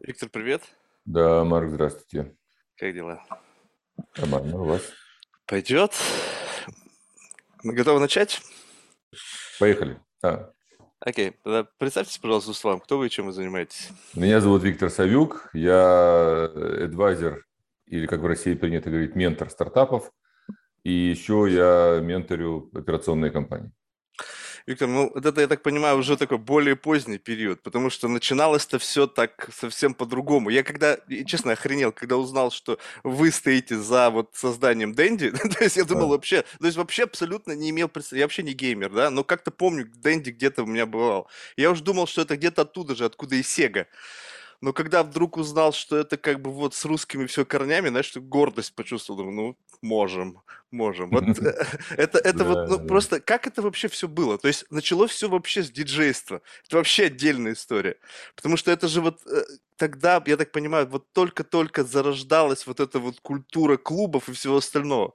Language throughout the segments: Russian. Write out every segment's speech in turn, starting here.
Виктор, привет. Да, Марк, здравствуйте. Как дела? Нормально, у вас? Пойдет. Мы готовы начать? Поехали. А. Окей, тогда представьтесь, пожалуйста, с вами, кто вы и чем вы занимаетесь. Меня зовут Виктор Савюк, я адвайзер, или, как в России принято говорить, ментор стартапов, и еще я менторю операционные компании. Виктор, ну это, я так понимаю, уже такой более поздний период, потому что начиналось-то все так совсем по-другому. Я когда, честно, охренел, когда узнал, что вы стоите за вот созданием Дэнди, то есть я думал вообще, то есть вообще абсолютно не имел представления, я вообще не геймер, да, но как-то помню, Дэнди где-то у меня бывал. Я уже думал, что это где-то оттуда же, откуда и Сега. Но когда вдруг узнал, что это как бы вот с русскими все корнями, знаешь, гордость почувствовал, думаю, ну, можем, можем. Вот э, это, это вот, ну, просто, как это вообще все было? То есть началось все вообще с диджейства. Это вообще отдельная история. Потому что это же вот э, тогда, я так понимаю, вот только-только зарождалась вот эта вот культура клубов и всего остального.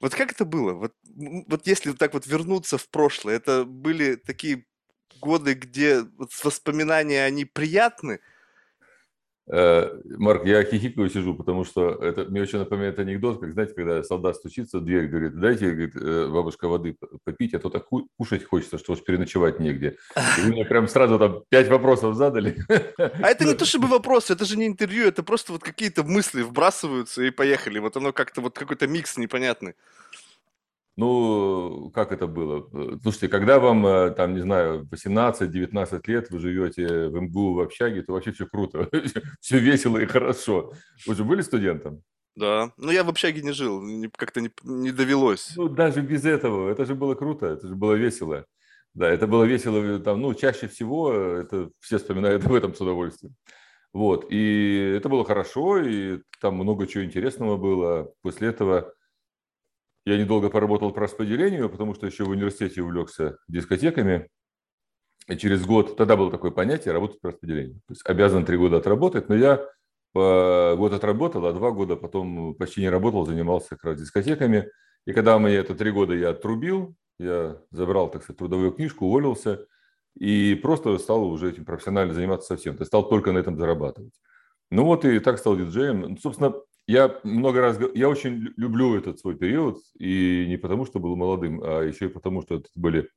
Вот как это было? Вот, вот если так вот вернуться в прошлое, это были такие годы, где вот воспоминания, они приятны, Марк, я хихикаю сижу, потому что это мне очень напоминает анекдот, как, знаете, когда солдат стучится в дверь, говорит, дайте, говорит, э, бабушка воды попить, а то так кушать хочется, что уж переночевать негде. И вы мне прям сразу там пять вопросов задали. А это не то чтобы вопросы, это же не интервью, это просто вот какие-то мысли вбрасываются и поехали. Вот оно как-то, вот какой-то микс непонятный. Ну, как это было? Слушайте, когда вам, э, там, не знаю, 18-19 лет, вы живете в МГУ в общаге, то вообще все круто, все весело и хорошо. Вы же были студентом? Да, но я в общаге не жил, как-то не, не довелось. Ну, даже без этого, это же было круто, это же было весело. Да, это было весело, э, там, ну, чаще всего, э, это все вспоминают об этом с удовольствием. Вот, и это было хорошо, и там много чего интересного было. После этого я недолго поработал по распределению, потому что еще в университете увлекся дискотеками. И через год, тогда было такое понятие, работать по распределению. То есть обязан три года отработать, но я год отработал, а два года потом почти не работал, занимался как раз дискотеками. И когда мне это три года я отрубил, я забрал, так сказать, трудовую книжку, уволился и просто стал уже этим профессионально заниматься совсем. То есть стал только на этом зарабатывать. Ну вот и так стал диджеем. Собственно, я много раз, я очень люблю этот свой период, и не потому, что был молодым, а еще и потому, что это были,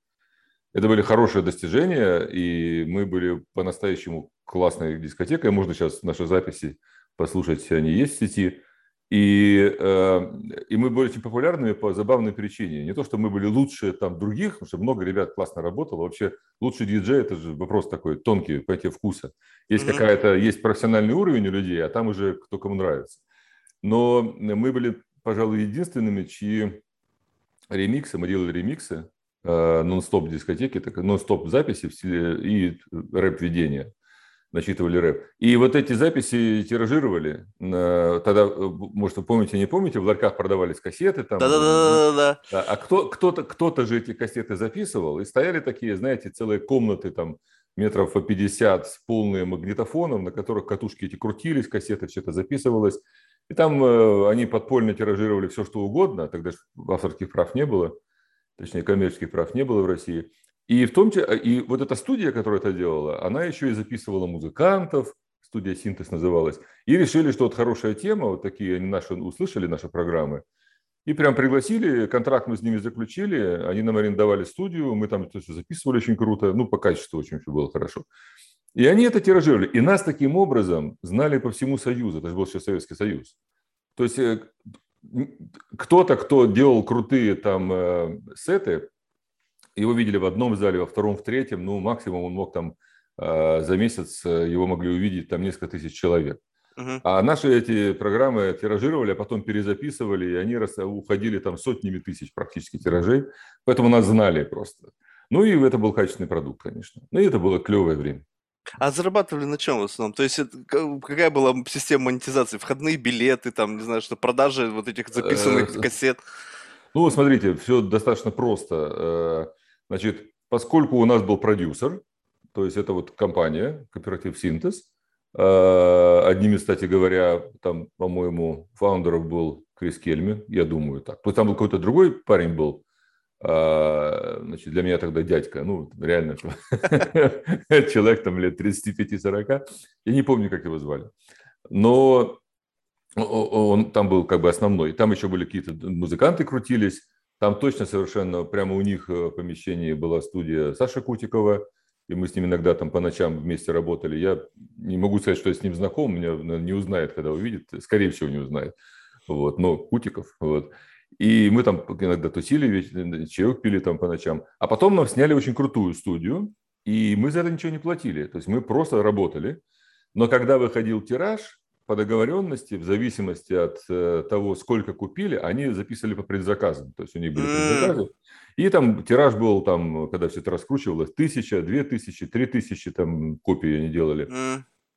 это были хорошие достижения, и мы были по-настоящему классной дискотекой. Можно сейчас наши записи послушать, они есть в сети. И, э, и мы были очень популярными по забавной причине. Не то, что мы были лучше там других, потому что много ребят классно работало. Вообще лучший диджей – это же вопрос такой тонкий, понятие вкуса. Есть mm-hmm. какая-то, есть профессиональный уровень у людей, а там уже кто кому нравится. Но мы были, пожалуй, единственными, чьи ремиксы, мы делали ремиксы, э, нон-стоп дискотеки, так, нон-стоп записи и рэп-ведения, насчитывали рэп. И вот эти записи тиражировали. Тогда, э, может, вы помните, не помните, в ларьках продавались кассеты. Там, Да-да-да. А кто, кто-то, кто-то же эти кассеты записывал, и стояли такие, знаете, целые комнаты там метров по 50 с полным магнитофоном, на которых катушки эти крутились, кассеты, все это записывалось. И там э, они подпольно тиражировали все, что угодно. Тогда авторских прав не было, точнее, коммерческих прав не было в России. И в том числе, и вот эта студия, которая это делала, она еще и записывала музыкантов, студия «Синтез» называлась, и решили, что вот хорошая тема, вот такие они наши, услышали наши программы, и прям пригласили, контракт мы с ними заключили, они нам арендовали студию, мы там все записывали очень круто, ну, по качеству очень все было хорошо. И они это тиражировали. И нас таким образом знали по всему Союзу. Это же был еще Советский Союз. То есть э, кто-то, кто делал крутые там э, сеты, его видели в одном зале, во втором, в третьем, ну, максимум он мог там э, за месяц его могли увидеть там несколько тысяч человек. Uh-huh. А наши эти программы тиражировали, а потом перезаписывали, и они уходили там сотнями тысяч практически тиражей, поэтому нас знали просто. Ну и это был качественный продукт, конечно. Ну и это было клевое время. А зарабатывали на чем в основном? То есть это, какая была система монетизации? Входные билеты, там, не знаю, что продажи вот этих записанных э, кассет? Ну, смотрите, все достаточно просто. Э, значит, поскольку у нас был продюсер, то есть это вот компания, кооператив «Синтез», э, одним из, кстати говоря, там, по-моему, фаундеров был Крис Кельми, я думаю так. То есть там был какой-то другой парень был, значит, для меня тогда дядька, ну, реально, человек там лет 35-40, я не помню, как его звали. Но он там был как бы основной. Там еще были какие-то музыканты крутились. Там точно совершенно прямо у них в помещении была студия Саши Кутикова, и мы с ним иногда там по ночам вместе работали. Я не могу сказать, что я с ним знаком, меня не узнает, когда увидит, скорее всего, не узнает. Вот, но Кутиков, вот. И мы там иногда тусили, чаек пили там по ночам. А потом нам сняли очень крутую студию, и мы за это ничего не платили. То есть мы просто работали. Но когда выходил тираж, по договоренности, в зависимости от э, того, сколько купили, они записывали по предзаказам. То есть у них были предзаказы. И там тираж был, там, когда все это раскручивалось, тысяча, две тысячи, три тысячи там копий они делали.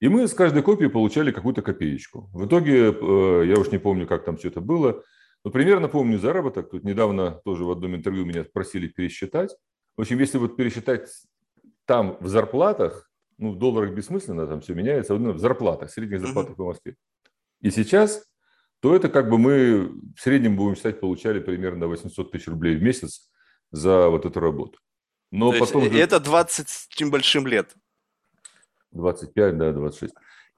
И мы с каждой копии получали какую-то копеечку. В итоге, э, я уж не помню, как там все это было, но примерно помню заработок. Тут недавно тоже в одном интервью меня просили пересчитать. В общем, если вот пересчитать там в зарплатах, ну, в долларах бессмысленно, там все меняется, в зарплатах, средних зарплатах по Москве. И сейчас, то это как бы мы в среднем, будем считать, получали примерно 800 тысяч рублей в месяц за вот эту работу. Но то потом... Есть, это 20 с чем большим лет. 25, да, 26.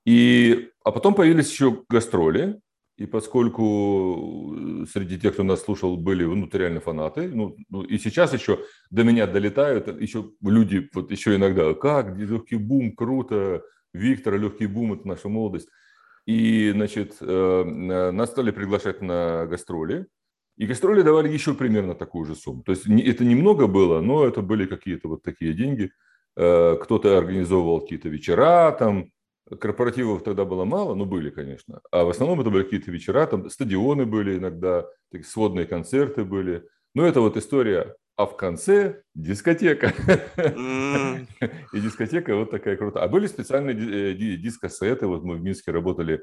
И, а потом появились еще гастроли, и поскольку э, среди тех, кто нас слушал, были внутренние фанаты, ну, ну и сейчас еще до меня долетают еще люди, вот еще иногда, как, легкий бум, круто, Виктор, легкий бум, это наша молодость. И, значит, э, нас стали приглашать на гастроли, и гастроли давали еще примерно такую же сумму. То есть это немного было, но это были какие-то вот такие деньги. Э, кто-то организовывал какие-то вечера, там, Корпоративов тогда было мало, но были, конечно. А в основном это были какие-то вечера, там стадионы были иногда, такие сводные концерты были. Но это вот история, а в конце дискотека. Mm. И дискотека вот такая крутая. А были специальные э, дискосеты, вот мы в Минске работали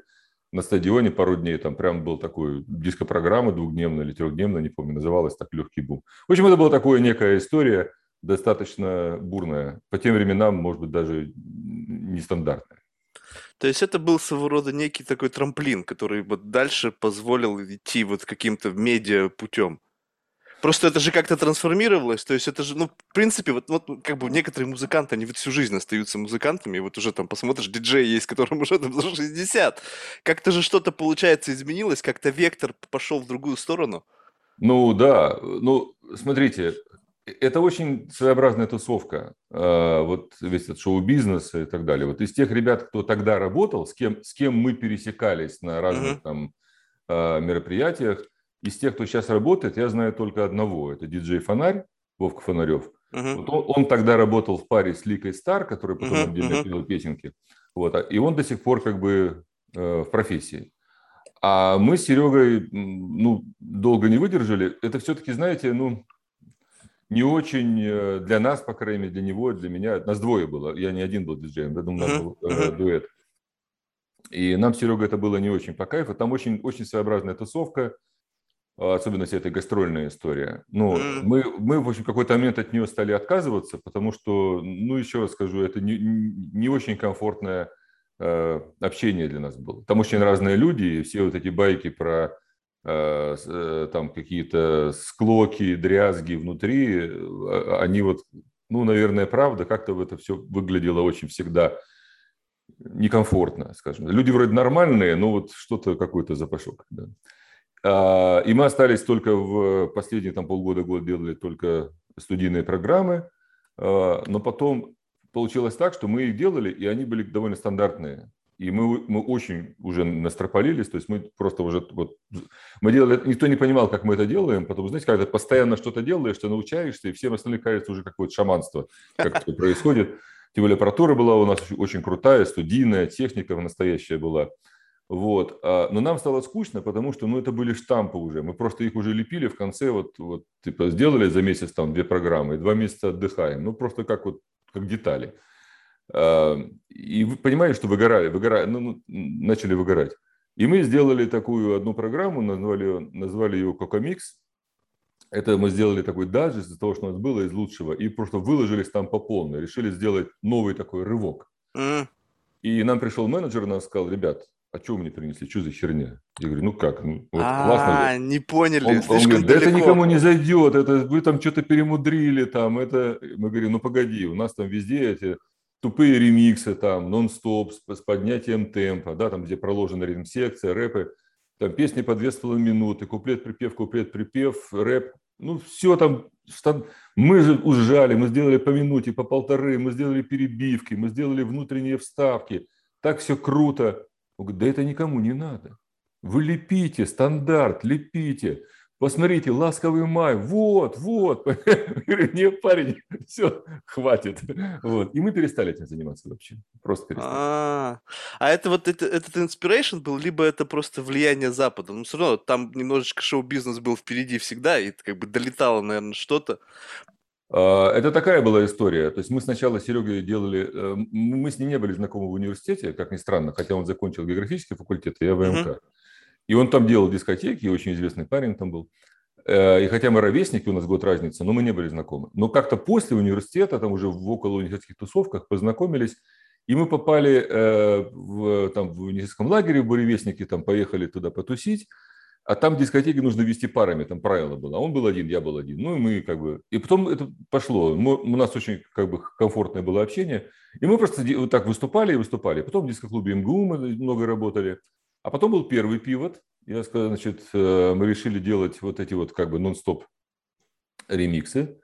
на стадионе пару дней, там прям был такой диско-программа двухдневная или трехдневная, не помню, называлась так «Легкий бум». В общем, это была такая некая история, достаточно бурная. По тем временам, может быть, даже нестандартная. То есть это был своего рода некий такой трамплин, который вот дальше позволил идти вот каким-то медиа путем. Просто это же как-то трансформировалось, то есть это же, ну, в принципе, вот, вот как бы некоторые музыканты, они вот всю жизнь остаются музыкантами, и вот уже там посмотришь, диджей есть, которому уже там за 60. Как-то же что-то, получается, изменилось, как-то вектор пошел в другую сторону. Ну да, ну смотрите, это очень своеобразная тусовка, а, вот весь этот шоу-бизнес и так далее. Вот из тех ребят, кто тогда работал, с кем, с кем мы пересекались на разных uh-huh. там а, мероприятиях, из тех, кто сейчас работает, я знаю только одного. Это диджей Фонарь, Вовка Фонарев. Uh-huh. Вот он, он тогда работал в паре с Ликой Стар, который потом uh-huh. отдельно uh-huh. пел песенки. Вот, а, и он до сих пор как бы э, в профессии. А мы с Серегой ну, долго не выдержали. Это все-таки, знаете, ну, не очень э, для нас, по крайней мере, для него, для меня. Нас двое было. Я не один был диджеем, я думаю, у нас был э, дуэт. И нам, Серега, это было не очень по кайфу. Там очень, очень своеобразная тусовка, особенно вся эта гастрольная история. Ну, мы, мы, в общем, какой-то момент от нее стали отказываться, потому что, ну, еще раз скажу, это не, не очень комфортное э, общение для нас было. Там очень разные люди, и все вот эти байки про там какие-то склоки, дрязги внутри, э, они вот, ну, наверное, правда, как-то это все выглядело очень всегда некомфортно, скажем. Люди вроде нормальные, но вот что-то, какой-то запашок. Да. А, и мы остались только в последние там полгода, год делали только студийные программы, а, но потом получилось так, что мы их делали, и они были довольно стандартные. И мы, мы очень уже настропалились, то есть мы просто уже вот, мы делали, никто не понимал, как мы это делаем, потому знаете, когда ты постоянно что-то делаешь, ты научаешься, и всем остальным кажется уже какое-то шаманство, как это происходит. Тем более аппаратура была у нас очень крутая, студийная, техника настоящая была. Вот. А, но нам стало скучно, потому что ну, это были штампы уже. Мы просто их уже лепили в конце, вот, вот типа сделали за месяц там две программы, и два месяца отдыхаем. Ну, просто как вот как детали. И вы понимаете, что выгорали, выгорали ну, ну, начали выгорать. И мы сделали такую одну программу, назвали, назвали ее Кокомикс. Это мы сделали такой даджест из того, что у нас было из лучшего, и просто выложились там по полной. Решили сделать новый такой рывок. Mm. И нам пришел менеджер и нам сказал, ребят, а что вы мне принесли, что за херня? Я говорю, ну как, ну, вот классно. А, не поняли, он, он говорит, да это никому не зайдет, это вы там что-то перемудрили, там, это, мы говорим, ну погоди, у нас там везде эти тупые ремиксы, там, нон-стоп с, поднятием темпа, да, там, где проложена ритм-секция, рэпы, там песни по две с половиной минуты, куплет-припев, куплет-припев, рэп, ну все там, мы же ужали, мы сделали по минуте, по полторы, мы сделали перебивки, мы сделали внутренние вставки, так все круто. Да это никому не надо. Вы лепите стандарт, лепите. Посмотрите, ласковый май, вот, вот. Не, парень, все, хватит. Вот. И мы перестали этим заниматься вообще. Просто перестали. А, а это вот это, этот inspiration был, либо это просто влияние Запада? Ну, все равно там немножечко шоу-бизнес был впереди всегда, и как бы долетало, наверное, что-то. А, это такая была история. То есть мы сначала с Серегой делали... Э, мы с ним не были знакомы в университете, как ни странно, хотя он закончил географический факультет, я ВМК. Uh-huh. И он там делал дискотеки, очень известный парень там был. Э, и хотя мы ровесники, у нас год разница, но мы не были знакомы. Но как-то после университета, там уже в около университетских тусовках познакомились, и мы попали э, в, там, в университетском лагере в Буревестнике, там поехали туда потусить, а там дискотеки нужно вести парами, там правило было. А он был один, я был один. Ну и мы как бы... И потом это пошло. Мы, у нас очень как бы комфортное было общение. И мы просто вот так выступали и выступали. Потом в дискоклубе МГУ мы много работали. А потом был первый пивот. Я сказал, значит, э, мы решили делать вот эти вот как бы нон-стоп ремиксы.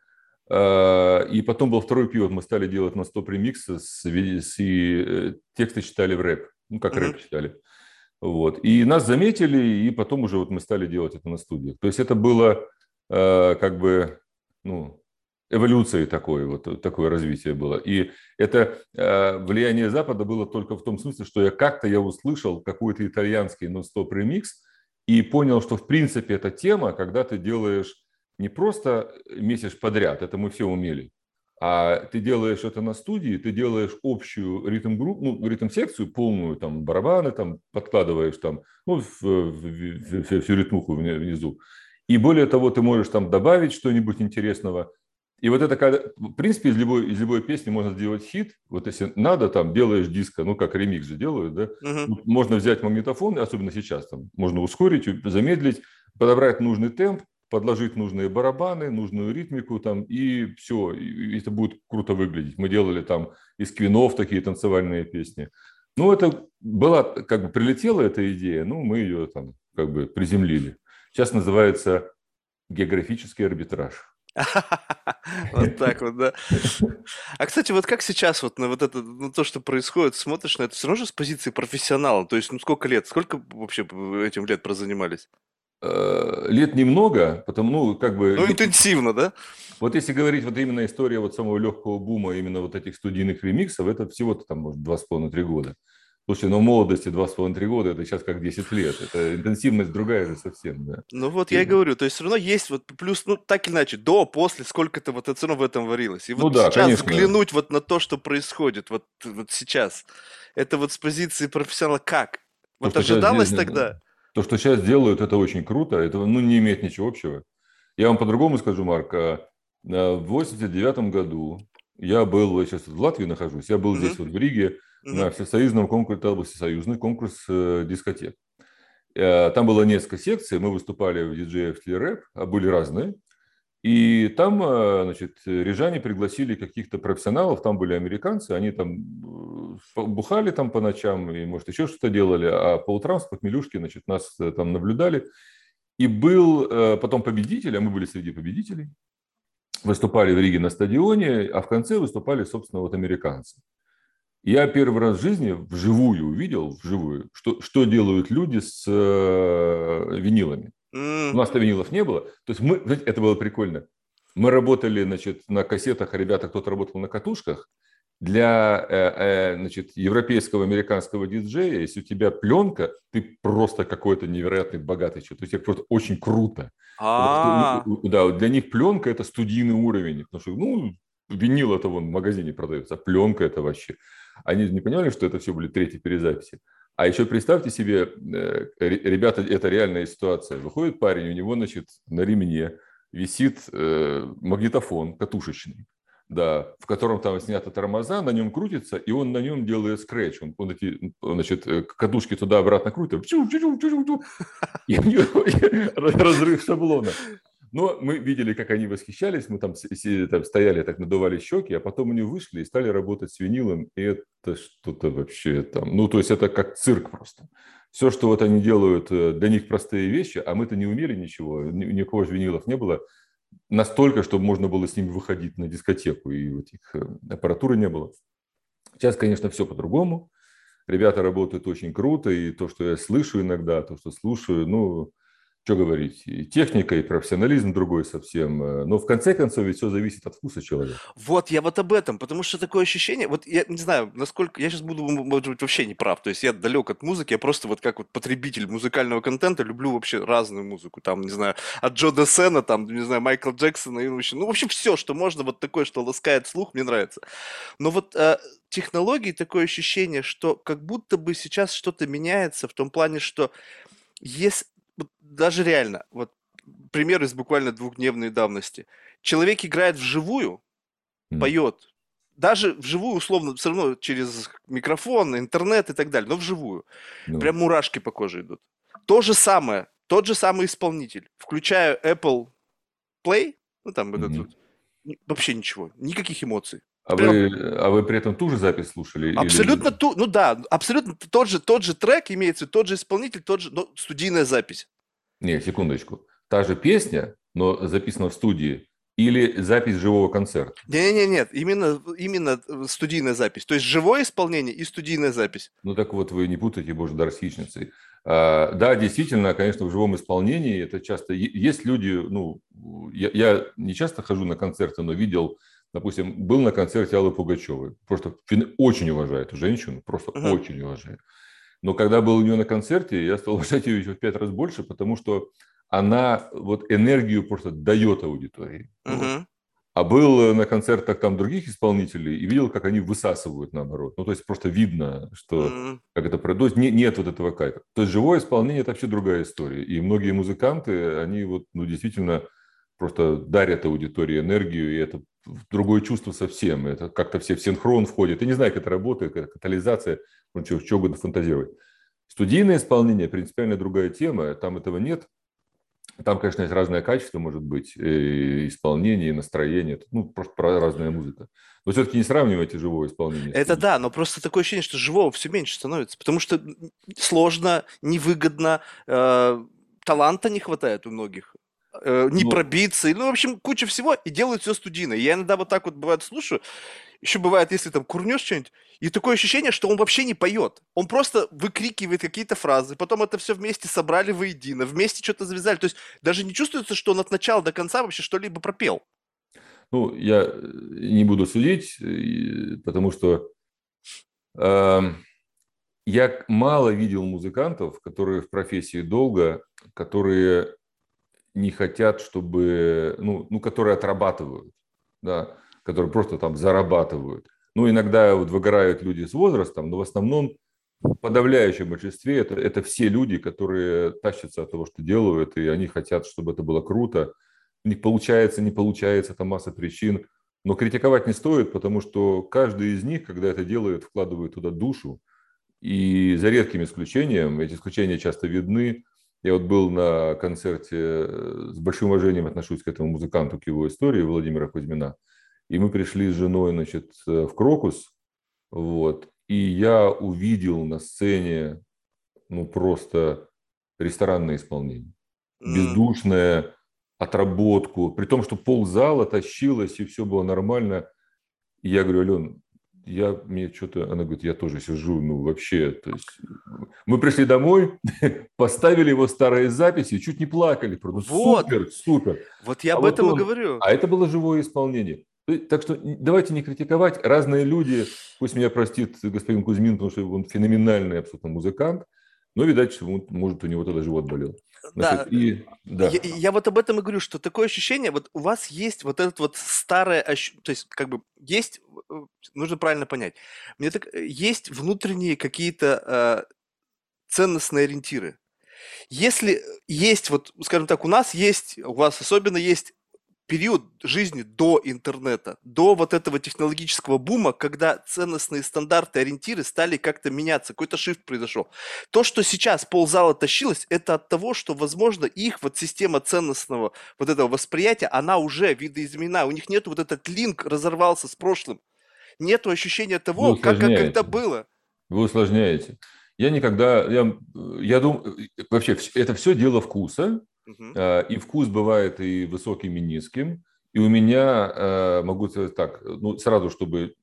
Э, и потом был второй пивот, мы стали делать нон-стоп ремиксы, с, с, и э, тексты читали в рэп, ну, как mm-hmm. рэп читали. Вот. И нас заметили, и потом уже вот мы стали делать это на студиях. То есть это было как бы, ну, эволюции такое, вот такое развитие было. И это э, влияние Запада было только в том смысле, что я как-то я услышал какой-то итальянский нон-стоп ремикс и понял, что в принципе эта тема, когда ты делаешь не просто месяц подряд, это мы все умели, а ты делаешь это на студии, ты делаешь общую ритм-группу, ну, ритм-секцию полную, там, барабаны там подкладываешь, там, ну, в, в, в, всю ритмуху внизу. И более того, ты можешь там добавить что-нибудь интересного – и вот это, когда, в принципе, из любой, из любой песни можно сделать хит. Вот если надо, там, делаешь диско, ну, как ремикс же делают, да, uh-huh. можно взять магнитофон, особенно сейчас, там, можно ускорить, замедлить, подобрать нужный темп, подложить нужные барабаны, нужную ритмику там, и все, и это будет круто выглядеть. Мы делали там из квинов такие танцевальные песни. Ну, это была, как бы прилетела эта идея, ну, мы ее там как бы приземлили. Сейчас называется географический арбитраж. Вот так вот, да. А, кстати, вот как сейчас вот на вот это, на то, что происходит, смотришь на это все равно же с позиции профессионала? То есть, ну сколько лет? Сколько вообще этим лет прозанимались? Э, лет немного, потому, ну, как бы... Ну, интенсивно, да? Вот если говорить вот именно история вот самого легкого бума именно вот этих студийных ремиксов, это всего-то там, может, два с половиной-три года. Слушай, ну молодости 2,5-3 года, это сейчас как 10 лет. Это интенсивность другая же совсем, да. Ну вот я и говорю, то есть все равно есть вот плюс, ну так или иначе, до, после, сколько-то вот это все равно в этом варилось. И ну вот да, сейчас конечно. взглянуть вот на то, что происходит вот, вот сейчас, это вот с позиции профессионала как? Вот то, ожидалось здесь, тогда? То, что сейчас делают, это очень круто, это ну, не имеет ничего общего. Я вам по-другому скажу, Марк, а, в 89 году я был, я сейчас в Латвии нахожусь, я был mm-hmm. здесь вот в Риге, на всесоюзном конкурсе, это был всесоюзный конкурс э, дискотек. Э, там было несколько секций, мы выступали в диджеев рэп, а были разные. И там, э, значит, рижане пригласили каких-то профессионалов, там были американцы, они там бухали там по ночам и, может, еще что-то делали, а по утрам с похмелюшки, значит, нас там наблюдали. И был потом победитель, а мы были среди победителей, выступали в Риге на стадионе, а в конце выступали, собственно, вот американцы. Я первый раз в жизни вживую увидел, вживую, что, что делают люди с э, винилами. Mm. У нас-то винилов не было. То есть мы, знаете, это было прикольно. Мы работали, значит, на кассетах, а ребята, кто-то работал на катушках. Для, э, э, значит, европейского, американского диджея, если у тебя пленка, ты просто какой-то невероятный богатый человек. То есть это просто очень круто. А. Да, для них пленка – это студийный уровень. Потому что, ну, винил это вон в магазине продается, а пленка – это вообще… Они не понимали, что это все были третьи перезаписи. А еще представьте себе, э, ребята, это реальная ситуация. Выходит парень, у него, значит, на ремне висит э, магнитофон катушечный. да, в котором там сняты тормоза, на нем крутится, и он на нем делает скретч. Он, он эти, значит, э, кадушки туда-обратно крутит, и у него разрыв шаблона. Но мы видели, как они восхищались, мы там, там стояли, так надували щеки, а потом они вышли и стали работать с винилом, и это что-то вообще там, ну, то есть это как цирк просто. Все, что вот они делают, э, для них простые вещи, а мы-то не умели ничего, никакого винилов не было, настолько, чтобы можно было с ними выходить на дискотеку, и этих э, аппаратуры не было. Сейчас, конечно, все по-другому. Ребята работают очень круто, и то, что я слышу иногда, то, что слушаю, ну, что говорить, и техника, и профессионализм другой совсем. Э, но в конце концов ведь все зависит от вкуса человека. Вот, я вот об этом, потому что такое ощущение, вот я не знаю, насколько, я сейчас буду, может быть, вообще не прав, то есть я далек от музыки, я просто вот как вот потребитель музыкального контента люблю вообще разную музыку, там, не знаю, от Джо Десена, там, не знаю, Майкла Джексона, и, вообще, ну, в общем, все, что можно, вот такое, что ласкает слух, мне нравится. Но вот э, технологии, такое ощущение, что как будто бы сейчас что-то меняется в том плане, что вот даже реально, вот пример из буквально двухдневной давности. Человек играет вживую, mm. поет, даже вживую, условно, все равно через микрофон, интернет и так далее, но вживую. Ну. Прям мурашки по коже идут. То же самое, тот же самый исполнитель. Включаю Apple Play, ну там mm-hmm. этот, вообще ничего, никаких эмоций. А вы, а вы при этом ту же запись слушали? Абсолютно или... ту, ну да, абсолютно тот же, тот же трек имеется, тот же исполнитель, тот же, но студийная запись. Не, секундочку. Та же песня, но записана в студии, или запись живого концерта? Нет, нет, нет, именно, именно студийная запись. То есть живое исполнение и студийная запись. Ну так вот, вы не путайте, боже, дар с хищницей. А, да, действительно, конечно, в живом исполнении это часто... Есть люди, ну, я, я не часто хожу на концерты, но видел допустим, был на концерте Аллы Пугачевой. Просто очень уважаю эту женщину, просто uh-huh. очень уважаю. Но когда был у нее на концерте, я стал уважать ее еще в пять раз больше, потому что она вот энергию просто дает аудитории. Uh-huh. А был на концертах там других исполнителей и видел, как они высасывают наоборот. Ну, то есть просто видно, что mm-hmm. как это происходит. Нет, нет вот этого кайфа. То есть живое исполнение – это вообще другая история. И многие музыканты, они вот, ну, действительно просто дарят аудитории энергию, и это другое чувство совсем. Это как-то все в синхрон входит. Я не знаю, как это работает, как катализация, ну, что, что угодно фантазировать. Студийное исполнение – принципиально другая тема, там этого нет. Там, конечно, есть разное качество, может быть, и исполнение, и настроение. Ну, просто разная музыка. Но все-таки не сравнивайте живое исполнение. Это да, но просто такое ощущение, что живого все меньше становится, потому что сложно, невыгодно, э, таланта не хватает у многих э, не ну, пробиться, ну, в общем, куча всего, и делают все студийно. Я иногда вот так вот, бывает, слушаю, еще бывает, если там курнешь что-нибудь, и такое ощущение, что он вообще не поет. Он просто выкрикивает какие-то фразы, потом это все вместе собрали воедино, вместе что-то завязали. То есть даже не чувствуется, что он от начала до конца вообще что-либо пропел. Ну, я э, не буду судить, потому что э, я мало видел музыкантов, которые в профессии долго, которые не хотят, чтобы, ну, ну, которые отрабатывают, да, которые просто там зарабатывают. Ну, иногда вот выгорают люди с возрастом, но в основном в подавляющем большинстве это, это все люди, которые тащатся от того, что делают, и они хотят, чтобы это было круто. У них получается, не получается, там масса причин. Но критиковать не стоит, потому что каждый из них, когда это делает, вкладывает туда душу. И за редким исключением, эти исключения часто видны, я вот был на концерте, э, с большим уважением отношусь к этому музыканту, к его истории, Владимира Кузьмина. И мы пришли с женой, значит, э, в Крокус, вот, и я увидел на сцене, ну, просто ресторанное исполнение. Бездушное, отработку, при том, что ползала тащилась, и все было нормально. И я говорю, Ален, я, мне что-то, она говорит, я тоже сижу, ну, вообще, то есть, мы пришли домой, поставили его старые записи, чуть не плакали, ну, вот. супер, супер. Вот я а об этом вот он, и говорю. А это было живое исполнение. Так что давайте не критиковать. Разные люди, пусть меня простит господин Кузьмин, потому что он феноменальный абсолютно музыкант, но, видать, может, у него тогда живот болел. Значит, да. И, да. Я, я вот об этом и говорю, что такое ощущение, вот у вас есть вот этот вот старое, ощущение, то есть как бы есть, э, нужно правильно понять, мне так э, есть внутренние какие-то э, ценностные ориентиры. Если есть вот, скажем так, у нас есть, у вас особенно есть период жизни до интернета, до вот этого технологического бума, когда ценностные стандарты, ориентиры стали как-то меняться, какой-то шифт произошел. То, что сейчас ползала тащилось, это от того, что, возможно, их вот система ценностного вот этого восприятия, она уже видоизменена, у них нет вот этот линк разорвался с прошлым. Нету ощущения того, как, как когда было. Вы усложняете. Я никогда, я, я думаю, вообще это все дело вкуса, Угу. И вкус бывает и высоким, и низким. И у меня, а, могу сказать так, ну, сразу, чтобы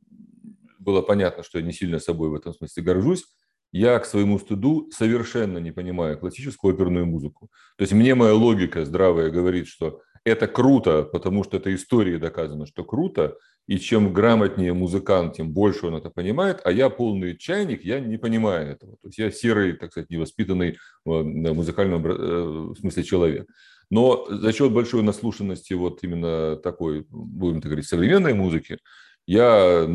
было понятно, что я не сильно собой в этом смысле горжусь, я к своему стыду совершенно не понимаю классическую оперную музыку. То есть мне моя логика здравая говорит, что это круто, потому что это истории доказано, что круто, и чем грамотнее музыкант, тем больше он это понимает, а я полный чайник, я не понимаю этого. То есть я серый, так сказать, невоспитанный в музыкальном э, смысле человек. Но за счет большой наслушанности вот именно такой, будем так говорить, современной музыки, я,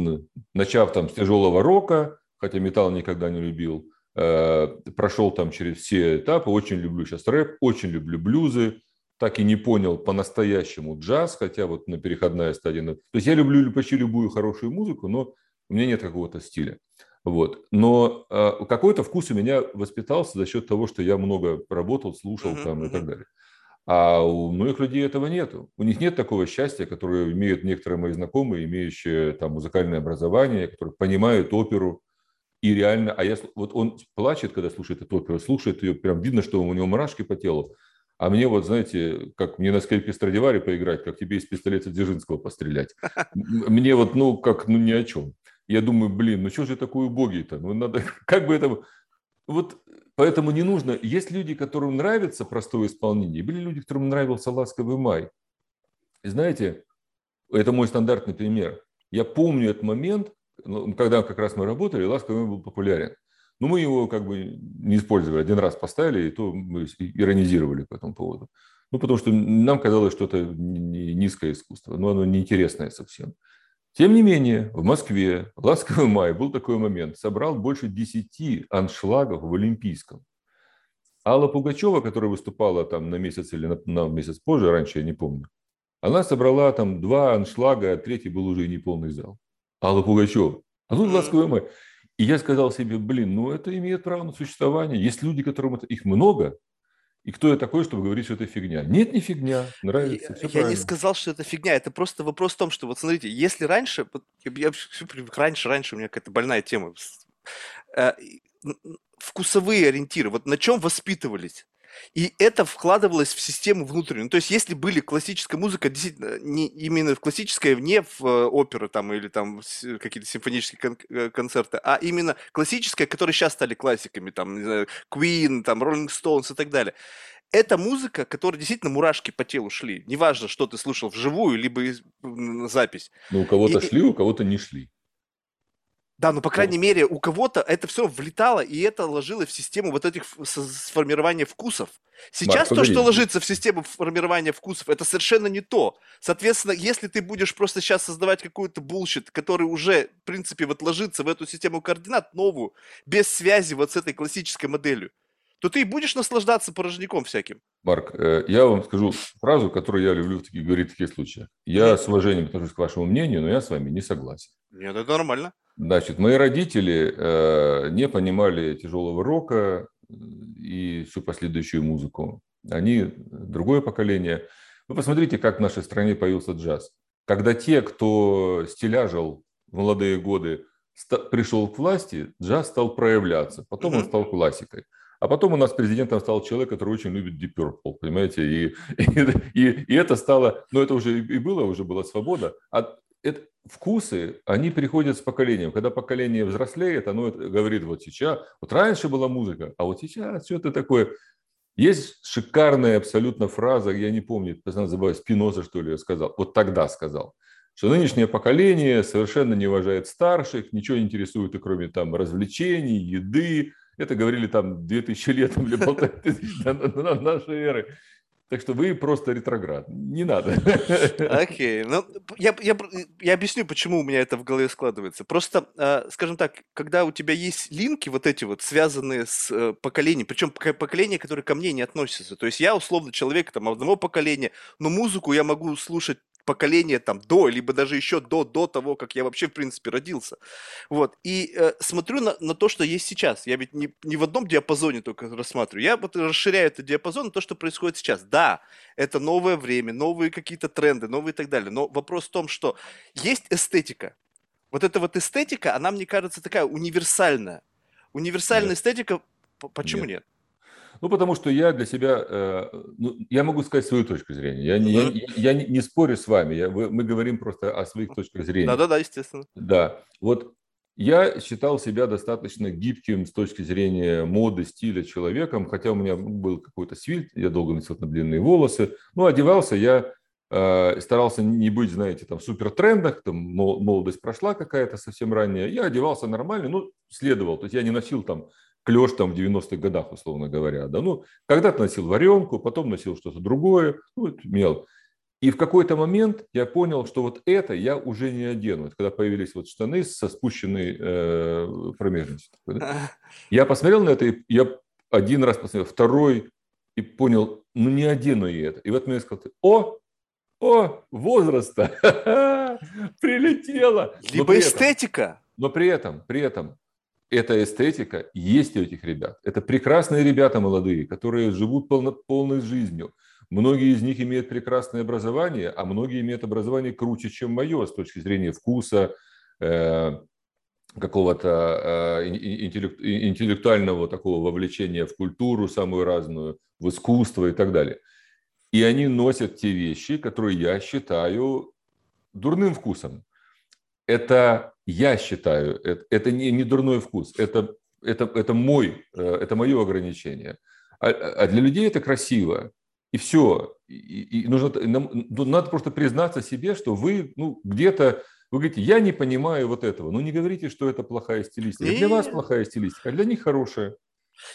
начав там с тяжелого рока, хотя металл никогда не любил, э, прошел там через все этапы, очень люблю сейчас рэп, очень люблю блюзы, так и не понял по-настоящему джаз, хотя вот на переходная стадия. То есть я люблю почти любую хорошую музыку, но у меня нет какого-то стиля. Вот. Но э, какой-то вкус у меня воспитался за счет того, что я много работал, слушал uh-huh, там uh-huh. и так далее. А у многих людей этого нет. У них нет такого счастья, которое имеют некоторые мои знакомые, имеющие там музыкальное образование, которые понимают оперу, и реально, а я, вот он плачет, когда слушает эту оперу, слушает ее, прям видно, что у него мурашки по телу. А мне вот, знаете, как мне на скрипке Страдивари поиграть, как тебе из пистолета Дзержинского пострелять. Мне вот, ну, как, ну, ни о чем. Я думаю, блин, ну что же такой убогий-то? Ну, надо, как бы это... Вот поэтому не нужно... Есть люди, которым нравится простое исполнение, были люди, которым нравился «Ласковый май». И знаете, это мой стандартный пример. Я помню этот момент, ну, когда как раз мы работали, «Ласковый май» был популярен. Но мы его как бы не использовали. Один раз поставили, и то мы иронизировали по этому поводу. Ну, потому что нам казалось, что это низкое искусство, но оно неинтересное совсем. Тем не менее, в Москве «Ласковый май» был такой момент. Собрал больше десяти аншлагов в Олимпийском. Алла Пугачева, которая выступала там на месяц или на, на месяц позже, раньше я не помню, она собрала там два аншлага, а третий был уже неполный зал. Алла Пугачева. А тут «Ласковый май». И я сказал себе, блин, ну это имеет право на существование. Есть люди, которым это, их много, и кто я такой, чтобы говорить, что это фигня? Нет, не фигня, нравится. Я, я не сказал, что это фигня. Это просто вопрос в том, что вот смотрите, если раньше, я, я раньше, раньше у меня какая-то больная тема, э, вкусовые ориентиры, вот на чем воспитывались? И это вкладывалось в систему внутреннюю. Ну, то есть, если были классическая музыка, действительно, не именно в классическая, не в э, оперы там или там какие-то симфонические кон- э, концерты, а именно классическая, которые сейчас стали классиками, там, не знаю, Queen, там, Rolling Stones и так далее. Это музыка, которая действительно мурашки по телу шли. Неважно, что ты слушал вживую, либо запись. Ну, у кого-то и, шли, у кого-то не шли. Да, ну, по крайней мере, у кого-то это все влетало, и это ложилось в систему вот этих сформирования вкусов. Сейчас Марк, то, что ложится в систему формирования вкусов, это совершенно не то. Соответственно, если ты будешь просто сейчас создавать какую-то bullshit, который уже, в принципе, вот ложится в эту систему координат новую, без связи вот с этой классической моделью, то ты будешь наслаждаться порожняком всяким. Марк, э, я вам скажу фразу, которую я люблю говорить в таких случаях. Я с уважением отношусь к вашему мнению, но я с вами не согласен. Нет, это нормально. Значит, мои родители э, не понимали тяжелого рока и всю последующую музыку. Они другое поколение. Вы посмотрите, как в нашей стране появился джаз. Когда те, кто стиляжил в молодые годы, пришел к власти, джаз стал проявляться. Потом mm-hmm. он стал классикой. А потом у нас президентом стал человек, который очень любит Deep Purple, понимаете? И, и, и, и это стало, ну это уже и было, уже была свобода. А это, вкусы, они переходят с поколением. Когда поколение взрослеет, оно говорит, вот сейчас, вот раньше была музыка, а вот сейчас все это такое. Есть шикарная абсолютно фраза, я не помню, постоянно забываю, Спиноза, что ли, сказал, вот тогда сказал, что нынешнее поколение совершенно не уважает старших, ничего не интересует, и кроме там развлечений, еды. Это говорили там 2000 лет или полторы тысячи до нашей эры. Так что вы просто ретроград. Не надо. Окей. Ну, я, я, я объясню, почему у меня это в голове складывается. Просто, э, скажем так, когда у тебя есть линки вот эти вот, связанные с э, поколением, причем поколения, которые ко мне не относятся. То есть я условно человек там одного поколения, но музыку я могу слушать поколение там до, либо даже еще до, до того, как я вообще, в принципе, родился. Вот. И э, смотрю на, на то, что есть сейчас. Я ведь не, не в одном диапазоне только рассматриваю. Я вот расширяю этот диапазон на то, что происходит сейчас. Да, это новое время, новые какие-то тренды, новые и так далее. Но вопрос в том, что есть эстетика. Вот эта вот эстетика, она, мне кажется, такая универсальная. Универсальная нет. эстетика, почему нет? нет? Ну, потому что я для себя, э, ну, я могу сказать свою точку зрения. Я, mm-hmm. я, я не, не спорю с вами, я, мы говорим просто о своих точках зрения. Да-да-да, естественно. Да, вот я считал себя достаточно гибким с точки зрения моды, стиля человеком, хотя у меня был какой-то свит, я долго носил на длинные волосы. Ну, одевался я, э, старался не быть, знаете, там, супер трендах, там, молодость прошла какая-то совсем ранняя. Я одевался нормально, ну, следовал. То есть я не носил там клеш там в 90-х годах, условно говоря. Да? Ну, когда-то носил варенку, потом носил что-то другое, ну, мел. И в какой-то момент я понял, что вот это я уже не одену. Это когда появились вот штаны со спущенной э, промежностью. Да? Я посмотрел на это, и я один раз посмотрел, второй, и понял, ну не одену я это. И вот мне сказал, о, о, возраста, прилетело. Либо эстетика. но при этом, при этом эта эстетика есть у этих ребят. Это прекрасные ребята молодые, которые живут полно, полной жизнью. Многие из них имеют прекрасное образование, а многие имеют образование круче, чем мое с точки зрения вкуса, э, какого-то э, интеллект, интеллектуального такого вовлечения в культуру самую разную, в искусство и так далее. И они носят те вещи, которые я считаю дурным вкусом. Это я считаю, это, это не, не дурной вкус, это, это, это, мой, э, это мое ограничение. А, а для людей это красиво. И все. И, и нужно, ну, надо просто признаться себе, что вы ну, где-то вы говорите, я не понимаю вот этого. Ну, не говорите, что это плохая стилистика. Для вас плохая стилистика, а для них хорошая.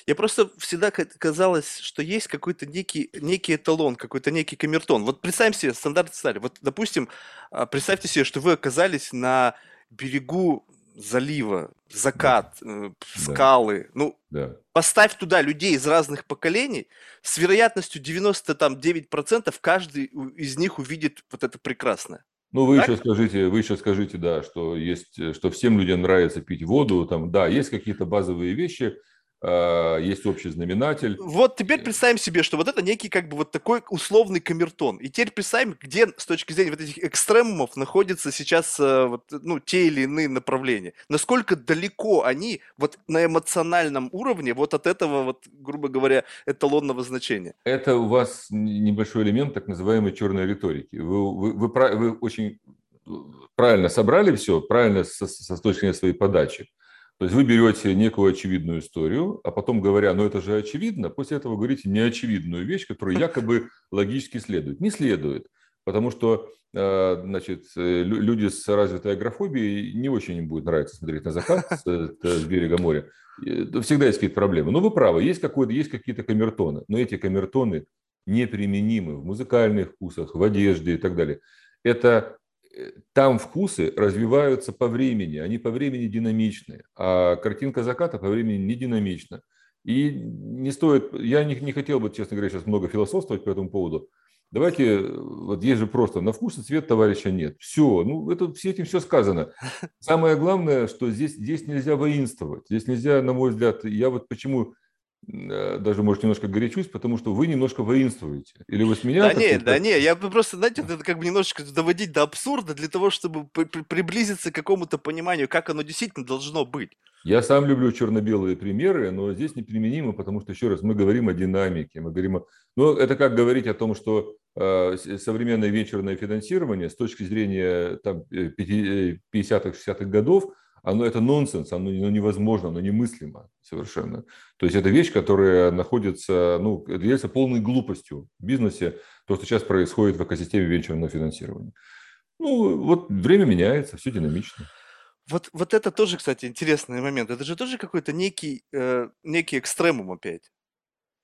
Я просто всегда казалось, что есть какой-то некий, некий эталон, какой-то некий камертон. Вот представим себе стандартный сценарий. Вот, допустим, а, представьте себе, что вы оказались на берегу залива, закат, да. э, скалы. Да. Ну, да. поставь туда людей из разных поколений, с вероятностью 99% каждый из них увидит вот это прекрасное. Ну, вы так? еще скажите, вы еще скажите, да, что есть, что всем людям нравится пить воду, там, да, есть какие-то базовые вещи, есть общий знаменатель. Вот теперь представим себе, что вот это некий как бы вот такой условный камертон. И теперь представим, где с точки зрения вот этих экстремумов находятся сейчас э, вот, ну, те или иные направления. Насколько далеко они вот на эмоциональном уровне вот от этого вот, грубо говоря, эталонного значения. Это у вас небольшой элемент так называемой черной риторики. Вы, вы, вы, вы очень правильно собрали все, правильно со, со точки зрения своей подачи. То есть вы берете некую очевидную историю, а потом говоря, ну это же очевидно, после этого говорите неочевидную вещь, которая якобы логически следует. Не следует, потому что э, значит, э, люди с развитой агрофобией не очень им будет нравиться смотреть на закат с, с берега моря. Всегда есть какие-то проблемы. Но вы правы, есть, какой-то, есть какие-то камертоны, но эти камертоны неприменимы в музыкальных вкусах, в одежде и так далее. Это там вкусы развиваются по времени, они по времени динамичны, а картинка заката по времени не динамична. И не стоит, я не, не хотел бы, честно говоря, сейчас много философствовать по этому поводу. Давайте, вот есть же просто, на вкус и цвет товарища нет. Все, ну это все этим все сказано. Самое главное, что здесь, здесь нельзя воинствовать. Здесь нельзя, на мой взгляд, я вот почему Э, даже, может, немножко горячусь, потому что вы немножко воинствуете. Или вы с меня... Да не, да не, я просто, знаете, это как бы немножечко доводить до абсурда для того, чтобы приблизиться к какому-то пониманию, как оно действительно должно быть. Я сам люблю черно-белые примеры, но здесь неприменимо, потому что, еще раз, мы говорим о динамике, мы говорим о... Ну, это как говорить о том, что э, современное вечерное финансирование с точки зрения там, 50-х-60-х э, годов – оно это нонсенс, оно, оно невозможно, оно немыслимо совершенно. То есть это вещь, которая находится, ну, является полной глупостью в бизнесе, то, что сейчас происходит в экосистеме венчурного финансирования. Ну, вот время меняется, все динамично. Вот, вот это тоже, кстати, интересный момент. Это же тоже какой-то некий, э, некий экстремум опять.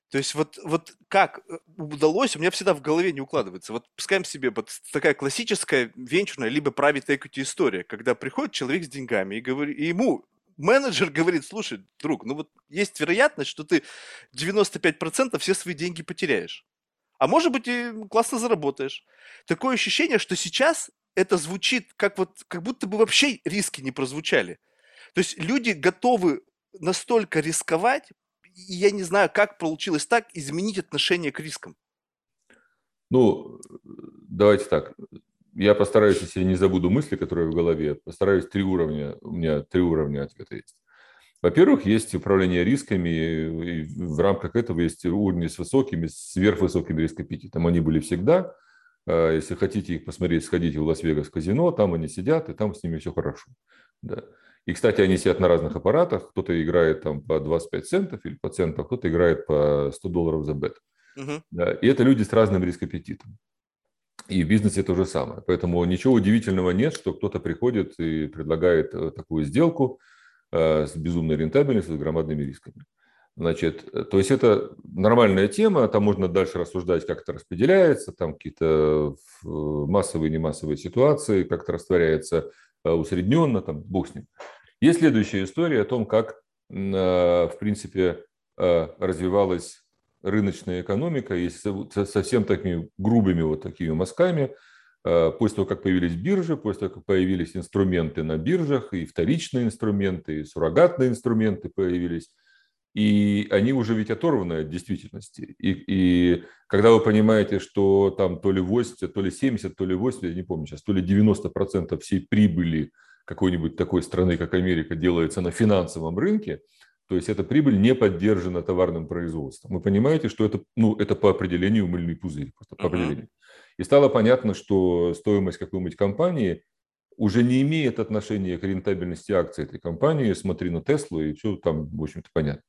То есть вот, вот как э, удалось, у меня всегда в голове не укладывается. Вот пускаем себе вот такая классическая венчурная либо private equity история, когда приходит человек с деньгами и, говорит, и ему менеджер говорит, слушай, друг, ну вот есть вероятность, что ты 95% все свои деньги потеряешь. А может быть и классно заработаешь. Такое ощущение, что сейчас это звучит как вот, как будто бы вообще риски не прозвучали. То есть люди готовы настолько рисковать, я не знаю, как получилось так изменить отношение к рискам. Ну, давайте так. Я постараюсь, если я не забуду мысли, которые в голове, постараюсь три уровня, у меня три уровня ответа есть. Во-первых, есть управление рисками, и в рамках этого есть уровни с высокими, сверхвысокими рископетитом. Они были всегда. А если хотите их посмотреть, сходите в Лас-Вегас казино, там они сидят, и там с ними все хорошо. Да. И, кстати, они сидят на разных аппаратах. Кто-то играет там по 25 центов или по центам, кто-то играет по 100 долларов за бет. Uh-huh. Да. И это люди с разным рископетитом. И в бизнесе то же самое. Поэтому ничего удивительного нет, что кто-то приходит и предлагает э, такую сделку э, с безумной рентабельностью, с громадными рисками. Значит, э, то есть это нормальная тема, там можно дальше рассуждать, как это распределяется, там какие-то массовые и немассовые ситуации, как это растворяется усредненно, там, бог с ним. Есть следующая история о том, как, в принципе, развивалась рыночная экономика, если совсем такими грубыми вот такими мазками, после того, как появились биржи, после того, как появились инструменты на биржах, и вторичные инструменты, и суррогатные инструменты появились, и они уже ведь оторваны от действительности. И, и когда вы понимаете, что там то ли 80, то ли 70, то ли 80, я не помню сейчас, то ли 90% всей прибыли какой-нибудь такой страны, как Америка, делается на финансовом рынке, то есть эта прибыль не поддержана товарным производством. Вы понимаете, что это, ну, это по определению мыльный пузырь. Просто по uh-huh. определению. И стало понятно, что стоимость какой-нибудь компании уже не имеет отношения к рентабельности акций этой компании. Смотри на Теслу, и все там, в общем-то, понятно.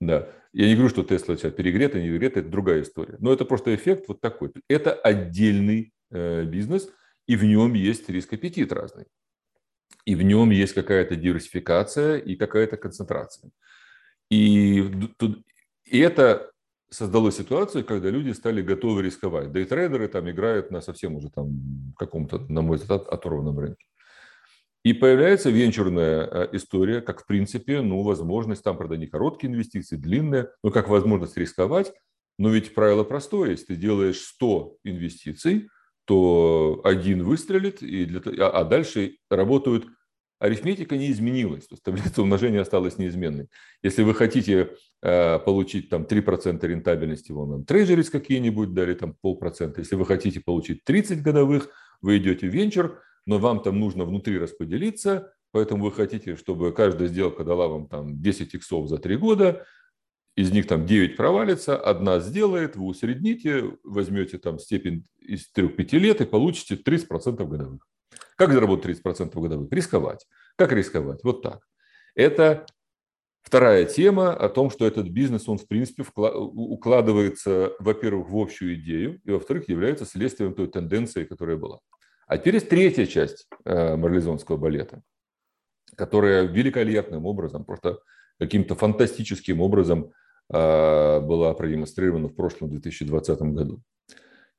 Да. Я не говорю, что Тесла сейчас перегрета, не перегрета, это другая история. Но это просто эффект вот такой. Это отдельный э, бизнес, и в нем есть риск-аппетит разный. И в нем есть какая-то диверсификация и какая-то концентрация. И, и это создало ситуацию, когда люди стали готовы рисковать. Дейтрейдеры там играют на совсем уже там каком-то, на мой взгляд, оторванном рынке. И появляется венчурная э, история, как в принципе, ну, возможность, там, правда, не короткие инвестиции, длинные, но как возможность рисковать. Но ведь правило простое, если ты делаешь 100 инвестиций, то один выстрелит, и для, а, а дальше работают арифметика не изменилась, то есть таблица умножения осталась неизменной. Если вы хотите э, получить там 3% рентабельности, вон нам трежерис какие-нибудь дали там полпроцента. Если вы хотите получить 30 годовых, вы идете в венчур, но вам там нужно внутри распределиться, поэтому вы хотите, чтобы каждая сделка дала вам там 10 иксов за 3 года, из них там 9 провалится, одна сделает, вы усредните, возьмете там степень из 3-5 лет и получите 30% годовых. Как заработать 30% годовых? Рисковать. Как рисковать? Вот так. Это вторая тема о том, что этот бизнес, он в принципе укладывается, во-первых, в общую идею, и во-вторых, является следствием той тенденции, которая была. А теперь есть третья часть э, марлезонского балета, которая великолепным образом, просто каким-то фантастическим образом э, была продемонстрирована в прошлом 2020 году.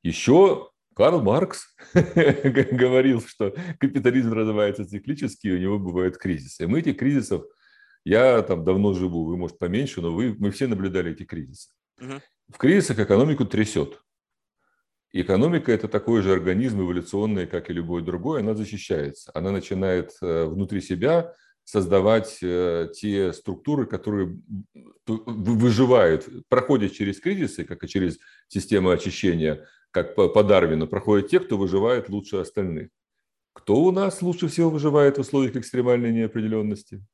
Еще Карл Маркс говорил, что капитализм развивается циклически, у него бывают кризисы. И мы этих кризисов, я там давно живу, вы, может, поменьше, но вы, мы все наблюдали эти кризисы. Угу. В кризисах экономику трясет. Экономика – это такой же организм эволюционный, как и любой другой, она защищается. Она начинает э, внутри себя создавать э, те структуры, которые выживают, проходят через кризисы, как и через систему очищения, как по, Дарвину, проходят те, кто выживает лучше остальных. Кто у нас лучше всего выживает в условиях экстремальной неопределенности?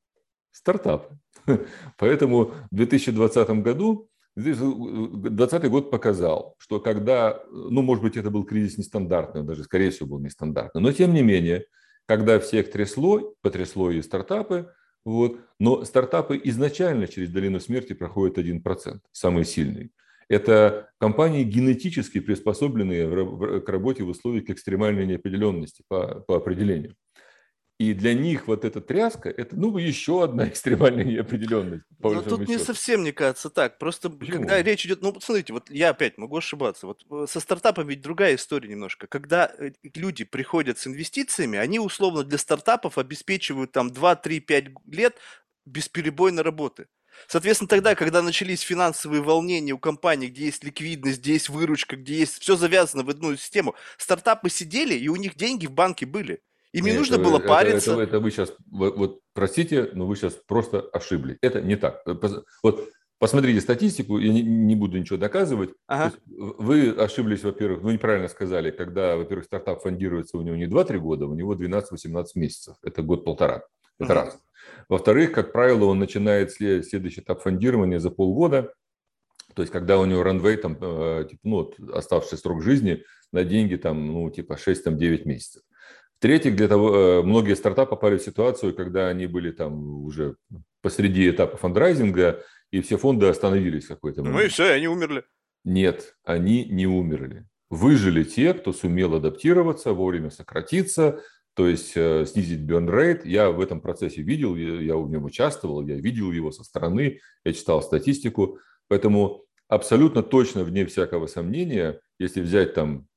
Стартапы. Поэтому в 2020 году 2020 год показал, что когда, ну, может быть, это был кризис нестандартный, даже, скорее всего, был нестандартный, но, тем не менее, когда всех трясло, потрясло и стартапы, вот, но стартапы изначально через долину смерти проходят 1%, самый сильный. Это компании генетически приспособленные к работе в условиях экстремальной неопределенности по, по определению. И для них вот эта тряска – это, ну, еще одна экстремальная неопределенность. Но тут не совсем, мне кажется, так. Просто Почему? когда речь идет… Ну, смотрите, вот я опять могу ошибаться. Вот э, со стартапом ведь другая история немножко. Когда э, люди приходят с инвестициями, они условно для стартапов обеспечивают там 2, 3, 5 лет бесперебойной работы. Соответственно, тогда, когда начались финансовые волнения у компаний, где есть ликвидность, где есть выручка, где есть все завязано в одну систему, стартапы сидели, и у них деньги в банке были. Им не нужно было париться. Это, это, это вы сейчас, вот, вот простите, но вы сейчас просто ошибли. Это не так. Э, вот посмотрите статистику, я не, не буду ничего доказывать. Ага. Вы ошиблись, во-первых, вы неправильно сказали, когда, во-первых, стартап фондируется у него не 2-3 года, у него 12-18 месяцев. Это год-полтора. Это ага. раз. Во-вторых, как правило, он начинает следующий этап фондирования за полгода. То есть, когда у него ранвей, там, э, типа, ну, вот, оставшийся срок жизни на деньги, там, ну, типа 6-9 месяцев. В-третьих, для того, э, многие стартапы попали в ситуацию, когда они были там уже посреди этапа фандрайзинга, и все фонды остановились какой-то момент. Ну и все, и они умерли. Нет, они не умерли. Выжили те, кто сумел адаптироваться, вовремя сократиться, то есть э, снизить burn rate. Я в этом процессе видел, я в нем участвовал, я видел его со стороны, я читал статистику. Поэтому абсолютно точно, вне всякого сомнения, если взять там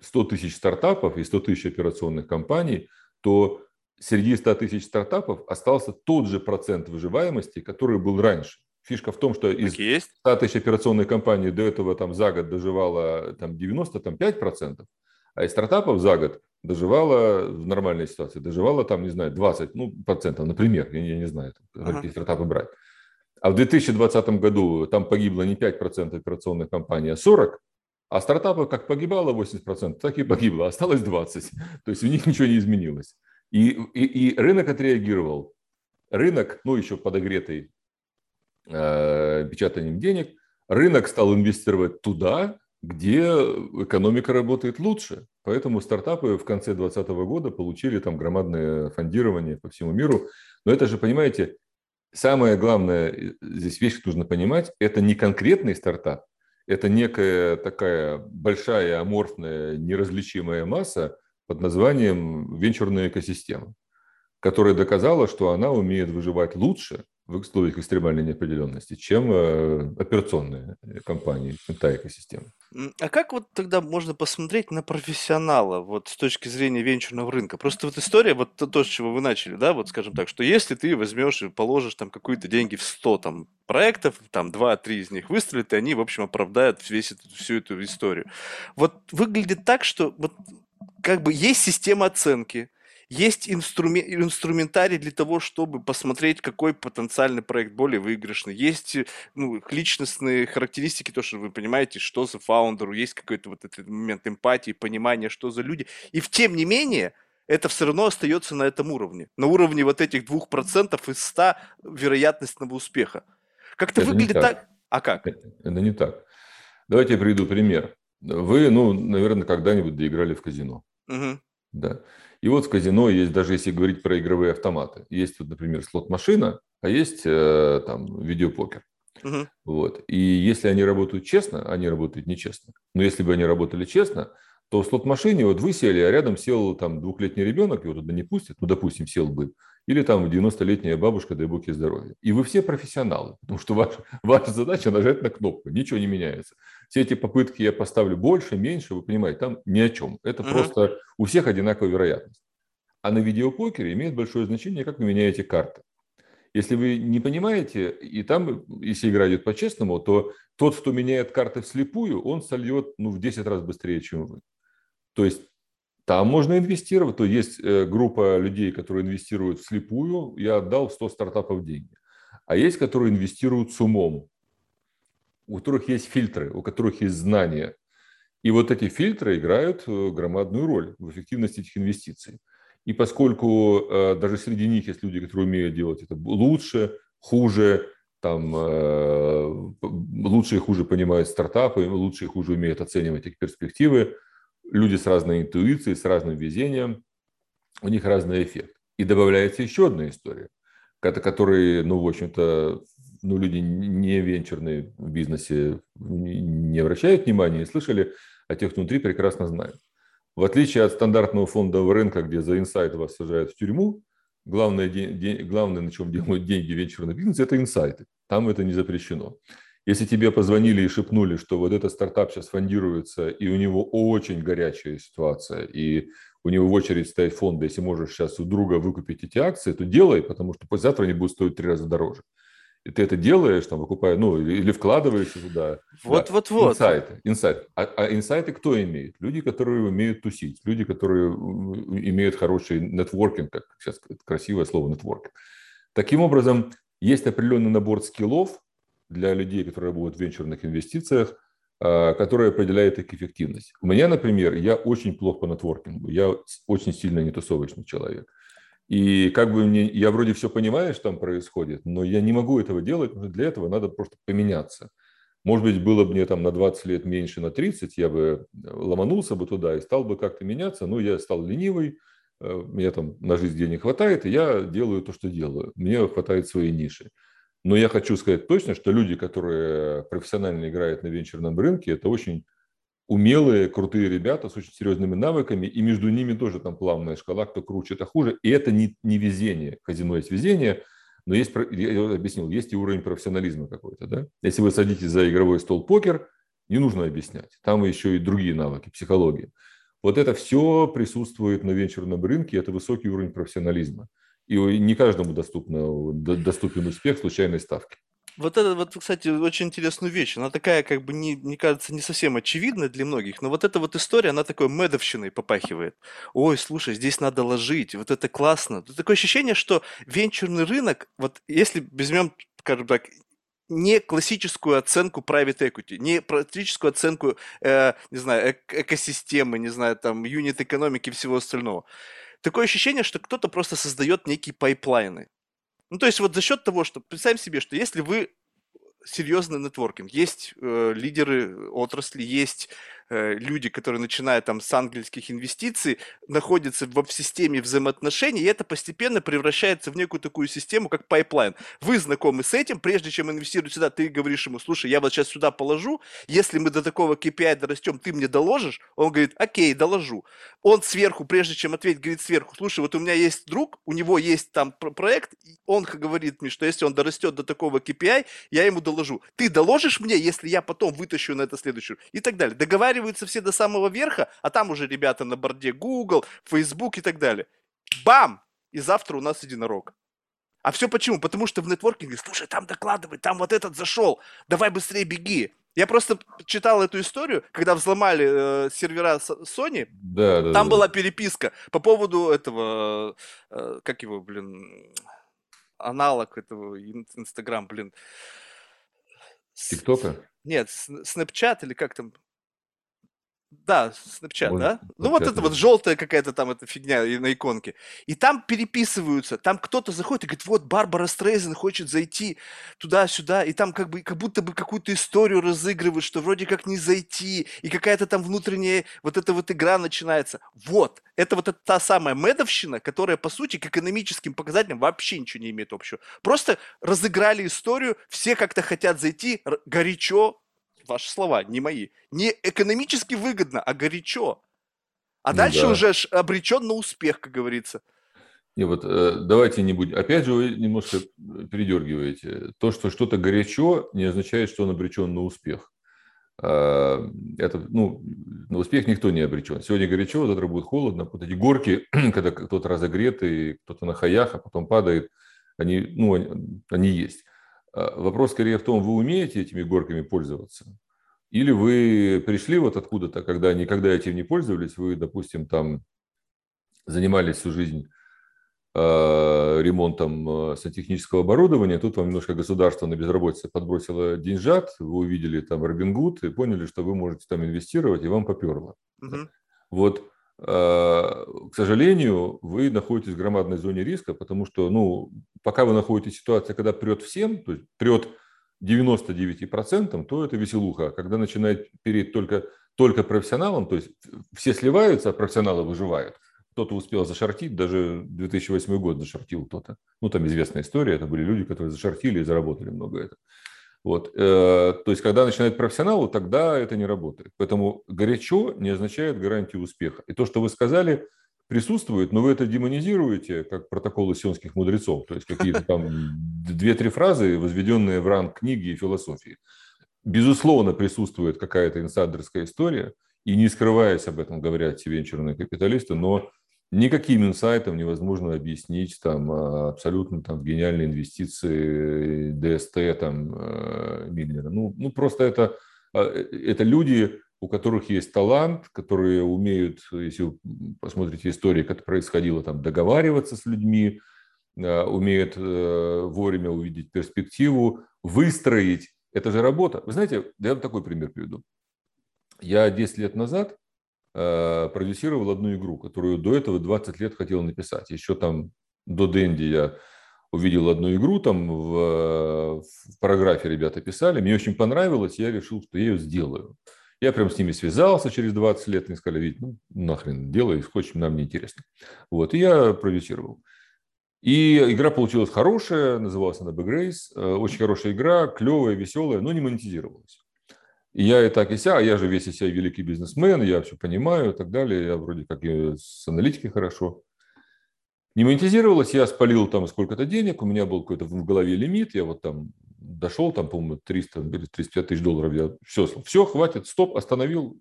100 тысяч стартапов и 100 тысяч операционных компаний, то среди 100 тысяч стартапов остался тот же процент выживаемости, который был раньше. Фишка в том, что из 100 тысяч операционных компаний до этого там за год доживало там 95%, а из стартапов за год доживало в нормальной ситуации, доживало там, не знаю, 20 ну, процентов, например, я, я не знаю, какие ага. стартапы брать. А в 2020 году там погибло не 5% операционных компаний, а 40%, а стартапов как погибало 80%, так и погибло, осталось 20%. То есть у них ничего не изменилось. И, и, и рынок отреагировал. Рынок, ну еще подогретый э, печатанием денег, рынок стал инвестировать туда, где экономика работает лучше. Поэтому стартапы в конце 2020 года получили там громадное фондирование по всему миру. Но это же, понимаете, самое главное э, здесь вещь, нужно понимать, это не конкретный стартап, это некая такая большая, аморфная, неразличимая масса под названием венчурная экосистема, которая доказала, что она умеет выживать лучше в условиях экстремальной неопределенности, чем э, операционные компании, та экосистема. А как вот тогда можно посмотреть на профессионала вот с точки зрения венчурного рынка? Просто вот история, вот то, то, с чего вы начали, да, вот скажем так, что если ты возьмешь и положишь там какие-то деньги в 100 там проектов, там 2-3 из них выстрелят, и они, в общем, оправдают весь эту, всю эту историю. Вот выглядит так, что вот как бы есть система оценки, есть инструмен, инструментарий для того, чтобы посмотреть, какой потенциальный проект более выигрышный. Есть ну, личностные характеристики, то, что вы понимаете, что за фаундеру, есть какой-то вот этот момент эмпатии, понимания, что за люди. И в тем не менее, это все равно остается на этом уровне. На уровне вот этих 2% из 100 вероятностного успеха. Как-то это выглядит так. так. А как? Это, это не так. Давайте я приведу пример. Вы, ну, наверное, когда-нибудь доиграли в казино. Угу. Да. И вот в казино есть, даже если говорить про игровые автоматы, есть вот, например, слот-машина, а есть э, там видеопокер. Угу. Вот. И если они работают честно, они работают нечестно. Но если бы они работали честно, то в слот-машине вот вы сели, а рядом сел там двухлетний ребенок, его туда не пустят, ну, допустим, сел бы, или там 90-летняя бабушка, дай бог ей здоровья. И вы все профессионалы, потому что ваш, ваша задача нажать на кнопку, ничего не меняется. Все эти попытки я поставлю больше, меньше, вы понимаете, там ни о чем. Это uh-huh. просто у всех одинаковая вероятность. А на видеопокере имеет большое значение, как вы меняете карты. Если вы не понимаете, и там, если игра идет по-честному, то тот, кто меняет карты вслепую, он сольет ну, в 10 раз быстрее, чем вы. То есть там можно инвестировать. То есть э, группа людей, которые инвестируют вслепую. Я отдал 100 стартапов деньги. А есть, которые инвестируют с умом, у которых есть фильтры, у которых есть знания. И вот эти фильтры играют э, громадную роль в эффективности этих инвестиций. И поскольку э, даже среди них есть люди, которые умеют делать это лучше, хуже, там, лучше и хуже понимают стартапы, лучше и хуже умеют оценивать их перспективы, люди с разной интуицией, с разным везением, у них разный эффект. И добавляется еще одна история, которые, ну, в общем-то, ну, люди не венчурные в бизнесе не обращают внимания, не слышали, а тех внутри прекрасно знают. В отличие от стандартного фондового рынка, где за инсайт вас сажают в тюрьму, главное, главное на чем делают деньги венчурный бизнес, это инсайты. Там это не запрещено. Если тебе позвонили и шепнули, что вот этот стартап сейчас фондируется, и у него очень горячая ситуация, и у него в очередь стоит фонд, если можешь сейчас у друга выкупить эти акции, то делай, потому что завтра они будут стоить три раза дороже и ты это делаешь, там, выкупая, ну, или вкладываешься туда. Вот, да. вот, вот. Инсайты. Инсайт. А, а инсайты кто имеет? Люди, которые умеют тусить, люди, которые имеют хороший нетворкинг, как сейчас красивое слово нетворкинг. Таким образом, есть определенный набор скиллов для людей, которые работают в венчурных инвестициях, а, который определяет их эффективность. У меня, например, я очень плохо по нетворкингу, я очень сильно нетусовочный человек. И как бы мне, я вроде все понимаю, что там происходит, но я не могу этого делать, потому что для этого надо просто поменяться. Может быть, было бы мне там на 20 лет меньше, на 30, я бы э, ломанулся бы туда и стал бы как-то меняться, но я стал ленивый, э, мне там на жизнь денег хватает, и я делаю то, что делаю. Мне хватает своей ниши. Но я хочу сказать точно, что люди, которые профессионально играют на венчурном рынке, это очень умелые, крутые ребята с очень серьезными навыками, и между ними тоже там плавная шкала, кто круче, это хуже. И это не, не везение. Казино есть везение, но есть, я объяснил, есть и уровень профессионализма какой-то. Да? Если вы садитесь за игровой стол покер, не нужно объяснять. Там еще и другие навыки, психология. Вот это все присутствует на венчурном рынке, это высокий уровень профессионализма. И не каждому доступно, доступен успех случайной ставки. Вот это вот, кстати, очень интересную вещь. Она такая, как бы, не, мне кажется, не совсем очевидная для многих, но вот эта вот история, она такой медовщиной попахивает. Ой, слушай, здесь надо ложить, вот это классно. Тут такое ощущение, что венчурный рынок, вот если возьмем, скажем так, не классическую оценку private equity, не классическую оценку, э, не знаю, эк- экосистемы, не знаю, там, unit экономики и всего остального. Такое ощущение, что кто-то просто создает некие pipeline ы. Ну, то есть вот за счет того, что представим себе, что если вы серьезный нетворкинг, есть э, лидеры отрасли, есть люди, которые начинают там с ангельских инвестиций, находятся в, системе взаимоотношений, и это постепенно превращается в некую такую систему, как pipeline. Вы знакомы с этим, прежде чем инвестировать сюда, ты говоришь ему, слушай, я вот сейчас сюда положу, если мы до такого KPI дорастем, ты мне доложишь? Он говорит, окей, доложу. Он сверху, прежде чем ответить, говорит сверху, слушай, вот у меня есть друг, у него есть там проект, он говорит мне, что если он дорастет до такого KPI, я ему доложу. Ты доложишь мне, если я потом вытащу на это следующую? И так далее. Договаривайтесь договариваются все до самого верха, а там уже ребята на борде Google, Facebook и так далее. Бам! И завтра у нас единорог. А все почему? Потому что в нетворкинге, слушай, там докладывай, там вот этот зашел, давай быстрее беги. Я просто читал эту историю, когда взломали э, сервера Sony, да, да, там да. была переписка по поводу этого, э, как его, блин, аналог этого Инстаграм, блин. ТикТока? Нет, Snapchat или как там, да, Snapchat, да? Ну, вот это вот желтая какая-то там эта фигня на иконке. И там переписываются, там кто-то заходит и говорит, вот Барбара Стрейзен хочет зайти туда-сюда, и там как бы как будто бы какую-то историю разыгрывают, что вроде как не зайти, и какая-то там внутренняя вот эта вот игра начинается. Вот, это вот та самая медовщина, которая, по сути, к экономическим показателям вообще ничего не имеет общего. Просто разыграли историю, все как-то хотят зайти горячо, ваши слова, не мои, не экономически выгодно, а горячо. А ну, дальше да. уже обречен на успех, как говорится. Не, вот э, давайте не будем. Опять же, вы немножко передергиваете. То, что что-то горячо, не означает, что он обречен на успех. Э, это, ну, на успех никто не обречен. Сегодня горячо, завтра будет холодно. Вот эти горки, когда кто-то разогретый, кто-то на хаях, а потом падает, они, ну, они, они есть. А, вопрос скорее в том, вы умеете этими горками пользоваться? Или вы пришли вот откуда-то, когда никогда этим не пользовались, вы, допустим, там занимались всю жизнь э, ремонтом э, сантехнического оборудования, тут вам немножко государство на безработице подбросило деньжат, вы увидели там Робин Гуд и поняли, что вы можете там инвестировать, и вам поперло. Угу. Вот к сожалению, вы находитесь в громадной зоне риска, потому что, ну, пока вы находитесь в ситуации, когда прет всем, то есть прет 99%, то это веселуха. Когда начинает переть только, только профессионалам, то есть все сливаются, а профессионалы выживают. Кто-то успел зашортить, даже 2008 год зашортил кто-то. Ну, там известная история, это были люди, которые зашортили и заработали много это. Вот. Э, то есть, когда начинает профессионал, тогда это не работает. Поэтому горячо не означает гарантию успеха. И то, что вы сказали, присутствует, но вы это демонизируете, как протоколы сионских мудрецов. То есть, какие-то там две-три фразы, возведенные в ранг книги и философии. Безусловно, присутствует какая-то инсайдерская история, и не скрываясь об этом, говорят все венчурные капиталисты, но никаким инсайтом невозможно объяснить там а, абсолютно там гениальные инвестиции ДСТ там э, Миллера. Ну, ну просто это, а, это люди, у которых есть талант, которые умеют, если вы посмотрите истории, как это происходило, там договариваться с людьми, а, умеют э, вовремя увидеть перспективу, выстроить это же работа. Вы знаете, я вам такой пример приведу. Я 10 лет назад э, продюсировал одну игру, которую до этого 20 лет хотел написать. Еще там до Дэнди я увидел одну игру, там в, в параграфе ребята писали, мне очень понравилось, я решил, что я ее сделаю. Я прям с ними связался через 20 лет, и сказали, Вить, ну нахрен, делай, хочешь, нам не интересно. Вот, и я продюсировал. И игра получилась хорошая, называлась она The Grace. Э, очень хорошая игра, клевая, веселая, но не монетизировалась. Я и так и ся, а я же весь из себя великий бизнесмен, я все понимаю и так далее. Я вроде как и с аналитикой хорошо. Не монетизировалась, я спалил там сколько-то денег, у меня был какой-то в голове лимит, я вот там дошел, там, по-моему, 300 или 350 тысяч долларов, я все, все, хватит, стоп, остановил,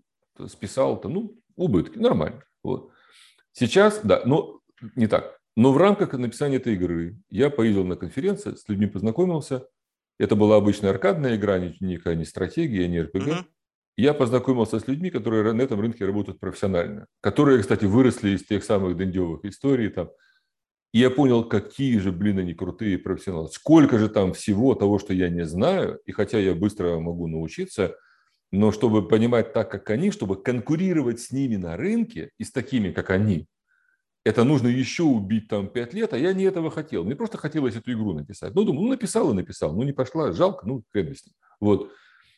списал, то, ну, убытки, нормально. Вот. Сейчас, да, но не так. Но в рамках написания этой игры я поездил на конференции, с людьми познакомился. Это была обычная аркадная игра, никакая не стратегия, не РПГ. Угу. Я познакомился с людьми, которые на этом рынке работают профессионально, которые, кстати, выросли из тех самых дендевых историй. Там. И я понял, какие же, блин, они крутые профессионалы. Сколько же там всего того, что я не знаю, и хотя я быстро могу научиться, но чтобы понимать так, как они, чтобы конкурировать с ними на рынке и с такими, как они, это нужно еще убить там пять лет, а я не этого хотел. Мне просто хотелось эту игру написать. Ну, думаю, ну, написал и написал. Ну, не пошла, жалко, ну, хрен с ним. Вот.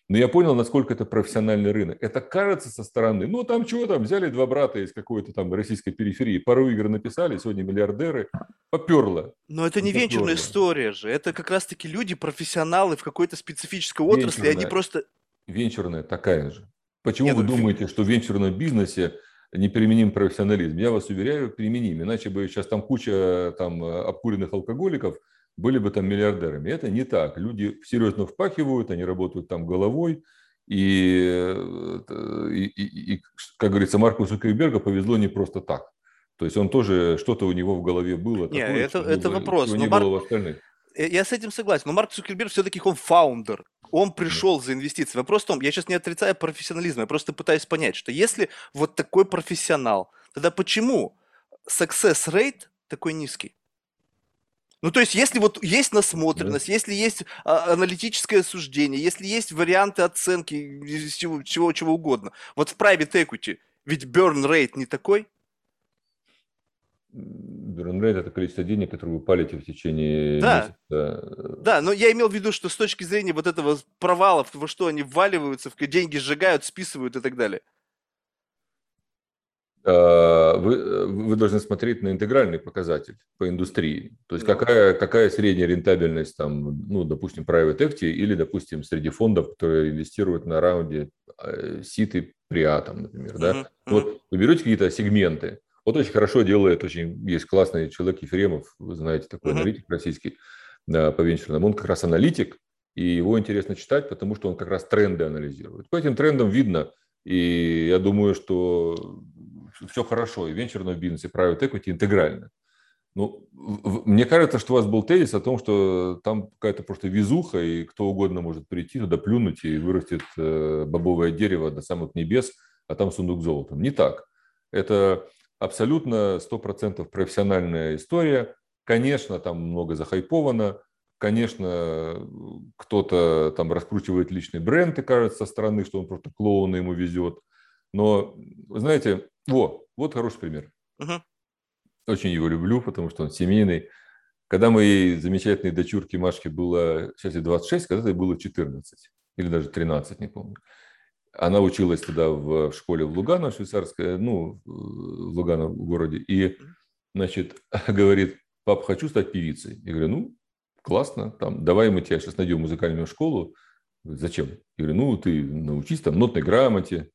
Но я понял, насколько это профессиональный рынок. Это кажется со стороны, ну, там чего там, взяли два брата из какой-то там российской периферии, пару игр написали, сегодня миллиардеры, поперло. Но это не поперло. венчурная история же. Это как раз-таки люди, профессионалы в какой-то специфической отрасли, венчурная. они просто... Венчурная такая же. Почему Нет, вы ну, думаете, что в венчурном бизнесе неприменим профессионализм. Я вас уверяю, применим. Иначе бы сейчас там куча там, обкуренных алкоголиков были бы там миллиардерами. Это не так. Люди серьезно впахивают, они работают там головой. И, и, и, и как говорится, Марку Цукерберга повезло не просто так. То есть он тоже, что-то у него в голове было. Такое, это, это вопрос. Не Марк... было у остальных. Э, я с этим согласен, но Марк Цукерберг все-таки он фаундер, он пришел за инвестиции. Вопрос в том, я сейчас не отрицаю профессионализм, я просто пытаюсь понять, что если вот такой профессионал, тогда почему success rate такой низкий? Ну, то есть, если вот есть насмотренность, да. если есть а, аналитическое суждение, если есть варианты оценки чего, чего, чего угодно. Вот в private equity ведь burn rate не такой – Burn это количество денег, которое вы палите в течение да. месяца. Да, но я имел в виду, что с точки зрения вот этого провала, во что они вваливаются, в деньги сжигают, списывают и так далее. А, вы, вы должны смотреть на интегральный показатель по индустрии. То есть, ну. какая, какая средняя рентабельность, там, ну, допустим, private equity или, допустим, среди фондов, которые инвестируют на раунде ситы приатом, например. Да? Uh-huh. Вот вы берете какие-то сегменты, вот очень хорошо делает, очень есть классный человек Ефремов, вы знаете, такой uh-huh. аналитик российский по венчурному. Он как раз аналитик, и его интересно читать, потому что он как раз тренды анализирует. По этим трендам видно, и я думаю, что все хорошо, и в венчурном бизнесе, и private equity интегрально. Ну, мне кажется, что у вас был тезис о том, что там какая-то просто везуха, и кто угодно может прийти туда, плюнуть, и вырастет э, бобовое дерево до самых небес, а там сундук золотом. Не так. Это абсолютно 100% профессиональная история. Конечно, там много захайповано, конечно, кто-то там раскручивает личный бренд, и кажется со стороны, что он просто клоуна ему везет. Но, знаете, во, вот хороший пример. Угу. Очень его люблю, потому что он семейный. Когда моей замечательной дочурке Машке было, сейчас ей 26, когда-то ей было 14 или даже 13, не помню. Она училась тогда в школе в Лугано, швейцарская, ну, в Лугано в городе. И, значит, говорит, папа, хочу стать певицей. Я говорю, ну, классно, там, давай мы тебя сейчас найдем музыкальную школу, Зачем? Я говорю, ну, ты научись там нотной грамоте.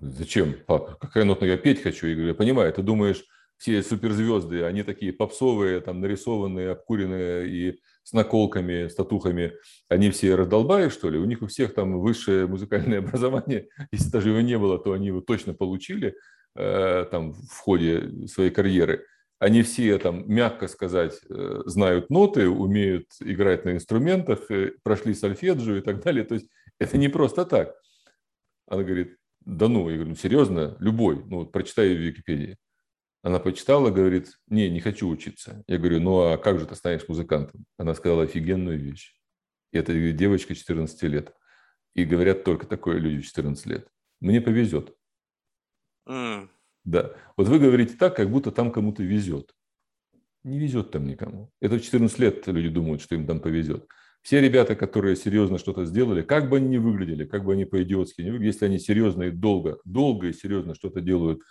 Зачем, папа? Какая нотная? Я петь хочу. Я говорю, я понимаю, ты думаешь, все суперзвезды, они такие попсовые, там нарисованные, обкуренные и с наколками, с татухами, они все раздолбаи, что ли? У них у всех там высшее музыкальное образование. Если даже его не было, то они его точно получили э, там в ходе своей карьеры. Они все там, мягко сказать, э, знают ноты, умеют играть на инструментах, э, прошли сольфеджио и так далее. То есть это не просто так. Она говорит, да ну, я говорю, ну серьезно, любой, ну вот прочитай в Википедии. Она почитала, говорит, не, не хочу учиться. Я говорю, ну а как же ты станешь музыкантом? Она сказала офигенную вещь. И это девочка 14 лет. И говорят только такое люди в 14 лет. Мне повезет. Mm. Да. Вот вы говорите так, как будто там кому-то везет. Не везет там никому. Это в 14 лет люди думают, что им там повезет. Все ребята, которые серьезно что-то сделали, как бы они ни выглядели, как бы они по-идиотски не выглядели, если они серьезно и долго, долго и серьезно что-то делают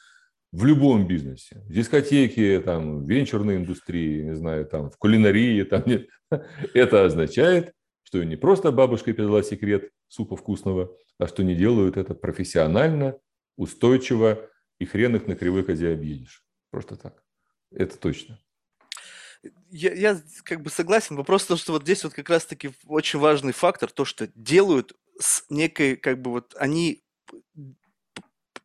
в любом бизнесе, в дискотеке, там, в венчурной индустрии, не знаю, там, в кулинарии, там, нет. это означает, что не просто бабушка передала секрет супа вкусного, а что не делают это профессионально, устойчиво, и хрен их на кривой козе объедешь. Просто так. Это точно. Я, я как бы согласен. Вопрос в том, что вот здесь вот как раз-таки очень важный фактор, то, что делают с некой, как бы вот они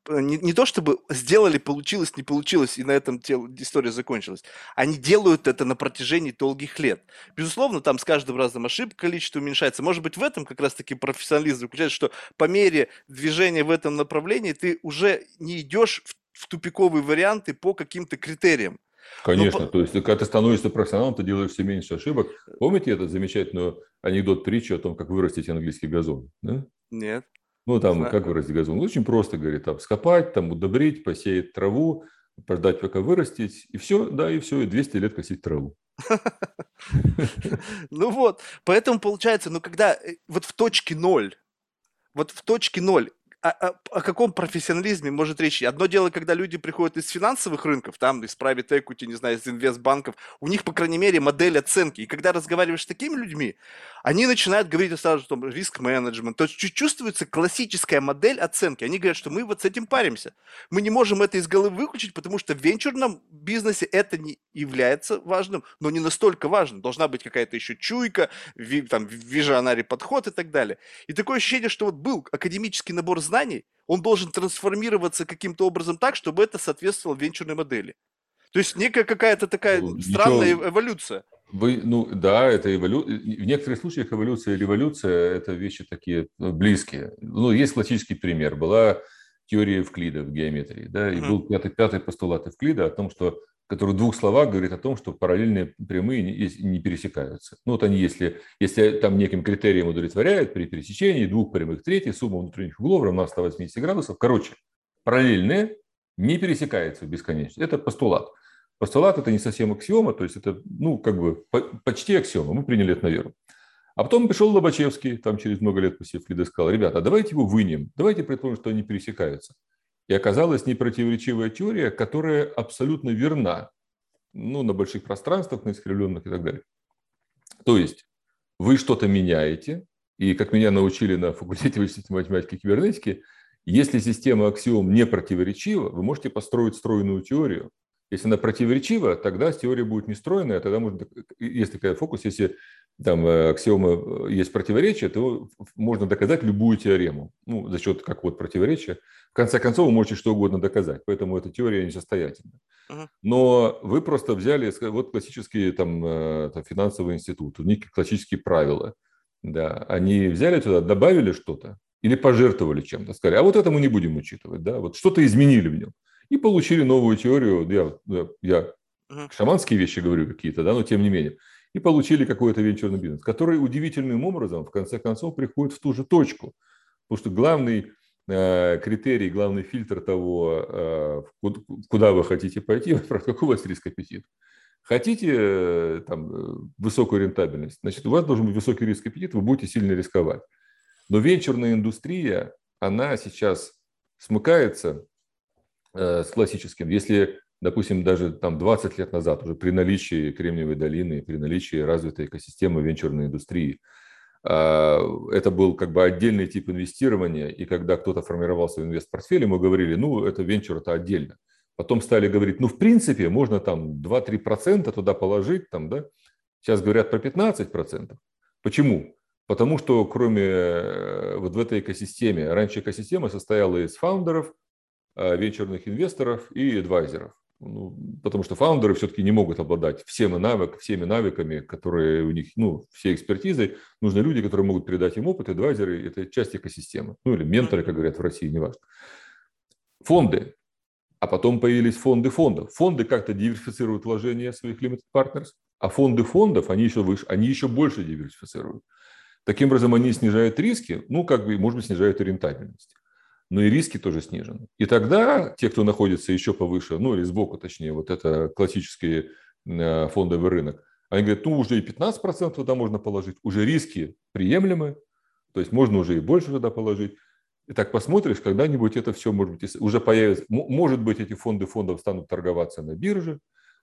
не, не то чтобы сделали, получилось, не получилось, и на этом тел, история закончилась. Они делают это на протяжении долгих лет. Безусловно, там с каждым разом ошибок количество уменьшается. Может быть, в этом как раз-таки профессионализм заключается, что по мере движения в этом направлении ты уже не идешь в, в тупиковые варианты по каким-то критериям. Конечно, Но... то есть когда ты становишься профессионалом, ты делаешь все меньше ошибок. Помните этот замечательный анекдот притчи о том, как вырастить английский газон? Да? Нет. Ну, там, Знаю. как вырастить газон? Очень просто, говорит, там, скопать, там, удобрить, посеять траву, подождать, пока вырастить, и все, да, и все, и 200 лет косить траву. Ну вот, поэтому получается, ну, когда э, вот в точке ноль, вот в точке ноль о, о, о каком профессионализме может речь? Одно дело, когда люди приходят из финансовых рынков, там, из private equity, не знаю, из инвестбанков, у них, по крайней мере, модель оценки. И когда разговариваешь с такими людьми, они начинают говорить сразу, что риск-менеджмент. То есть чувствуется классическая модель оценки. Они говорят, что мы вот с этим паримся. Мы не можем это из головы выключить, потому что в венчурном бизнесе это не является важным, но не настолько важным. Должна быть какая-то еще чуйка, ви, там, вижионарий подход и так далее. И такое ощущение, что вот был академический набор знаний, он должен трансформироваться каким-то образом так, чтобы это соответствовало венчурной модели. То есть некая какая-то такая ну, странная эволюция. Вы, ну да, это эволюция. В некоторых случаях эволюция и революция – это вещи такие ну, близкие. Ну, есть классический пример. Была теория Евклида в геометрии, да, и uh-huh. был пятый, пятый постулат Евклида о том, что который в двух словах говорит о том, что параллельные прямые не, не пересекаются. Ну вот они, если, если там неким критерием удовлетворяют при пересечении двух прямых третьих, сумма внутренних углов равна 180 градусов. Короче, параллельные не пересекаются бесконечно. Это постулат. Постулат – это не совсем аксиома, то есть это, ну, как бы почти аксиома. Мы приняли это на веру. А потом пришел Лобачевский, там через много лет после Евклида, сказал, ребята, а давайте его вынем, давайте предположим, что они пересекаются. И оказалась непротиворечивая теория, которая абсолютно верна ну, на больших пространствах, на искривленных и так далее. То есть вы что-то меняете, и как меня научили на факультете вычислительной математики и кибернетики, если система аксиом не противоречива, вы можете построить стройную теорию. Если она противоречива, тогда теория будет нестройная, тогда можно, есть такая фокус, если там э, аксиомы э, есть противоречие, то можно доказать любую теорему. Ну, за счет как вот противоречия. В конце концов, вы можете что угодно доказать, поэтому эта теория несостоятельна. Uh-huh. Но вы просто взяли, вот классические там, э, там финансовые институты, у них классические правила. Да, они взяли туда, добавили что-то или пожертвовали чем-то, сказали, а вот это мы не будем учитывать, да, вот что-то изменили в нем. И получили новую теорию, я, я uh-huh. шаманские вещи говорю какие-то, да, но тем не менее и получили какой-то венчурный бизнес, который удивительным образом, в конце концов, приходит в ту же точку. Потому что главный э, критерий, главный фильтр того, э, куда вы хотите пойти, какой у вас риск аппетит. Хотите э, там, высокую рентабельность, значит, у вас должен быть высокий риск аппетит, вы будете сильно рисковать. Но венчурная индустрия, она сейчас смыкается с классическим. Если допустим, даже там 20 лет назад, уже при наличии Кремниевой долины, при наличии развитой экосистемы венчурной индустрии, а, это был как бы отдельный тип инвестирования, и когда кто-то формировал свой инвест-портфель, мы говорили, ну, это венчур, это отдельно. Потом стали говорить, ну, в принципе, можно там 2-3% туда положить, там, да. Сейчас говорят про 15%. Почему? Потому что кроме э, вот в этой экосистеме, раньше экосистема состояла из фаундеров, э, венчурных инвесторов и адвайзеров. Ну, потому что фаундеры все-таки не могут обладать всеми, навык, всеми навыками, которые у них, ну, все экспертизы. Нужны люди, которые могут передать им опыт, адвайзеры – это часть экосистемы. Ну, или менторы, как говорят в России, неважно. Фонды. А потом появились фонды фондов. Фонды как-то диверсифицируют вложения своих limited partners, а фонды фондов, они еще выше, они еще больше диверсифицируют. Таким образом, они снижают риски, ну, как бы, может быть, снижают и рентабельность. Но и риски тоже снижены. И тогда те, кто находится еще повыше, ну, или сбоку, точнее, вот это классический э, фондовый рынок, они говорят, ну, уже и 15% туда можно положить, уже риски приемлемы, то есть можно уже и больше туда положить. И так посмотришь, когда-нибудь это все, может быть, уже появится. Может быть, эти фонды фондов станут торговаться на бирже,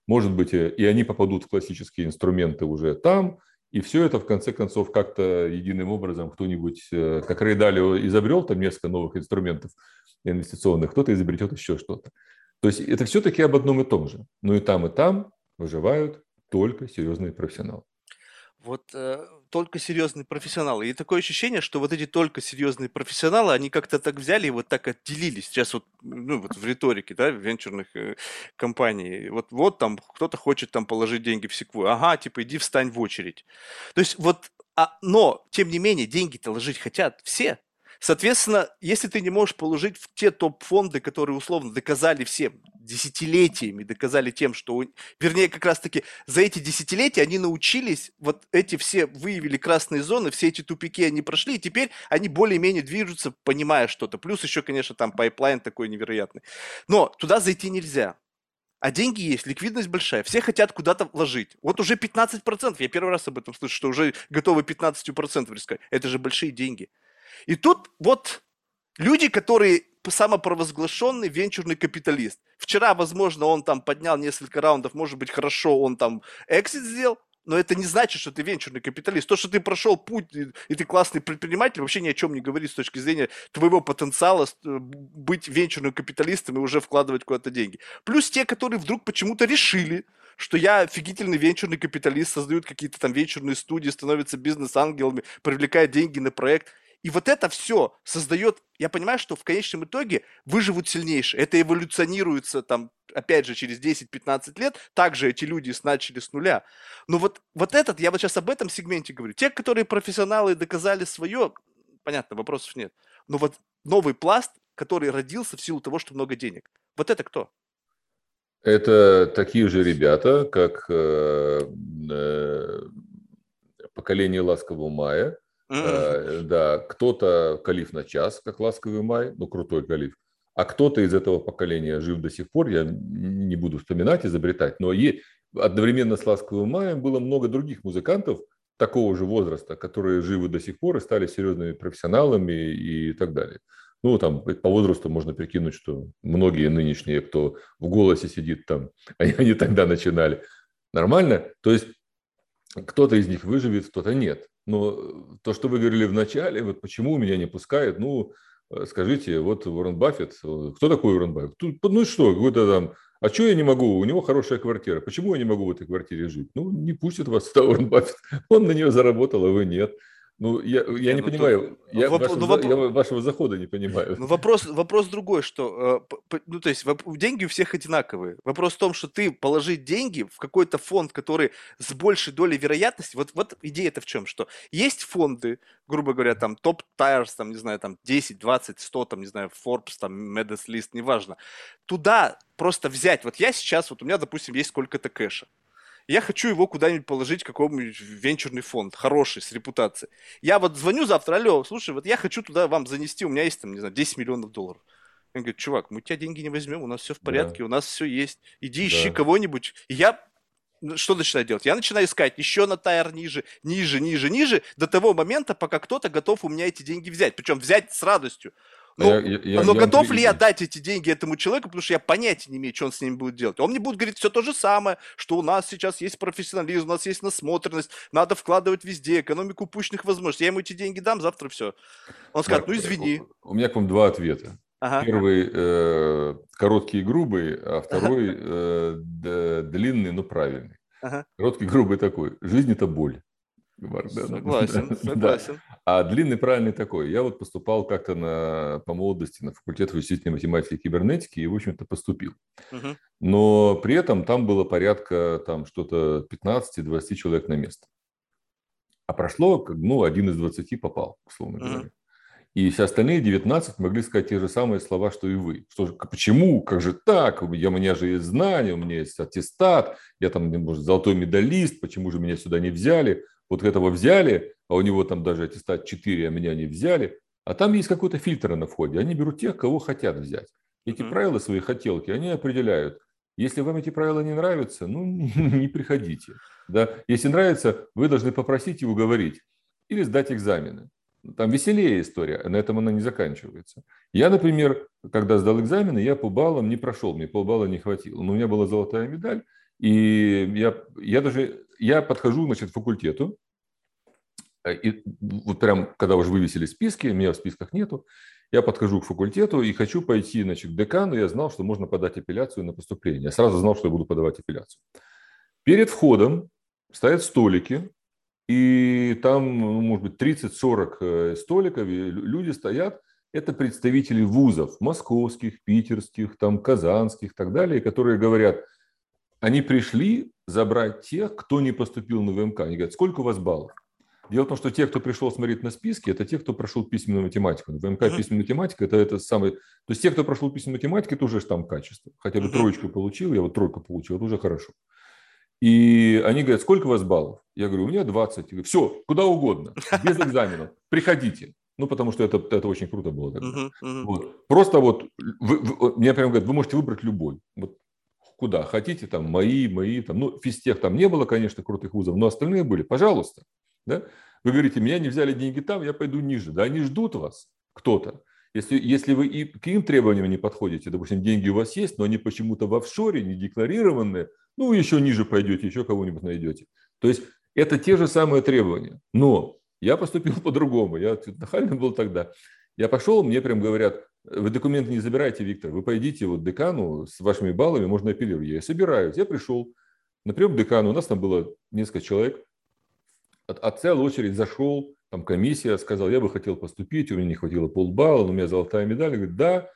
может быть, э, и они попадут в классические инструменты уже там, и все это, в конце концов, как-то единым образом кто-нибудь, э, как Далио изобрел там несколько новых инструментов инвестиционных, кто-то изобретет еще что-то. То есть это все-таки об одном и том же. Но и там, и там выживают только серьезные профессионалы. Вот э, только серьезные профессионалы. И такое ощущение, что вот эти только серьезные профессионалы, они как-то так взяли и вот так отделились. Сейчас вот, ну, вот в риторике, да, венчурных э, компаний. Вот, вот там кто-то хочет там положить деньги в секву. Ага, типа иди встань в очередь. То есть вот, а, но, тем не менее, деньги-то ложить хотят все. Соответственно, если ты не можешь положить в те топ-фонды, которые условно доказали всем десятилетиями, доказали тем, что, вернее, как раз-таки за эти десятилетия они научились, вот эти все выявили красные зоны, все эти тупики они прошли, и теперь они более-менее движутся, понимая что-то. Плюс еще, конечно, там pipeline такой невероятный. Но туда зайти нельзя. А деньги есть, ликвидность большая, все хотят куда-то вложить. Вот уже 15%, я первый раз об этом слышу, что уже готовы 15% рисковать. Это же большие деньги. И тут вот люди, которые самопровозглашенный венчурный капиталист. Вчера, возможно, он там поднял несколько раундов, может быть, хорошо он там экзит сделал, но это не значит, что ты венчурный капиталист. То, что ты прошел путь и, и ты классный предприниматель, вообще ни о чем не говорит с точки зрения твоего потенциала э, быть венчурным капиталистом и уже вкладывать куда-то деньги. Плюс те, которые вдруг почему-то решили, что я офигительный венчурный капиталист, создают какие-то там венчурные студии, становятся бизнес-ангелами, привлекают деньги на проект. И вот это все создает, я понимаю, что в конечном итоге выживут сильнейшие. Это эволюционируется там, опять же, через 10-15 лет. Также эти люди начали с нуля. Но вот, вот этот, я вот сейчас об этом сегменте говорю. Те, которые профессионалы доказали свое, понятно, вопросов нет. Но вот новый пласт, который родился в силу того, что много денег. Вот это кто? Это такие же ребята, как э, э, поколение ласкового мая, Э, да, кто-то калиф на час, как ласковый май, ну крутой калиф, а кто-то из этого поколения жив до сих пор, я не буду вспоминать, изобретать, но е... одновременно с ласковым маем было много других музыкантов такого же возраста, которые живы до сих пор и стали серьезными профессионалами и так далее. Ну, там по возрасту можно прикинуть, что многие нынешние, кто в голосе сидит там, они тогда начинали. Нормально? То есть кто-то из них выживет, кто-то нет. Но то, что вы говорили в начале, вот почему меня не пускают, ну, э, скажите, вот Уоррен Баффет, э, кто такой Уоррен Баффет? Тут, ну что, какой-то там, а что я не могу? У него хорошая квартира. Почему я не могу в этой квартире жить? Ну, не пустит вас сюда Уоррен Баффет. Он на нее заработал, а вы нет. Ну, я, я не ну, понимаю, то, я, воп, вашего, ну, воп... я вашего захода не понимаю. Ну, вопрос, вопрос другой, что, э, ну, то есть, деньги у всех одинаковые. Вопрос в том, что ты положить деньги в какой-то фонд, который с большей долей вероятности, вот, вот идея это в чем, что есть фонды, грубо говоря, там, топ tires, там, не знаю, там, 10, 20, 100, там, не знаю, Forbes, там, Medes List, неважно. Туда просто взять, вот я сейчас, вот у меня, допустим, есть сколько-то кэша я хочу его куда-нибудь положить, какой-нибудь венчурный фонд, хороший, с репутацией. Я вот звоню завтра, алло, слушай, вот я хочу туда вам занести, у меня есть там, не знаю, 10 миллионов долларов. Он говорит, чувак, мы у тебя деньги не возьмем, у нас все в порядке, да. у нас все есть. Иди ищи да. кого-нибудь. И я что начинаю делать? Я начинаю искать еще на тайр ниже, ниже, ниже, ниже, до того момента, пока кто-то готов у меня эти деньги взять. Причем взять с радостью. Ну, я, я, но я готов ли я дать эти деньги этому человеку, потому что я понятия не имею, что он с ними будет делать. Он мне будет говорить все то же самое, что у нас сейчас есть профессионализм, у нас есть насмотренность, надо вкладывать везде, экономику упущенных возможностей. Я ему эти деньги дам, завтра все. Он скажет, ну извини. У меня к вам два ответа. Ага. Первый э, короткий и грубый, а второй ага. э, длинный, но правильный. Ага. Короткий, грубый такой. Жизнь – это боль. Согласен, согласен. Да. А длинный правильный такой. Я вот поступал как-то на, по молодости на факультет вычислительной математики и кибернетики и, в общем-то, поступил. Угу. Но при этом там было порядка там что-то 15-20 человек на место. А прошло, ну, один из 20 попал, условно угу. говоря. И все остальные 19 могли сказать те же самые слова, что и вы. Что, почему? Как же так? Я, у меня же есть знания, у меня есть аттестат, я там, может, золотой медалист, почему же меня сюда не взяли? Вот этого взяли, а у него там даже аттестат 4, а меня не взяли. А там есть какой-то фильтр на входе. Они берут тех, кого хотят взять. Эти mm-hmm. правила, свои хотелки, они определяют. Если вам эти правила не нравятся, ну, не приходите. Да? Если нравится, вы должны попросить и уговорить. Или сдать экзамены. Там веселее история, на этом она не заканчивается. Я, например, когда сдал экзамены, я по баллам не прошел, мне полбалла не хватило. Но у меня была золотая медаль, и я, я даже, я подхожу, значит, к факультету, э, и вот прям, когда уже вывесили списки, меня в списках нету, я подхожу к факультету и хочу пойти, значит, к декану, я знал, что можно подать апелляцию на поступление. Я сразу знал, что я буду подавать апелляцию. Перед входом стоят столики, и там, ну, может быть, 30-40 э, столиков, люди стоят, это представители вузов, московских, питерских, там, казанских и так далее, которые говорят, они пришли забрать тех, кто не поступил на ВМК. Они говорят, сколько у вас баллов? Дело в том, что те, кто пришел смотреть на списки, это те, кто прошел письменную математику. ВМК uh-huh. письменная математика – это, это самый… То есть те, кто прошел письменную математику, это уже там качество. Хотя бы uh-huh. троечку получил, я вот тройку получил, это уже хорошо. И они говорят, сколько у вас баллов? Я говорю, у меня 20. Я говорю, все, куда угодно, без экзаменов, приходите. Ну, потому что это, это очень круто было тогда. Uh-huh, uh-huh. Вот. Просто вот, вы, вы, мне прямо говорят, вы можете выбрать любой. Вот куда хотите, там, мои, мои, там, ну, физтех там не было, конечно, крутых вузов, но остальные были, пожалуйста. Да? Вы говорите, меня не взяли деньги там, я пойду ниже. Да, они ждут вас, кто-то. Если, если вы и к им требованиям не подходите, допустим, деньги у вас есть, но они почему-то в офшоре, не декларированные, ну, еще ниже пойдете, еще кого-нибудь найдете. То есть это те же самые требования. Но я поступил по-другому. Я нахальный был тогда. Я пошел, мне прям говорят, вы документы не забирайте, Виктор, вы пойдите вот декану с вашими баллами, можно апеллировать. Я собираюсь. Я пришел на прием к декану, у нас там было несколько человек. От, от целой очередь зашел, там комиссия, сказал, я бы хотел поступить, у меня не хватило полбалла, но у меня золотая медаль. Говорит, да,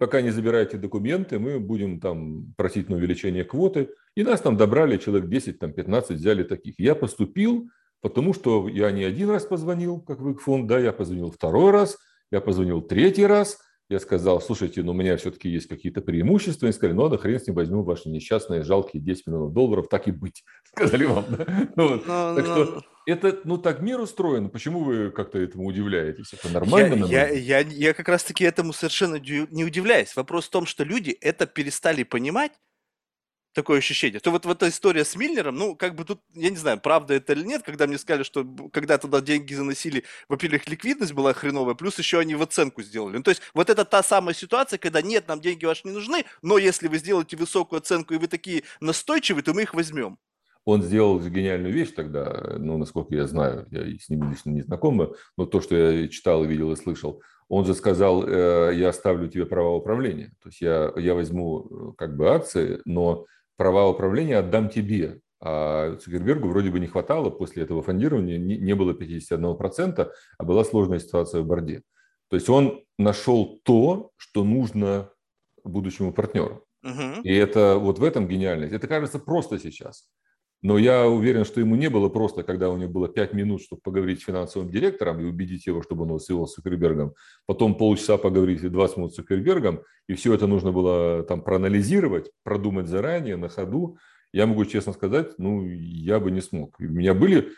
пока не забираете документы, мы будем там просить на увеличение квоты. И нас там добрали, человек 10, там 15 взяли таких. Я поступил, потому что я не один раз позвонил, как в фонд, да, я позвонил второй раз, я позвонил третий раз, я сказал, слушайте, ну у меня все-таки есть какие-то преимущества. Они сказали, ну да хрен с ним возьмем ваши несчастные жалкие 10 миллионов долларов, так и быть, сказали вам. Да? Ну, но, так но... что это, ну так мир устроен, почему вы как-то этому удивляетесь? Это нормально? Я, я, я, я как раз-таки этому совершенно не удивляюсь. Вопрос в том, что люди это перестали понимать, такое ощущение. То вот, вот эта история с Мильнером, ну, как бы тут, я не знаю, правда это или нет, когда мне сказали, что когда туда деньги заносили, во-первых, ликвидность была хреновая, плюс еще они в оценку сделали. Ну, то есть вот это та самая ситуация, когда нет, нам деньги ваши не нужны, но если вы сделаете высокую оценку и вы такие настойчивые, то мы их возьмем. Он сделал гениальную вещь тогда, ну, насколько я знаю, я с ним лично не знаком, но то, что я читал, видел и слышал, он же сказал, э, я оставлю тебе права управления. То есть я, я возьму э, как бы акции, но права управления отдам тебе. А Цукербергу вроде бы не хватало после этого фондирования, не было 51%, а была сложная ситуация в борде. То есть он нашел то, что нужно будущему партнеру. Угу. И это вот в этом гениальность. Это кажется просто сейчас. Но я уверен, что ему не было просто, когда у него было 5 минут, чтобы поговорить с финансовым директором и убедить его, чтобы он свел с Цукербергом. Потом полчаса поговорить и 20 минут с Цукербергом. И все это нужно было там проанализировать, продумать заранее, на ходу. Я могу честно сказать, ну, я бы не смог. У меня были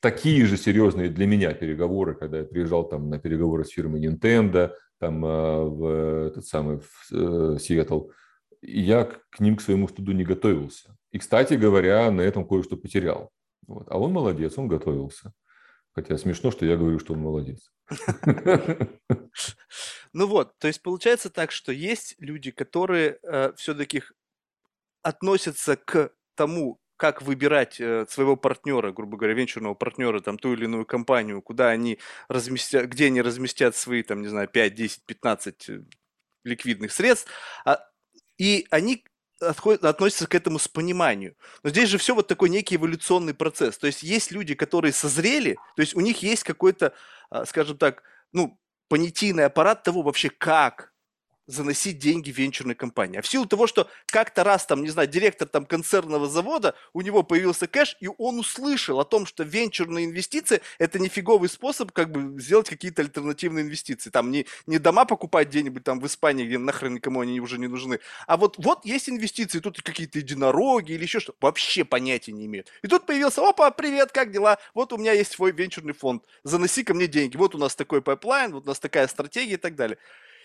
такие же серьезные для меня переговоры, когда я приезжал там на переговоры с фирмой Nintendo, там а, в этот самый в э, Сиэтл. Я к ним, к своему студу не готовился. И, кстати говоря, на этом кое-что потерял. Вот. А он молодец, он готовился. Хотя смешно, что я говорю, что он молодец. Ну вот, то есть получается так, что есть люди, которые э, все-таки относятся к тому, как выбирать э, своего партнера, грубо говоря, венчурного партнера, там, ту или иную компанию, куда они разместят, где они разместят свои, там, не знаю, 5, 10, 15 ликвидных средств, а, и они отходят, относятся к этому с пониманием. Но здесь же все вот такой некий эволюционный процесс. То есть есть люди, которые созрели, то есть у них есть какой-то, а, скажем так, ну, понятийный аппарат того вообще, как заносить деньги венчурной компании. А в силу того, что как-то раз там, не знаю, директор там концерного завода, у него появился кэш, и он услышал о том, что венчурные инвестиции – это нифиговый способ как бы сделать какие-то альтернативные инвестиции. Там не, не дома покупать где-нибудь там в Испании, где нахрен никому они уже не нужны, а вот, вот есть инвестиции, тут какие-то единороги или еще что вообще понятия не имеют. И тут появился, опа, привет, как дела? Вот у меня есть свой венчурный фонд, заноси ко мне деньги, вот у нас такой pipeline, вот у нас такая стратегия и так далее.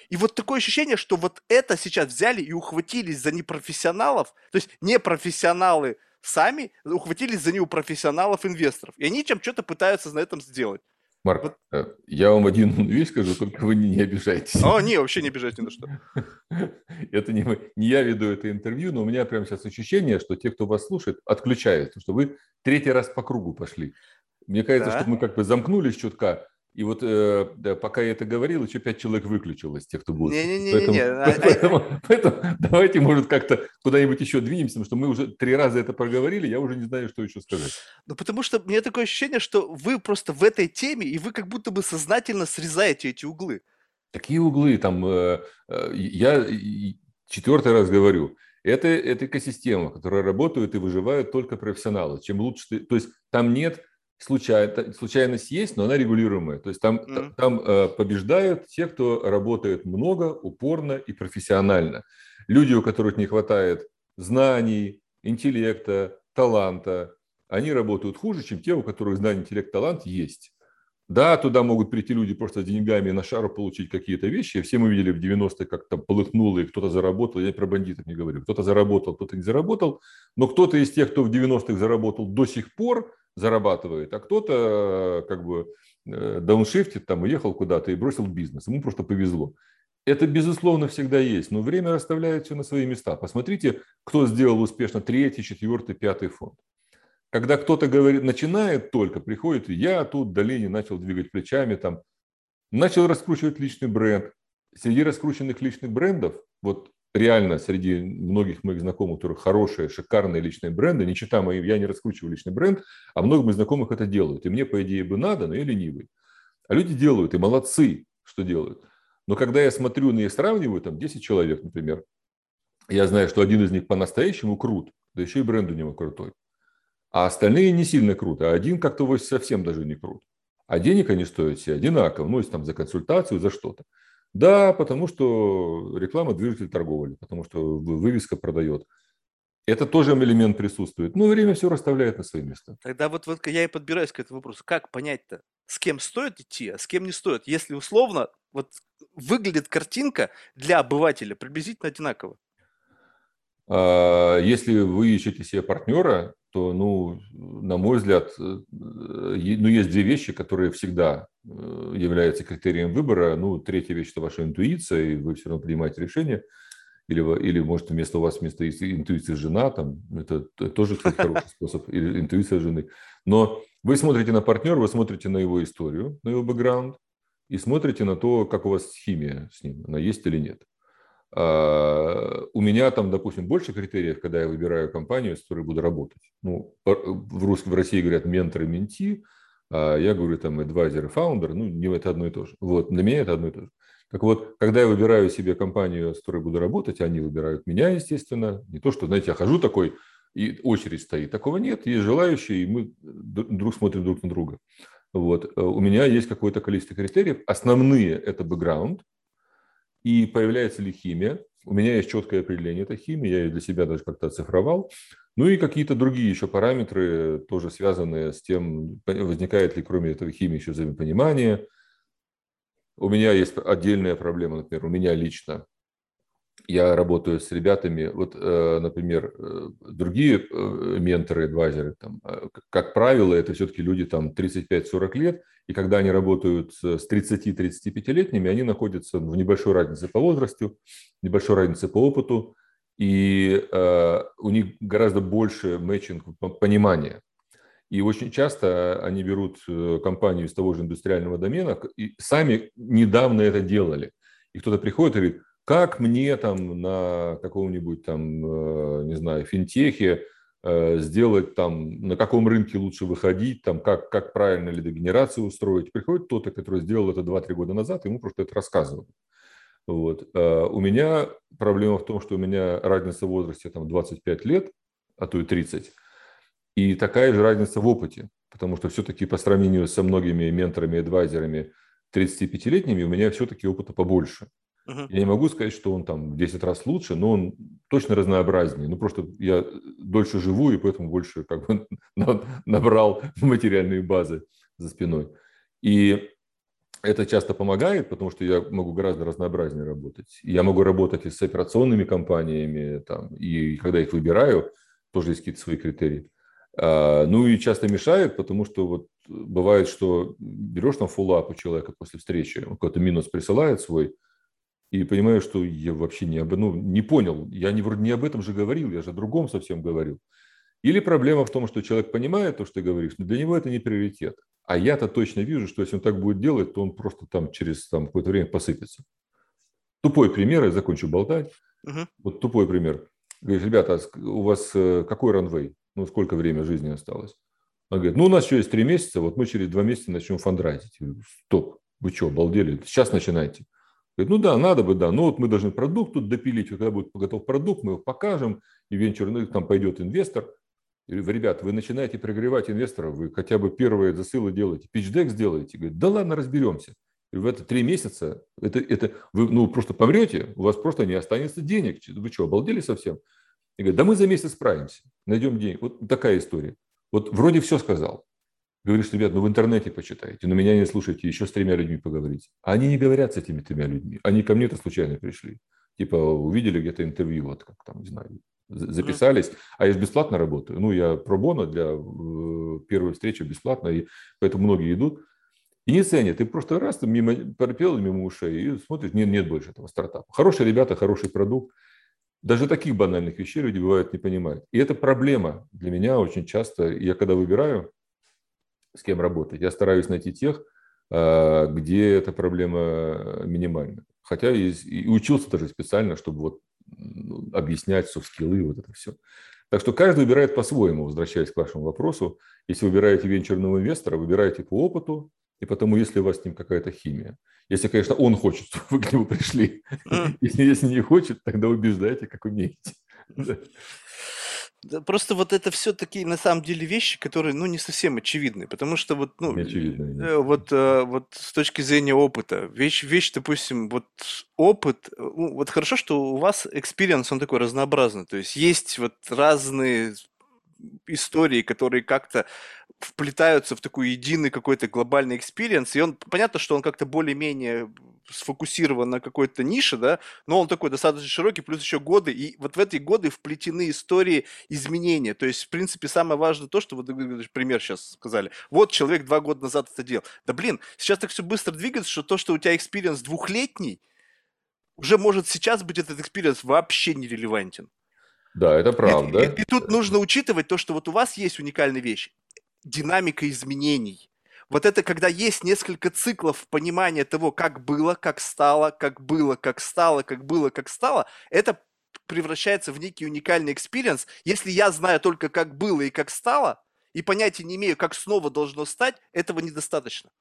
И вот такое ощущение, что вот это сейчас взяли и ухватились за непрофессионалов, то есть непрофессионалы сами ухватились за непрофессионалов-инвесторов. И они чем что-то пытаются на этом сделать. Марк, вот. Э, я вам один вещь скажу, только вы не, обижайтесь. О, не, вообще не обижайтесь ни на что. Это не, не я веду это интервью, но у меня прямо сейчас ощущение, что те, кто вас слушает, отключаются, что вы третий раз по кругу пошли. Мне кажется, да? что мы как бы замкнулись чутка, и вот э, да, пока я это говорил, еще пять человек выключилось, тех, кто будет. Не-не-не. Поэтому, а, а поэтому, поэтому давайте, может, как-то куда-нибудь еще двинемся, потому что мы уже три раза это проговорили, я уже не знаю, что еще сказать. Ну, потому что у меня такое ощущение, что вы просто в этой теме, и вы как будто бы сознательно срезаете эти углы. Такие углы, там, э, э, я четвертый раз говорю, это, это экосистема, которая работает и выживают только профессионалы. Чем лучше, то есть там нет случай, случайность есть, но она регулируемая. То есть там, mm-hmm. там э, побеждают те, кто работает много, упорно и профессионально. Люди, у которых не хватает знаний, интеллекта, таланта, они работают хуже, чем те, у которых знания, интеллект, талант есть. Да, туда могут прийти люди просто с деньгами на шару получить какие-то вещи. Все мы видели в 90-е, как там полыхнуло, и кто-то заработал. Я про бандитов не говорю. Кто-то заработал, кто-то не заработал. Но кто-то из тех, кто в 90-х заработал до сих пор, зарабатывает, а кто-то э, как бы э, дауншифтит, там, уехал куда-то и бросил бизнес. Ему просто повезло. Это, безусловно, всегда есть, но время расставляет все на свои места. Посмотрите, кто сделал успешно третий, четвертый, пятый фонд. Когда кто-то говорит, начинает только, приходит, я тут в долине начал двигать плечами, там, начал раскручивать личный бренд. Среди раскрученных личных брендов, вот реально среди многих моих знакомых, у которых хорошие, шикарные личные бренды, не читая мои, я не раскручиваю личный бренд, а много моих знакомых это делают. И мне, по идее, бы надо, но я ленивый. А люди делают, и молодцы, что делают. Но когда я смотрю на них, сравниваю, там 10 человек, например, я знаю, что один из них по-настоящему крут, да еще и бренд у него крутой. А остальные не сильно круто, а один как-то совсем даже не крут. А денег они стоят все одинаково, ну, если там за консультацию, за что-то. Да, потому что реклама движитель торговли, потому что вывеска продает. Это тоже элемент присутствует. Но время все расставляет на свои места. Тогда вот, вот я и подбираюсь к этому вопросу. Как понять-то, с кем стоит идти, а с кем не стоит? Если условно вот выглядит картинка для обывателя приблизительно одинаково. А, если вы ищете себе партнера, то, ну, на мой взгляд, э, ну, есть две вещи, которые всегда э, являются критерием выбора. Ну, третья вещь – это ваша интуиция, и вы все равно принимаете решение. Или, или может, вместо вас вместо интуиции жена, там, это тоже, кстати, хороший способ, или интуиция жены. Но вы смотрите на партнера, вы смотрите на его историю, на его бэкграунд, и смотрите на то, как у вас химия с ним, она есть или нет. А, у меня там, допустим, больше критериев, когда я выбираю компанию, с которой буду работать. Ну, в, русском, в России говорят ментор и менти, а я говорю там и фаундер, ну, не это одно и то же. Вот, для меня это одно и то же. Так вот, когда я выбираю себе компанию, с которой буду работать, они выбирают меня, естественно. Не то, что, знаете, я хожу такой, и очередь стоит. Такого нет. Есть желающие, и мы друг смотрим друг на друга. Вот. Э, у меня есть какое-то количество критериев. Основные – это бэкграунд, и появляется ли химия. У меня есть четкое определение этой химии, я ее для себя даже как-то оцифровал. Ну и какие-то другие еще параметры, тоже связанные с тем, возникает ли кроме этого химии еще взаимопонимание. У меня есть отдельная проблема, например, у меня лично я работаю с ребятами, вот, э, например, э, другие э, менторы, адвайзеры, там, как правило, это все-таки люди там 35-40 лет, и когда они работают с 30-35-летними, они находятся в небольшой разнице по возрасту, небольшой разнице по опыту, и у них гораздо больше мэчинг понимания. И очень часто они берут компанию из того же индустриального домена и сами недавно это делали. И кто-то приходит и говорит, как мне там на каком-нибудь там, э, не знаю, финтехе э, сделать там, на каком рынке лучше выходить, там, как, как правильно лидогенерацию устроить. Приходит кто-то, который сделал это 2-3 года назад, ему просто это рассказывают. Вот. А у меня проблема в том, что у меня разница в возрасте там 25 лет, а то и 30, и такая же разница в опыте, потому что все-таки по сравнению со многими менторами адвайзерами 35-летними у меня все-таки опыта побольше. Uh-huh. Я не могу сказать, что он там в 10 раз лучше, но он точно разнообразнее. Ну, просто я дольше живу, и поэтому больше как бы набрал материальные базы за спиной. И это часто помогает, потому что я могу гораздо разнообразнее работать. Я могу работать и с операционными компаниями, там, и когда их выбираю, тоже есть какие-то свои критерии. А, ну и часто мешает, потому что вот бывает, что берешь там фуллап у человека после встречи, он какой-то минус присылает свой, и понимаю, что я вообще не, об, ну, не понял. Я не, вроде не об этом же говорил, я же о другом совсем говорил. Или проблема в том, что человек понимает то, что ты говоришь, но для него это не приоритет. А я-то точно вижу, что если он так будет делать, то он просто там через там, какое-то время посыпется. Тупой пример, я закончу болтать. Uh-huh. Вот тупой пример. Говорит, ребята, а у вас э, какой ранвей? Ну, сколько время жизни осталось? Он говорит, ну, у нас еще есть три месяца, вот мы через два месяца начнем фандрайзить. Стоп, вы что, обалдели? Сейчас начинайте. Говорит, ну да, надо бы, да, но вот мы должны продукт тут допилить, когда будет готов продукт, мы его покажем, и венчур, ну, там пойдет инвестор. И, ребят, вы начинаете прогревать инвесторов, вы хотя бы первые засылы делаете, пичдек сделаете. Говорит, да ладно, разберемся. И в это три месяца, это, это вы ну, просто помрете, у вас просто не останется денег. Вы что, обалдели совсем? И говорит, да мы за месяц справимся, найдем денег. Вот такая история. Вот вроде все сказал. Говоришь, ребят, ну в интернете почитайте, но меня не слушайте, еще с тремя людьми поговорите. А они не говорят с этими тремя людьми. Они ко мне-то случайно пришли. Типа увидели где-то интервью, вот как там, не знаю, записались. А я же бесплатно работаю. Ну, я пробона для э, первой встречи бесплатно, и поэтому многие идут. И не ценят. Ты просто раз там мимо, пропел мимо ушей и смотришь, нет, нет больше этого стартапа. Хорошие ребята, хороший продукт. Даже таких банальных вещей люди бывают не понимают. И это проблема для меня очень часто. Я когда выбираю с кем работать. Я стараюсь найти тех, а, где эта проблема минимальна. Хотя и, и учился даже специально, чтобы вот объяснять софт-скиллы, вот это все. Так что каждый выбирает по-своему, возвращаясь к вашему вопросу. Если выбираете венчурного инвестора, выбираете по опыту, и потому, если у вас с ним какая-то химия. Если, конечно, он хочет, чтобы вы к нему пришли. Если, если не хочет, тогда убеждайте, как умеете. Просто вот это все такие, на самом деле, вещи, которые, ну, не совсем очевидны, потому что вот, ну, э, вот, э, вот с точки зрения опыта, вещь, вещь, допустим, вот опыт, ну, вот хорошо, что у вас experience, он такой разнообразный, то есть есть вот разные истории, которые как-то вплетаются в такой единый какой-то глобальный experience, и он, понятно, что он как-то более-менее сфокусирован на какой-то нише, да, но он такой достаточно широкий, плюс еще годы, и вот в эти годы вплетены истории изменения, то есть, в принципе, самое важное то, что вот пример сейчас сказали, вот человек два года назад это делал, да блин, сейчас так все быстро двигается, что то, что у тебя experience двухлетний, уже может сейчас быть этот experience вообще нерелевантен. Да, это правда. И, и, и тут нужно учитывать то, что вот у вас есть уникальная вещь, динамика изменений. Вот это когда есть несколько циклов понимания того, как было, как стало, как было, как стало, как было, как стало, это превращается в некий уникальный experience. Если я знаю только, как было и как стало, и понятия не имею, как снова должно стать, этого недостаточно.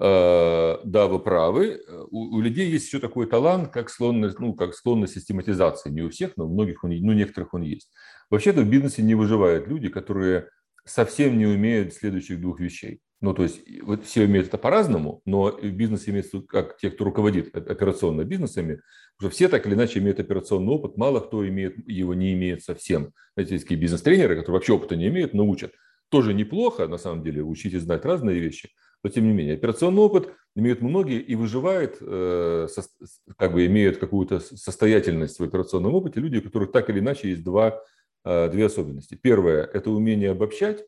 Э, да, вы правы. У, у людей есть еще такой талант, как склонность, ну, как склонность систематизации. Не у всех, но у многих, он, ну, некоторых он есть. Вообще-то в бизнесе не выживают люди, которые совсем не умеют следующих двух вещей. Ну, то есть вот все умеют это по-разному, но бизнесе имеется как те, кто руководит операционно бизнесами, уже все так или иначе имеют операционный опыт, мало кто имеет, его не имеет совсем. Знаете, есть такие бизнес-тренеры, которые вообще опыта не имеют, но учат. Тоже неплохо, на самом деле, учить и знать разные вещи, но тем не менее. Операционный опыт имеют многие и выживает, э, как бы имеют какую-то состоятельность в операционном опыте люди, у которых так или иначе есть два, две особенности. Первое – это умение обобщать,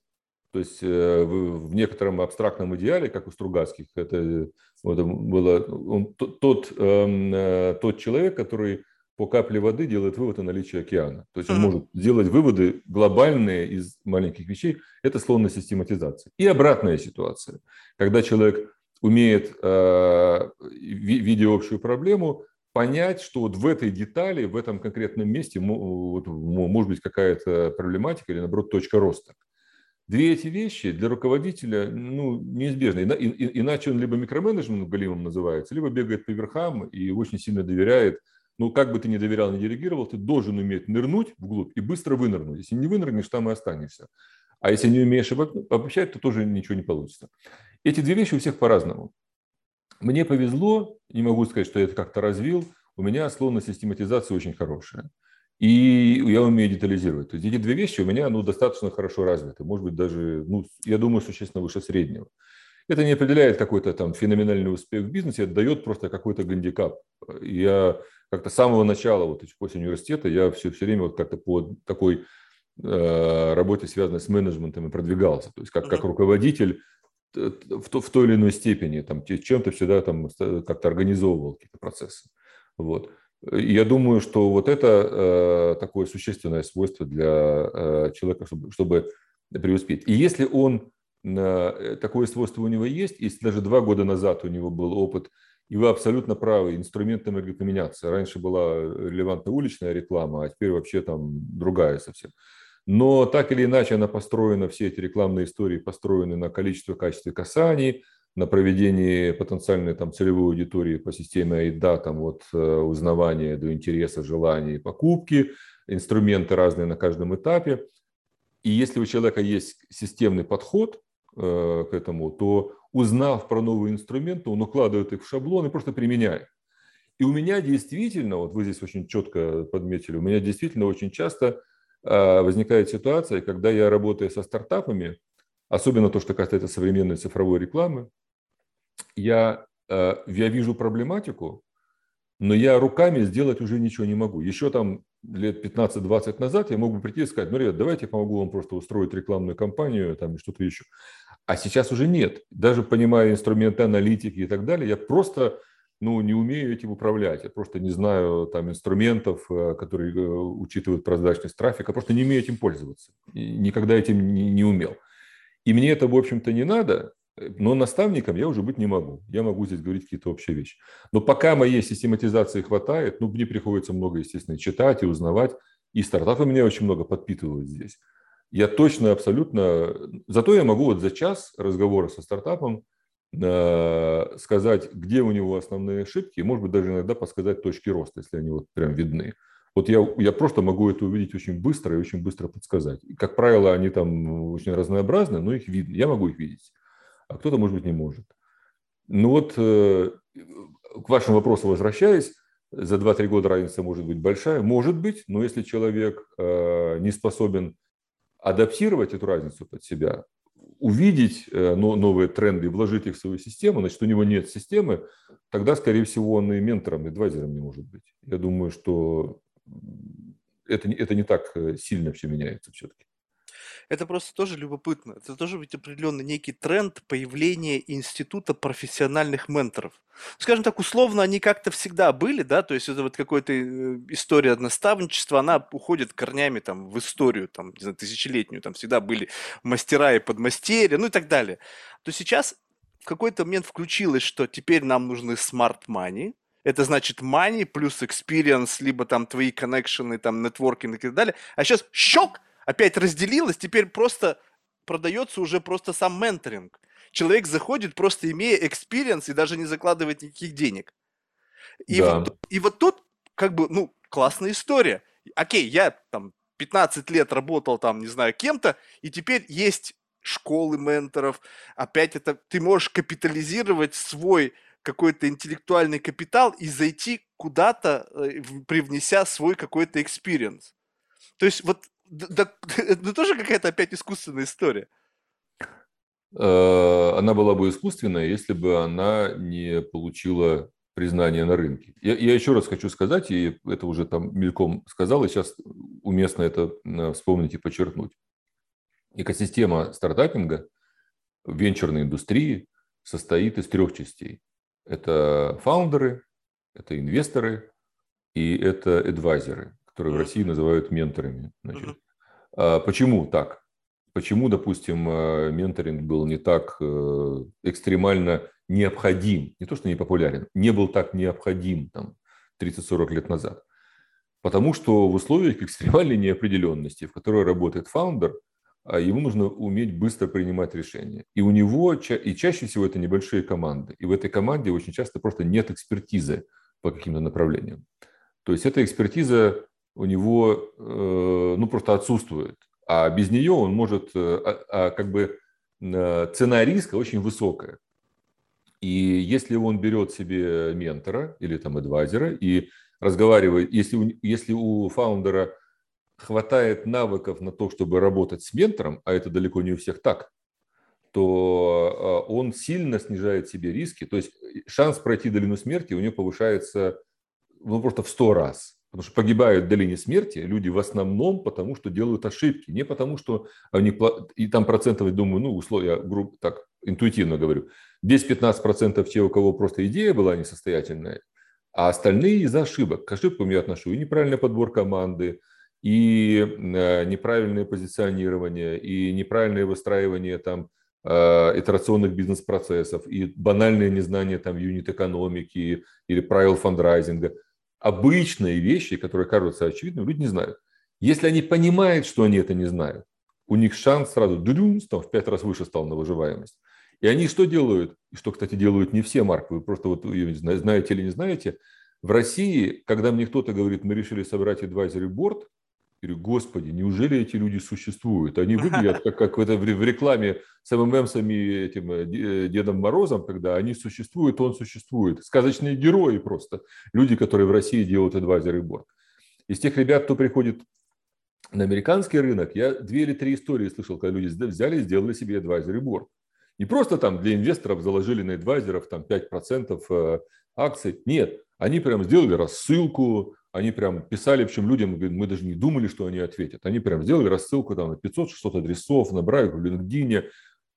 то есть э, в некотором абстрактном идеале, как у Стругацких, это вот, было он, тот, эм, тот человек, который по капле воды делает вывод о наличии океана. То есть он может делать выводы глобальные из маленьких вещей. Это склонность систематизации. И обратная ситуация, когда человек умеет, э, видя общую проблему, понять, что вот в этой детали, в этом конкретном месте вот, может быть какая-то проблематика или, наоборот, точка роста. Две эти вещи для руководителя ну, неизбежны. Иначе он либо микроменеджмент галимом называется, либо бегает по верхам и очень сильно доверяет ну, как бы ты ни доверял, ни делегировал, ты должен уметь нырнуть вглубь и быстро вынырнуть. Если не вынырнешь, там и останешься. А если не умеешь обобщать, то тоже ничего не получится. Эти две вещи у всех по-разному. Мне повезло, не могу сказать, что я это как-то развил, у меня склонность систематизации очень хорошая. И я умею детализировать. То есть эти две вещи у меня ну, достаточно хорошо развиты. Может быть, даже, ну, я думаю, существенно выше среднего. Это не определяет какой-то там феноменальный успех в бизнесе, это дает просто какой-то гандикап. Я как-то с самого начала, вот после университета, я все, все время вот как-то по такой э, работе, связанной с менеджментом, и продвигался. То есть как, как руководитель в, то, в той или иной степени, там, чем-то всегда там как-то организовывал какие-то процессы. Вот. Я думаю, что вот это э, такое существенное свойство для э, человека, чтобы, чтобы преуспеть. И если он, э, такое свойство у него есть, если даже два года назад у него был опыт и вы абсолютно правы, инструменты могли поменяться. Раньше была релевантная уличная реклама, а теперь вообще там другая совсем. Но так или иначе она построена, все эти рекламные истории построены на количестве, качестве касаний, на проведении потенциальной там, целевой аудитории по системе AIDA, там, от э, узнавания до интереса, желания покупки, инструменты разные на каждом этапе. И если у человека есть системный подход э, к этому, то узнав про новые инструменты, он укладывает их в шаблон и просто применяет. И у меня действительно, вот вы здесь очень четко подметили, у меня действительно очень часто возникает ситуация, когда я работаю со стартапами, особенно то, что касается современной цифровой рекламы, я, а, я вижу проблематику, но я руками сделать уже ничего не могу. Еще там лет 15-20 назад я мог бы прийти и сказать, ну, ребят, давайте я помогу вам просто устроить рекламную кампанию там, что-то еще. А сейчас уже нет. Даже понимая инструменты аналитики и так далее, я просто ну, не умею этим управлять. Я просто не знаю там инструментов, э, которые э, учитывают прозрачность трафика, просто не умею этим пользоваться. Никогда этим не, не умел. И мне это, в общем-то, не надо, но наставником я уже быть не могу. Я могу здесь говорить какие-то общие вещи. Но пока моей систематизации хватает, ну, мне приходится много, естественно, читать и узнавать. И стартапы меня очень много подпитывают здесь я точно, абсолютно... Зато я могу вот за час разговора со стартапом э, сказать, где у него основные ошибки, и, может быть, даже иногда подсказать точки роста, если они вот прям видны. Вот я, я просто могу это увидеть очень быстро и очень быстро подсказать. И, как правило, они там очень разнообразны, но их видно. Я могу их видеть, а кто-то, может быть, не может. Ну вот, э, к вашему вопросу возвращаясь, за 2-3 года разница может быть большая. Может быть, но если человек э, не способен адаптировать эту разницу под себя, увидеть э, новые тренды и вложить их в свою систему, значит, у него нет системы, тогда, скорее всего, он и ментором, и адвайзером не может быть. Я думаю, что это, это не так э, сильно все меняется все-таки. Это просто тоже любопытно. Это тоже ведь определенный некий тренд появления института профессиональных менторов. Скажем так, условно они как-то всегда были, да, то есть это вот какая-то э, история наставничества, она уходит корнями там в историю, там, не знаю, тысячелетнюю, там всегда были мастера и подмастерья, ну и так далее. То сейчас в какой-то момент включилось, что теперь нам нужны money, это значит money плюс experience, либо там твои connection ы, там нетворкинг и так далее. А сейчас щелк, опять разделилось, теперь просто продается уже просто сам менторинг. Человек заходит, просто имея experience и даже не закладывает никаких денег. И, да. вот, и вот тут, как бы, ну, классная история. Окей, я там 15 лет работал там, не знаю, кем-то, и теперь есть школы менторов. Опять это ты можешь капитализировать свой какой-то интеллектуальный капитал и зайти куда-то, э, привнеся свой какой-то experience. То есть вот да, это тоже какая-то опять искусственная история. э, она была бы искусственная, если бы она не получила признание на рынке. Я, я еще раз хочу сказать, и это уже там мельком сказал, и сейчас уместно это э, вспомнить и подчеркнуть. Экосистема стартапинга в венчурной индустрии состоит из трех частей. Это фаундеры, это инвесторы и это адвайзеры, которые в России называют менторами. Значит, а почему так? Почему, допустим, э, менторинг был не так э, экстремально необходим, не то что не популярен, не был так необходим там 30-40 лет назад? Потому что в условиях экстремальной неопределенности, в которой работает фаундер, а ему нужно уметь быстро принимать решения. И у него, и чаще всего это небольшие команды. И в этой команде очень часто просто нет экспертизы по каким-то направлениям. То есть эта экспертиза у него э, ну, просто отсутствует. А без нее он может, э, а, а, как бы э, цена риска очень высокая. И если он берет себе ментора или там адвайзера и разговаривает, если у, если у фаундера хватает навыков на то, чтобы работать с ментором, а это далеко не у всех так, то он сильно снижает себе риски. То есть шанс пройти долину смерти у него повышается ну, просто в сто раз. Потому что погибают в долине смерти люди в основном потому, что делают ошибки. Не потому, что они... И там процентов, думаю, ну, условия, грубо, так, интуитивно говорю, 10-15% те, у кого просто идея была несостоятельная, а остальные из-за ошибок. К ошибкам я отношу и неправильный подбор команды, и э, неправильное позиционирование, и неправильное выстраивание там э, итерационных бизнес-процессов, и банальное незнание там юнит-экономики или правил фандрайзинга – обычные вещи, которые кажутся очевидными, люди не знают. Если они понимают, что они это не знают, у них шанс сразу там в пять раз выше стал на выживаемость. И они что делают? И что, кстати, делают не все, Марк, вы просто вот знаете или не знаете. В России, когда мне кто-то говорит, мы решили собрать advisory board, я говорю, господи, неужели эти люди существуют? Они выглядят как, как в, это, в рекламе с МММсами этим э, э, Дедом Морозом, когда они существуют, он существует. Сказочные герои просто. Люди, которые в России делают advisory board. Из тех ребят, кто приходит на американский рынок, я две или три истории слышал, когда люди взяли и сделали себе advisory board. Не просто там для инвесторов заложили на адвайзеров там 5% э, акций. Нет, они прям сделали рассылку, они прям писали, причем людям, мы даже не думали, что они ответят. Они прям сделали рассылку там на 500-600 адресов, набрали в LinkedIn,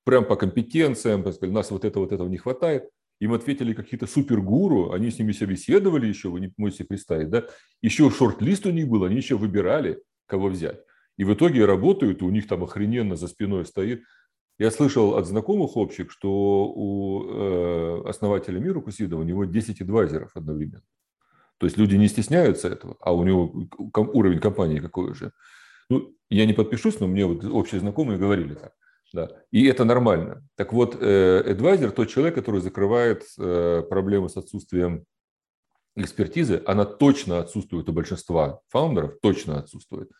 прям по компетенциям, сказали, нас вот этого, вот этого не хватает. Им ответили какие-то супергуру, они с ними собеседовали еще, вы не можете представить, да? Еще шорт-лист у них был, они еще выбирали, кого взять. И в итоге работают, у них там охрененно за спиной стоит. Я слышал от знакомых общих, что у э, основателя мира Кусидова у него 10 адвайзеров одновременно. То есть люди не стесняются этого, а у него уровень компании какой же. Ну, я не подпишусь, но мне вот общие знакомые говорили так. Да. И это нормально. Так вот, адвайзер – тот человек, который закрывает э, проблемы с отсутствием экспертизы. Она точно отсутствует у большинства фаундеров, точно отсутствует.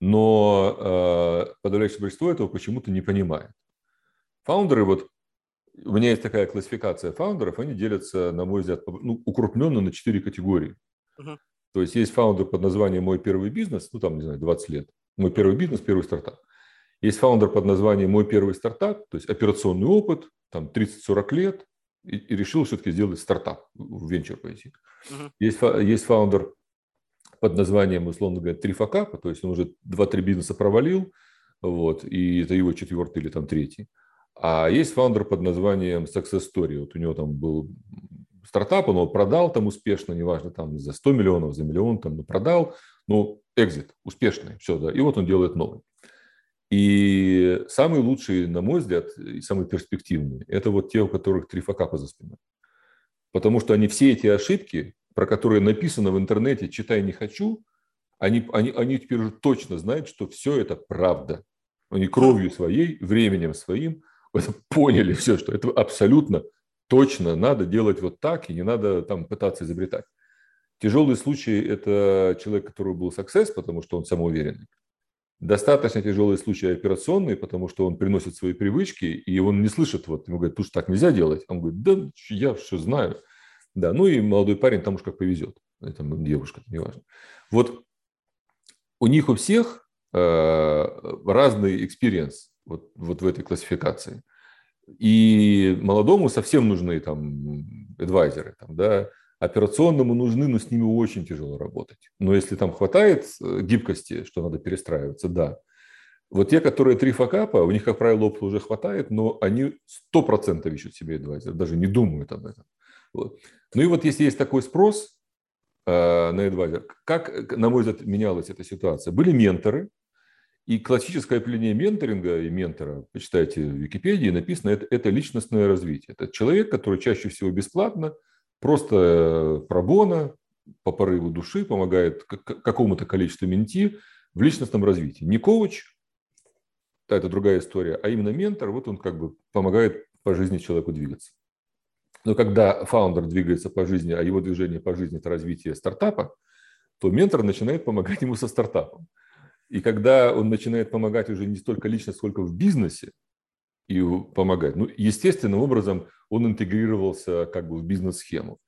Но э, подавляющее большинство этого почему-то не понимает. Фаундеры, вот у меня есть такая классификация фаундеров, они делятся, на мой взгляд, ну, укрупненно на четыре категории. Uh-huh. То есть есть фаундер под названием «Мой первый бизнес», ну там, не знаю, 20 лет. «Мой первый бизнес», «Первый стартап». Есть founder под названием «Мой первый стартап», то есть операционный опыт, там 30-40 лет, и, и решил все-таки сделать стартап, в венчур пойти. Uh-huh. Есть, есть founder под названием, условно говоря, три факапа, то есть он уже 2-3 бизнеса провалил, вот, и это его четвертый или там третий. А есть founder под названием Success Story. Вот у него там был стартап, он его продал там успешно, неважно, там за 100 миллионов, за миллион, там, ну, продал, ну, экзит, успешный, все, да, и вот он делает новый. И самый лучший, на мой взгляд, и самый перспективный, это вот те, у которых три факапа за спиной. Потому что они все эти ошибки, про которые написано в интернете «читай не хочу», они, они, они теперь уже точно знают, что все это правда. Они кровью своей, временем своим – поняли все, что это абсолютно точно надо делать вот так, и не надо там пытаться изобретать. Тяжелый случай – это человек, который был success, потому что он самоуверенный. Достаточно тяжелый случай операционный, потому что он приносит свои привычки, и он не слышит, вот ему говорят, слушай, так нельзя делать. Он говорит, да я все знаю. Да, ну и молодой парень там уж как повезет. Там девушка, неважно. Вот у них у всех э, разный experience вот, вот в этой классификации. И молодому совсем нужны там адвайзеры, там, да, операционному нужны, но с ними очень тяжело работать. Но если там хватает э, гибкости, что надо перестраиваться, да. Вот те, которые три факапа, у них, как правило, опыта уже хватает, но они сто процентов ищут себе адвайзер, даже не думают об этом. Вот. Ну и вот если есть такой спрос э, на адвайзер, как, на мой взгляд, менялась эта ситуация? Были менторы, и классическое определение менторинга и ментора, почитайте в Википедии, написано, это, это личностное развитие. Это человек, который чаще всего бесплатно, просто э, пробона, по порыву души помогает какому-то количеству менти в личностном развитии. Не коуч, это другая история, а именно ментор, вот он как бы помогает по жизни человеку двигаться. Но когда фаундер двигается по жизни, а его движение по жизни – это развитие стартапа, то ментор начинает помогать ему со стартапом. И когда он начинает помогать уже не столько лично, сколько в бизнесе, и помогать, ну, естественным образом он интегрировался как бы в бизнес-схему.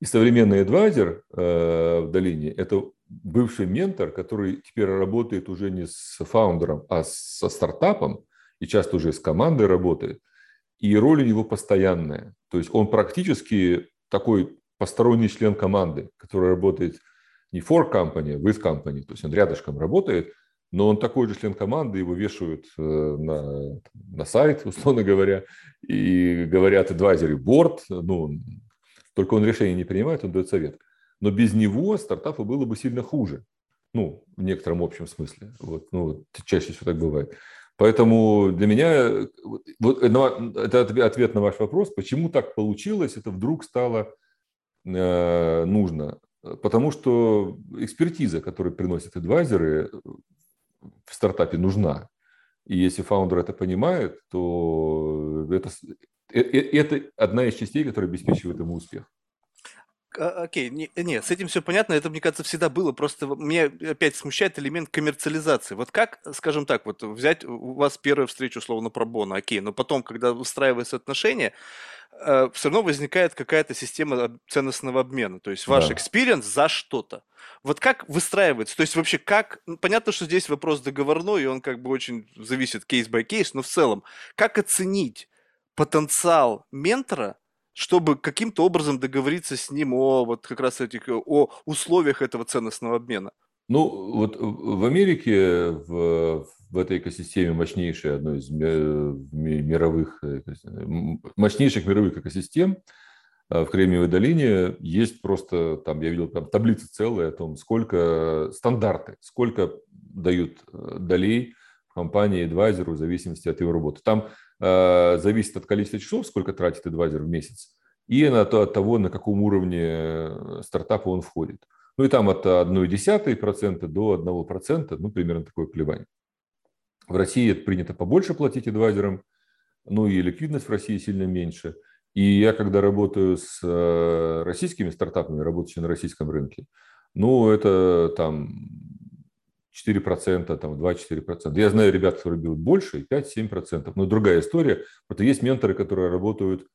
И современный адвайзер э, в долине – это бывший ментор, который теперь работает уже не с фаундером, а со стартапом, и часто уже с командой работает. И роль у него постоянная. То есть он практически такой посторонний член команды, который работает не for company, а with company, то есть он рядышком работает, но он такой же член команды, его вешают э, на, на сайт, условно говоря, и говорят и борт, ну, только он решение не принимает, он дает совет. Но без него стартапу было бы сильно хуже, ну, в некотором общем смысле. Вот, ну, чаще всего так бывает. Поэтому для меня вот, это ответ на ваш вопрос, почему так получилось, это вдруг стало э, нужно. Потому что экспертиза, которую приносят адвайзеры, в стартапе нужна. И если founder это понимает, то это, э, э, это одна из частей, которая обеспечивает ему успех. А, окей, не, не, с этим все понятно, это, мне кажется, всегда было, просто меня опять смущает элемент коммерциализации. Вот как, скажем так, вот взять у вас первую встречу, условно, pro bono, окей, но потом, когда выстраиваются отношения, э, все равно возникает какая-то система ценностного обмена, то есть ваш experience да. за что-то. Вот как выстраивается? То есть вообще как... Ну, понятно, что здесь вопрос договорной, и он как бы очень зависит case-by-case, но в целом, как оценить потенциал ментора, чтобы каким-то образом договориться с ним о вот как раз этих, о условиях этого ценностного обмена? Ну, вот в Америке, в, в этой экосистеме мощнейшей, одной из мировых, э, мощнейших мировых экосистем, Э, в Кремниевой долине есть просто, там я видел там таблицы целые о том, сколько стандарты, сколько дают э, долей компании адвайзеру в зависимости от его работы. Там э, зависит от количества часов, сколько тратит адвайзер в месяц, и от того, на каком уровне э, стартапа он входит. Ну и там от 0,1% до 1%, ну примерно такое колебание. В России это принято побольше платить адвайзерам, ну и ликвидность в России сильно меньше – и я, когда работаю с э, российскими стартапами, работающими на российском рынке, ну, это там 4%, там 2-4%. Я знаю ребят, которые берут больше, 5-7%. Но другая история. Вот есть менторы, которые работают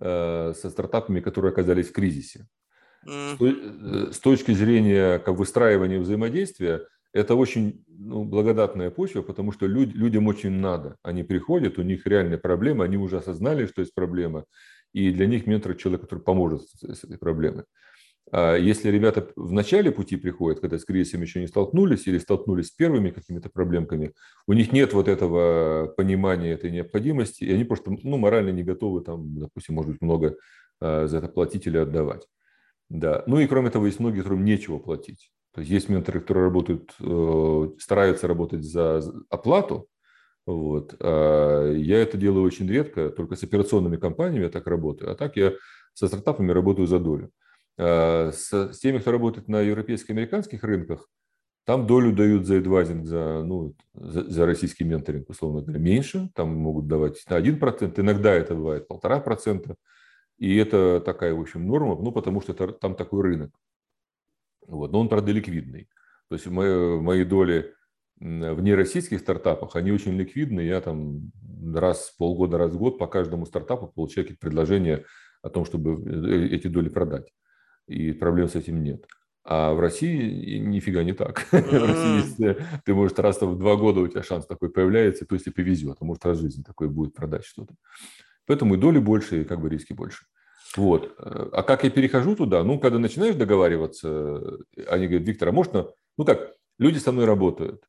э, со стартапами, которые оказались в кризисе. Mm. С точки зрения как выстраивания взаимодействия, это очень ну, благодатная почва, потому что люд, людям очень надо. Они приходят, у них реальная проблема, они уже осознали, что есть проблема, и для них ментор – человек, который поможет с этой проблемой. А если ребята в начале пути приходят, когда с кризисом еще не столкнулись или столкнулись с первыми какими-то проблемками, у них нет вот этого понимания этой необходимости, и они просто ну, морально не готовы, там, допустим, может быть, много а, за это платить или отдавать. Да. Ну и кроме того, есть многие, которым нечего платить. То есть есть менторы, которые работают, э, стараются работать за оплату, вот. А я это делаю очень редко, только с операционными компаниями я так работаю, а так я со стартапами работаю за долю. А с, с теми, кто работает на европейских и американских рынках, там долю дают за адвайзинг, за, ну, за, за российский менторинг, условно говоря, меньше. Там могут давать на 1%, иногда это бывает полтора процента. И это такая, в общем, норма, ну, потому что это, там такой рынок. Вот. Но он, правда, ликвидный. То есть мои, мои доли в нероссийских стартапах, они очень ликвидны. Я там раз в полгода, раз в год по каждому стартапу получаю какие-то предложения о том, чтобы э, эти доли продать. И проблем с этим нет. А в России нифига не так. В России если ты можешь раз в два года у тебя шанс такой появляется, то если повезет, а может раз в жизни такой будет продать что-то. Поэтому и доли больше, и как бы риски больше. Вот. А как я перехожу туда? Ну, когда начинаешь договариваться, они говорят, Виктор, а можно... Ну как, люди со мной работают.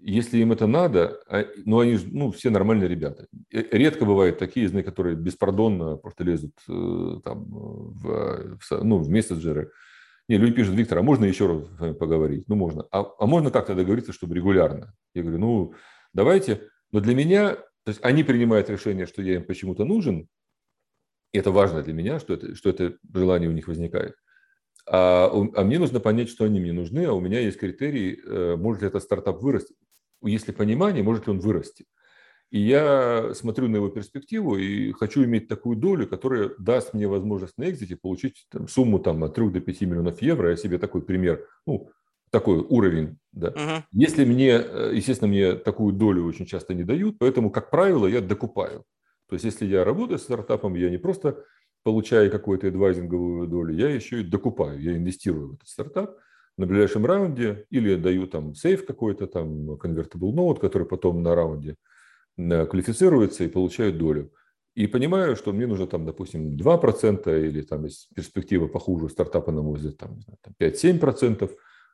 Если им это надо, ну, они ну, все нормальные ребята. Э, редко бывают такие, знаете, которые беспардонно просто лезут э, там, в, в, ну, в мессенджеры. Не, люди пишут, Виктор, а можно еще раз с вами поговорить? Ну, можно. А, а можно как-то договориться, чтобы регулярно? Я говорю, ну, давайте. Но для меня, то есть они принимают решение, что я им почему-то нужен, и это важно для меня, что это, что это желание у них возникает. А, а мне нужно понять, что они мне нужны, а у меня есть критерий, э, может ли этот стартап вырасти. Если понимание, может ли он вырасти. И я смотрю на его перспективу и хочу иметь такую долю, которая даст мне возможность на экзите получить там, сумму там, от 3 до 5 миллионов евро. Я себе такой пример, ну, такой уровень. Да. Uh-huh. Если мне, э, естественно, мне такую долю очень часто не дают, поэтому, как правило, я докупаю. То есть, если я работаю с стартапом, я не просто получаю какую-то адвайзинговую долю, я еще и докупаю, я инвестирую в этот стартап на ближайшем раунде или даю там сейф какой-то, там convertible note, который потом на раунде э, квалифицируется и получает долю. И понимаю, что мне нужно там, допустим, 2% или там есть перспектива похуже стартапа, на мой взгляд, там, 5-7%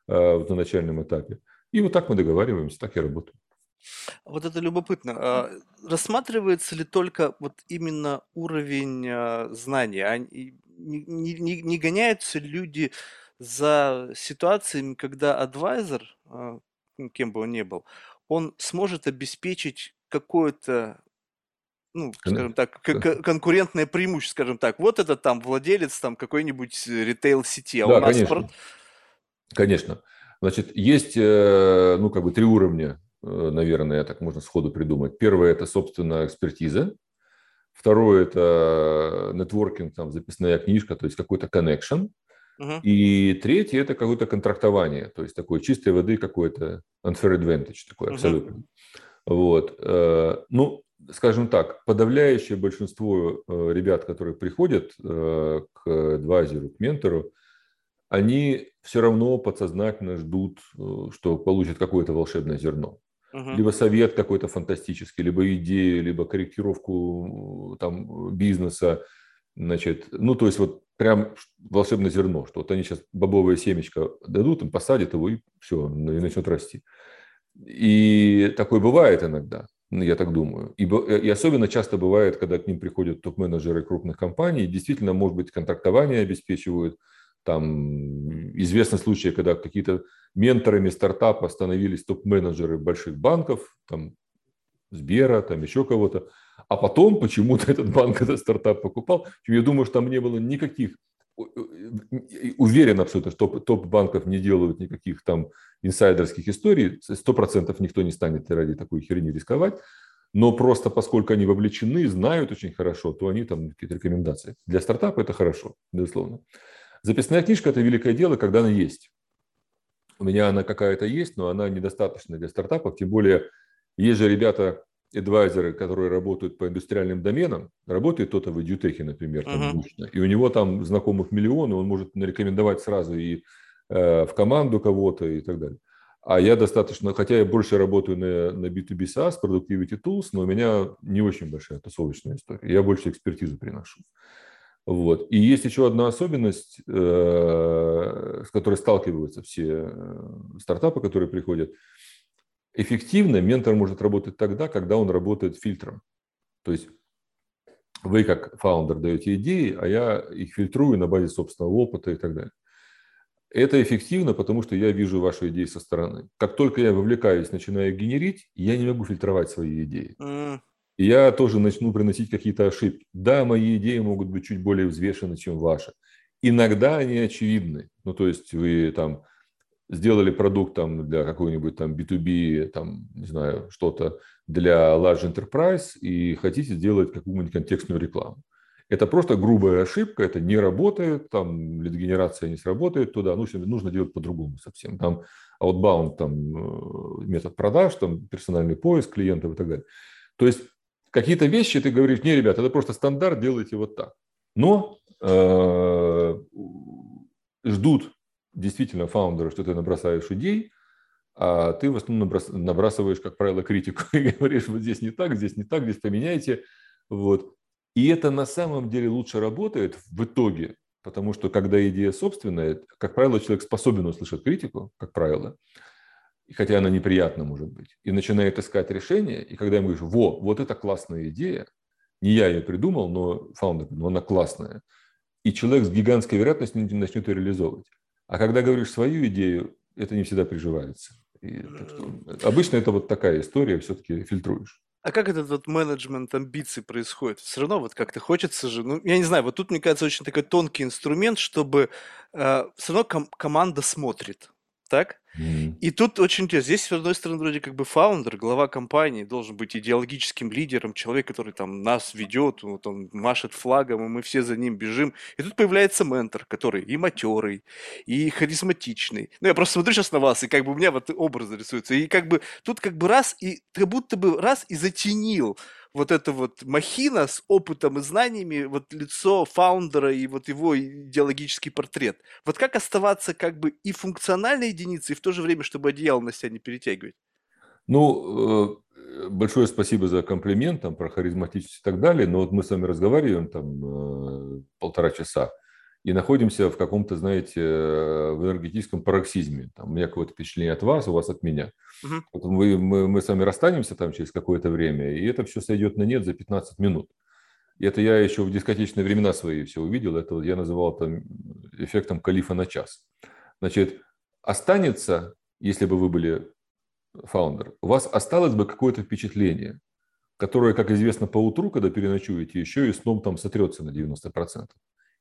э, на начальном этапе. И вот так мы договариваемся, так я работаю. Вот это любопытно. А, рассматривается ли только вот именно уровень а, знаний? А не, не, не гоняются люди за ситуациями, когда адвайзер, а, ну, кем бы он ни был, он сможет обеспечить какое-то ну, скажем так, конкурентное преимущество, скажем так. Вот это там владелец там какой-нибудь ритейл-сети, а да, у нас конечно. Конечно. Значит, есть, э, ну, как бы три уровня Э, наверное, так можно сходу придумать. Первое – это, собственно, экспертиза. Второе – это нетворкинг, там, записная книжка, то есть какой-то connection. Uh-huh. И третье – это какое-то контрактование, то есть такой чистой воды какой-то unfair advantage, такой абсолютно. Uh-huh. Вот. Э, ну, скажем так, подавляющее большинство э, ребят, которые приходят к адвайзеру, к ментору, они все равно подсознательно ждут, что получат какое-то волшебное зерно угу. либо совет какой-то фантастический, либо идею, либо корректировку там бизнеса, значит, ну то есть вот прям волшебное зерно, что вот они сейчас бобовое семечко дадут, им посадят его и все, и начнет расти. И такое бывает иногда, ну, я так думаю. И, и особенно часто бывает, когда к ним приходят топ-менеджеры крупных компаний, действительно, может быть, контрактование обеспечивают, там известны случаи, когда какие-то менторами стартапа становились топ-менеджеры больших банков, там Сбера, там еще кого-то. А потом почему-то этот банк этот стартап покупал. Я думаю, что там не было никаких уверен абсолютно, что топ-банков не делают никаких там инсайдерских историй. Сто процентов никто не станет ради такой херни рисковать. Но просто поскольку они вовлечены, знают очень хорошо, то они там какие-то рекомендации. Для стартапа это хорошо, безусловно. Записная книжка – это великое дело, когда она есть. У меня она какая-то есть, но она недостаточна для стартапов. Тем более, есть же ребята, адвайзеры, которые работают по индустриальным доменам. Работает кто-то в Edutech, например, там, uh-huh. и у него там знакомых миллионы, он может нарекомендовать сразу и э, в команду кого-то и так далее. А я достаточно, хотя я больше работаю на, на B2B SaaS, Productivity Tools, но у меня не очень большая тусовочная история. Я больше экспертизу приношу. Вот. И есть еще одна особенность, э, с которой сталкиваются все э, стартапы, которые приходят. Эффективно ментор может работать тогда, когда он работает фильтром. То есть вы как фаундер даете идеи, а я их фильтрую на базе собственного опыта и так далее. Это эффективно, потому что я вижу ваши идеи со стороны. Как только я вовлекаюсь, начинаю генерить, я не могу фильтровать свои идеи. Mm и я тоже начну приносить какие-то ошибки. Да, мои идеи могут быть чуть более взвешены, чем ваши. Иногда они очевидны. Ну, то есть вы там сделали продукт там для какой-нибудь там B2B, там, не знаю, что-то для large enterprise и хотите сделать какую-нибудь контекстную рекламу. Это просто грубая ошибка, это не работает, там лид-генерация не сработает туда, ну, нужно делать по-другому совсем. Там outbound, там э, метод продаж, там персональный поиск клиентов и так далее. То есть какие-то вещи ты говоришь, не, ребята, это просто стандарт, делайте вот так. Но э, ждут действительно фаундеры, что ты набросаешь идей, а ты в основном набрасываешь, как правило, критику и говоришь, вот здесь не так, здесь не так, здесь поменяйте. Вот. И это на самом деле лучше работает в итоге, потому что когда идея собственная, как правило, человек способен услышать критику, как правило, хотя она неприятна может быть, и начинает искать решение, и когда ему говоришь, во, вот это классная идея, не я ее придумал, но фаундер, но она классная, и человек с гигантской вероятностью начнет ее реализовывать. А когда говоришь свою идею, это не всегда приживается. И, так что, обычно это вот такая история, все-таки фильтруешь. А как этот вот менеджмент амбиций происходит? Все равно вот как-то хочется же, ну, я не знаю, вот тут, мне кажется, очень такой тонкий инструмент, чтобы э, все равно ком- команда смотрит, так? И тут очень интересно. Здесь, с одной стороны, вроде как бы фаундер, глава компании, должен быть идеологическим лидером, человек, который там нас ведет, вот он машет флагом, и мы все за ним бежим. И тут появляется ментор, который и матерый, и харизматичный. Ну, я просто смотрю сейчас на вас, и как бы у меня вот образ рисуется. И как бы тут как бы раз, и как будто бы раз и затенил вот эта вот махина с опытом и знаниями, вот лицо фаундера и вот его идеологический портрет. Вот как оставаться как бы и функциональной единицей, и в то же время, чтобы одеяло на себя не перетягивать? Ну, э, большое спасибо за комплимент там, про харизматичность и так далее, но вот мы с вами разговариваем там э, полтора часа, и находимся в каком-то, знаете, в энергетическом пароксизме. Там, у меня какое-то впечатление от вас, у вас от меня. Угу. Вот мы, мы, мы с вами расстанемся там через какое-то время, и это все сойдет на нет за 15 минут. И это я еще в дискотечные времена свои все увидел. Это вот я называл там эффектом калифа на час. Значит, останется, если бы вы были фаундер, у вас осталось бы какое-то впечатление, которое, как известно, по утру, когда переночуете, еще и сном там сотрется на 90%.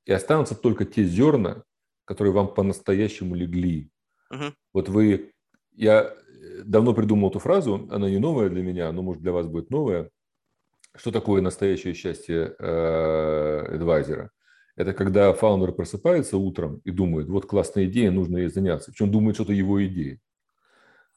И останутся только те зерна, которые вам по-настоящему легли. Угу. Вот вы... Я давно придумал эту фразу, она не новая для меня, но, может, для вас будет новая. Что такое настоящее счастье э, адвайзера? Это когда фаундер просыпается утром и думает, вот классная идея, нужно ей заняться. Причем думает, что это его идея.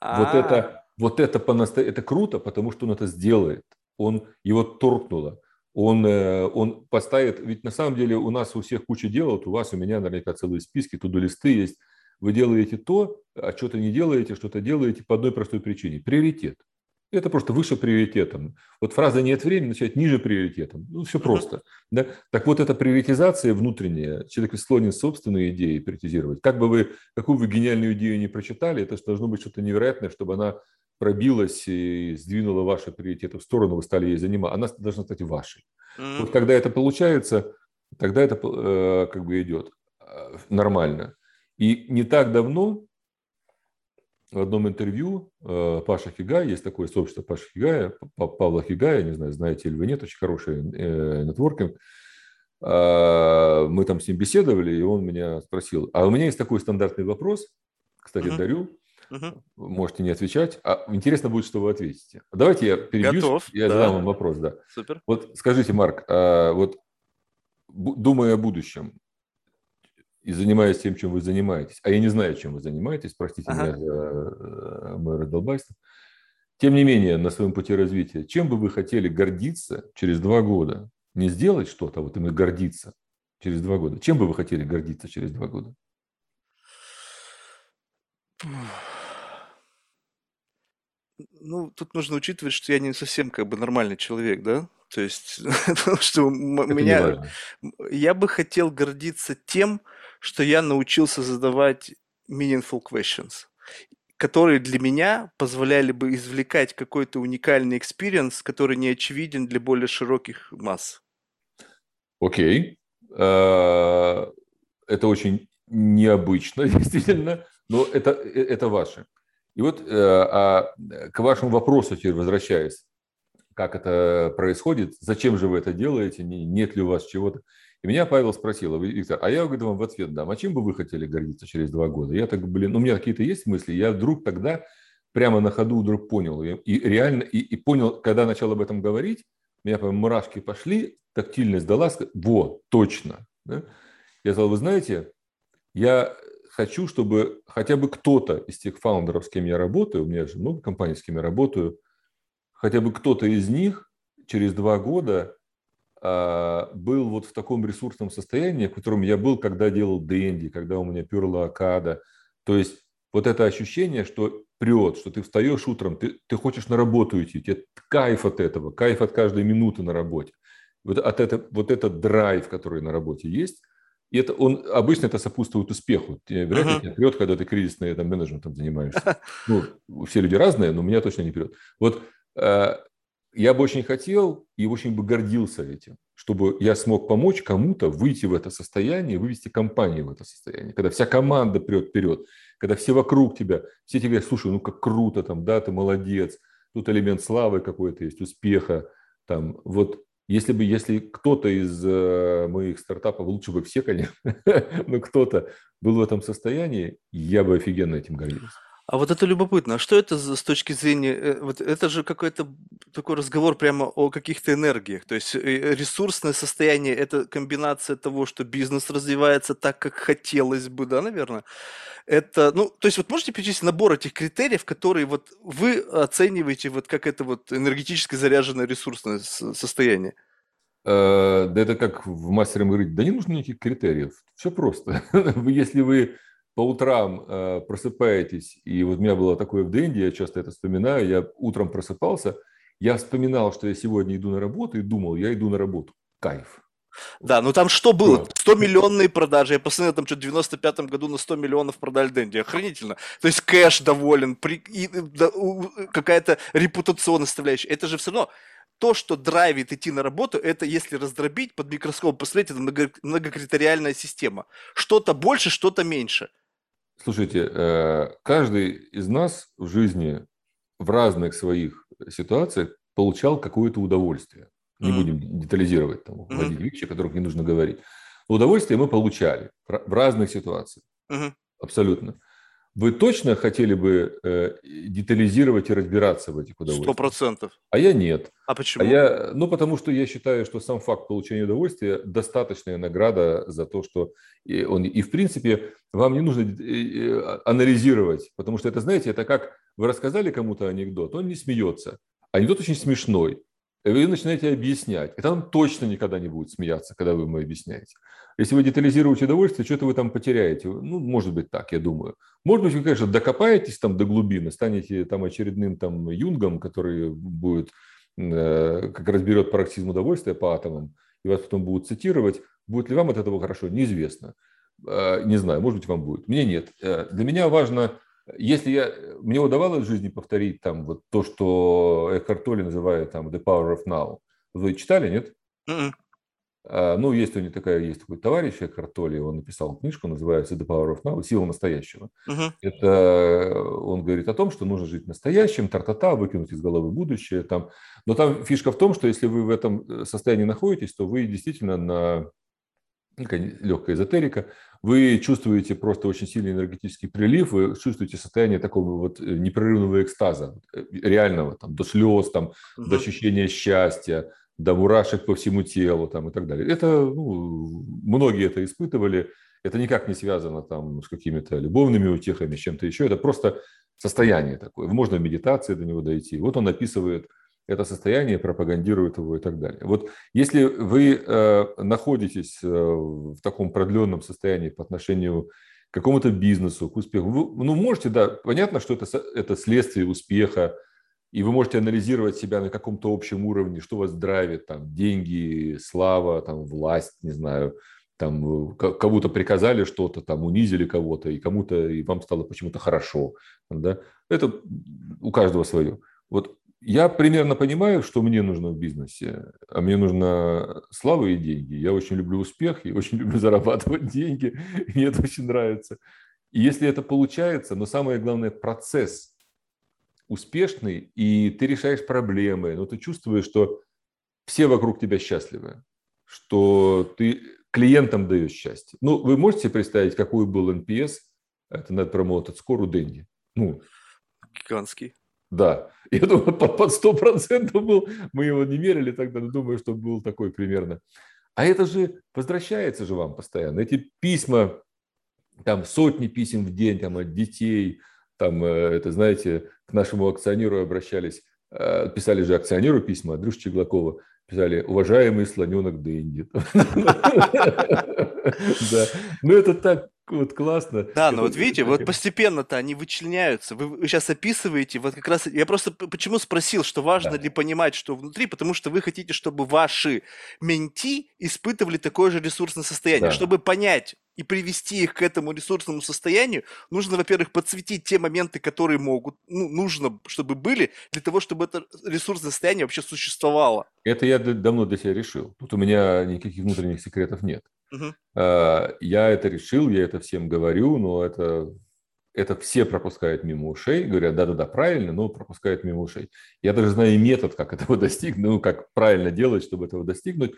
Вот это, вот это, по это круто, потому что он это сделает. Он его торкнуло он, э, он поставит, ведь на самом деле у нас у всех куча дел, вот у вас, у меня наверняка целые списки, туда листы есть. Вы делаете то, а что-то не делаете, что-то делаете по одной простой причине. Приоритет. Это просто выше приоритетом. Вот фраза «нет времени» начать ниже приоритетом. Ну, все просто. Да? Так вот, эта приоритизация внутренняя, человек склонен собственные идеи приоритизировать. Как бы вы, какую вы гениальную идею не прочитали, это должно быть что-то невероятное, чтобы она пробилась и сдвинула ваши приоритеты в сторону, вы стали ей заниматься, она должна стать вашей. Mm-hmm. Вот когда это получается, тогда это э, как бы идет э, нормально. И не так давно в одном интервью э, Паша Хигай, есть такое сообщество Паша Хигая, Павла Хигая, не знаю, знаете ли вы, нет, очень хороший э, нетворкинг. Э, мы там с ним беседовали, и он меня спросил, а у меня есть такой стандартный вопрос, кстати, mm-hmm. дарю, Угу. Можете не отвечать. А интересно будет, что вы ответите. Давайте я перебью. Готов. Я да. задам вам вопрос, да. Супер. Вот скажите, Марк, а вот думая о будущем и занимаясь тем, чем вы занимаетесь, а я не знаю, чем вы занимаетесь, простите ага. меня за э, мое раздолбайство, тем не менее, на своем пути развития, чем бы вы хотели гордиться через два года? Не сделать что-то, а вот именно гордиться через два года. Чем бы вы хотели гордиться через два года? Ну, тут нужно учитывать, что я не совсем как бы нормальный человек, да? То есть, что меня... Я бы хотел гордиться тем, что я научился задавать meaningful questions, которые для меня позволяли бы извлекать какой-то уникальный experience, который не очевиден для более широких масс. Окей. А, это очень необычно, действительно, но это, э, это ваше. И вот э, а к вашему вопросу теперь возвращаясь, как это происходит, зачем же вы это делаете, нет ли у вас чего-то. И меня Павел спросил, Виктор, а я говорю вам в ответ дам, а чем бы вы хотели гордиться через два года? Я так, блин, ну, у меня какие-то есть мысли, я вдруг тогда прямо на ходу вдруг понял, и реально, и, и понял, когда начал об этом говорить, у меня прям мурашки пошли, тактильность дала, во, точно. Да? Я сказал, вы знаете, я хочу, чтобы хотя бы кто-то из тех фаундеров, с кем я работаю, у меня же много компаний, с кем я работаю, хотя бы кто-то из них через два года а, был вот в таком ресурсном состоянии, в котором я был, когда делал Дэнди, когда у меня перла Акада. То есть вот это ощущение, что прет, что ты встаешь утром, ты, ты хочешь на работу идти, тебе кайф от этого, кайф от каждой минуты на работе. вот, от это, вот этот драйв, который на работе есть, и это он обычно это сопутствует успеху. Вряд ли uh-huh. тебя прет, когда ты кризисным там, менеджментом занимаешься. Ну, все люди разные, но меня точно не прет. Вот э, я бы очень хотел и очень бы гордился этим, чтобы я смог помочь кому-то выйти в это состояние, вывести компанию в это состояние. Когда вся команда прет вперед, когда все вокруг тебя, все тебе говорят, слушай, ну как круто, там, да, ты молодец, тут элемент славы какой-то есть, успеха, там, вот если бы, если кто-то из э, моих стартапов, лучше бы все, конечно, но кто-то был в этом состоянии, я бы офигенно этим гордился. А вот это любопытно. А что это с точки зрения... Э, вот это же какой-то такой разговор прямо о каких-то энергиях. То есть э, ресурсное состояние– это комбинация того, что бизнес развивается так, как хотелось бы, да, наверное? Это, ну, то есть вот можете перечислить набор этих критериев, которые вот вы оцениваете вот как это вот энергетически заряженное ресурсное состояние? Э, да это как в мастере говорить, да не нужно никаких критериев, все просто. Если вы по утрам э, просыпаетесь, и вот у меня было такое в Денде, я часто это вспоминаю, я утром просыпался, я вспоминал, что я сегодня иду на работу, и думал, я иду на работу. Кайф. Да, ну там что было? 100 миллионные продажи. Я посмотрел, там что в 95-м году на 100 миллионов продали Дэнди. Охренительно. То есть кэш доволен, при, и, да, какая-то репутационная составляющая. Это же все равно то, что драйвит идти на работу, это если раздробить под микроскоп, посмотреть, это много, многокритериальная система. Что-то больше, что-то меньше. Слушайте, э, каждый из нас в жизни в разных своих ситуациях получал какое-то удовольствие не mm-hmm. будем детализировать, там, вводить mm-hmm. вещи, о которых не нужно говорить. Удовольствие мы получали в разных ситуациях. Mm-hmm. Абсолютно. Вы точно хотели бы э, детализировать и разбираться в этих удовольствиях? Сто процентов. А я нет. А почему? А я, ну, потому что я считаю, что сам факт получения удовольствия – достаточная награда за то, что он… И, в принципе, вам не нужно э, анализировать, потому что это, знаете, это как вы рассказали кому-то анекдот, он не смеется. Анекдот очень смешной вы начинаете объяснять. И там точно никогда не будет смеяться, когда вы ему объясняете. Если вы детализируете удовольствие, что-то вы там потеряете. Ну, может быть так, я думаю. Может быть, вы, конечно, докопаетесь там до глубины, станете там очередным там юнгом, который будет, э, как разберет пароксизм удовольствия по атомам, и вас потом будут цитировать. Будет ли вам от этого хорошо, неизвестно. Э, не знаю, может быть, вам будет. Мне нет. Э, для меня важно если я, мне удавалось в жизни повторить там вот то, что Толли называет там The Power of Now. Вы читали, нет? Mm-mm. А, ну, есть у него такая, есть такой товарищ Экхарт Толли, он написал книжку, называется The Power of Now, Сила настоящего. Uh-huh. Это он говорит о том, что нужно жить настоящим, тартата, выкинуть из головы будущее. Там. Но там фишка в том, что если вы в этом э, состоянии находитесь, то вы действительно на легкая эзотерика, вы чувствуете просто очень сильный энергетический прилив, вы чувствуете состояние такого вот э, непрерывного экстаза, э, реального, там, до слез, там, до ощущения счастья, до мурашек по всему телу там, и так далее. Это, ну, многие это испытывали, это никак не связано там, с какими-то любовными утехами, с чем-то еще, это просто состояние такое. Можно в медитации до него дойти. Вот он описывает это состояние, пропагандирует его и так далее. Вот если вы э, находитесь э, в таком продленном состоянии по отношению к какому-то бизнесу, к успеху, вы, ну, можете, да, понятно, что это, это следствие успеха, и вы можете анализировать себя на каком-то общем уровне, что вас драйвит, там, деньги, слава, там, власть, не знаю, там, кому-то приказали что-то, там, унизили кого-то, и кому-то, и вам стало почему-то хорошо, да, это у каждого свое. Вот я примерно понимаю, что мне нужно в бизнесе. А мне нужна слава и деньги. Я очень люблю успех и очень люблю зарабатывать деньги. Мне это очень нравится. И если это получается, но самое главное, процесс успешный, и ты решаешь проблемы, но ты чувствуешь, что все вокруг тебя счастливы, что ты клиентам даешь счастье. Ну, вы можете представить, какой был NPS, это Net Promoted Score у Дэнди? Ну, Гигантский. Да, я думаю, под сто процентов был, мы его не мерили тогда, но думаю, что был такой примерно. А это же возвращается же вам постоянно. Эти письма, там сотни писем в день там, от детей, там, э, это, знаете, к нашему акционеру обращались, э, писали же акционеру письма, Андрюша Чеглакова, писали «Уважаемый слоненок Дэнди». Да. Ну, это так Вот классно. Да, но вот видите, вот постепенно-то они вычленяются. Вы, вы сейчас описываете, вот как раз я просто почему спросил, что важно да. ли понимать, что внутри, потому что вы хотите, чтобы ваши менти испытывали такое же ресурсное состояние, да. чтобы понять и привести их к этому ресурсному состоянию, нужно, во-первых, подсветить те моменты, которые могут, ну, нужно, чтобы были, для того, чтобы это ресурсное состояние вообще существовало. Это я давно для себя решил. Тут у меня никаких внутренних секретов нет. Угу. Я это решил, я это всем говорю, но это, это все пропускают мимо ушей, говорят, да-да-да, правильно, но пропускают мимо ушей. Я даже знаю метод, как этого достигнуть, ну, как правильно делать, чтобы этого достигнуть.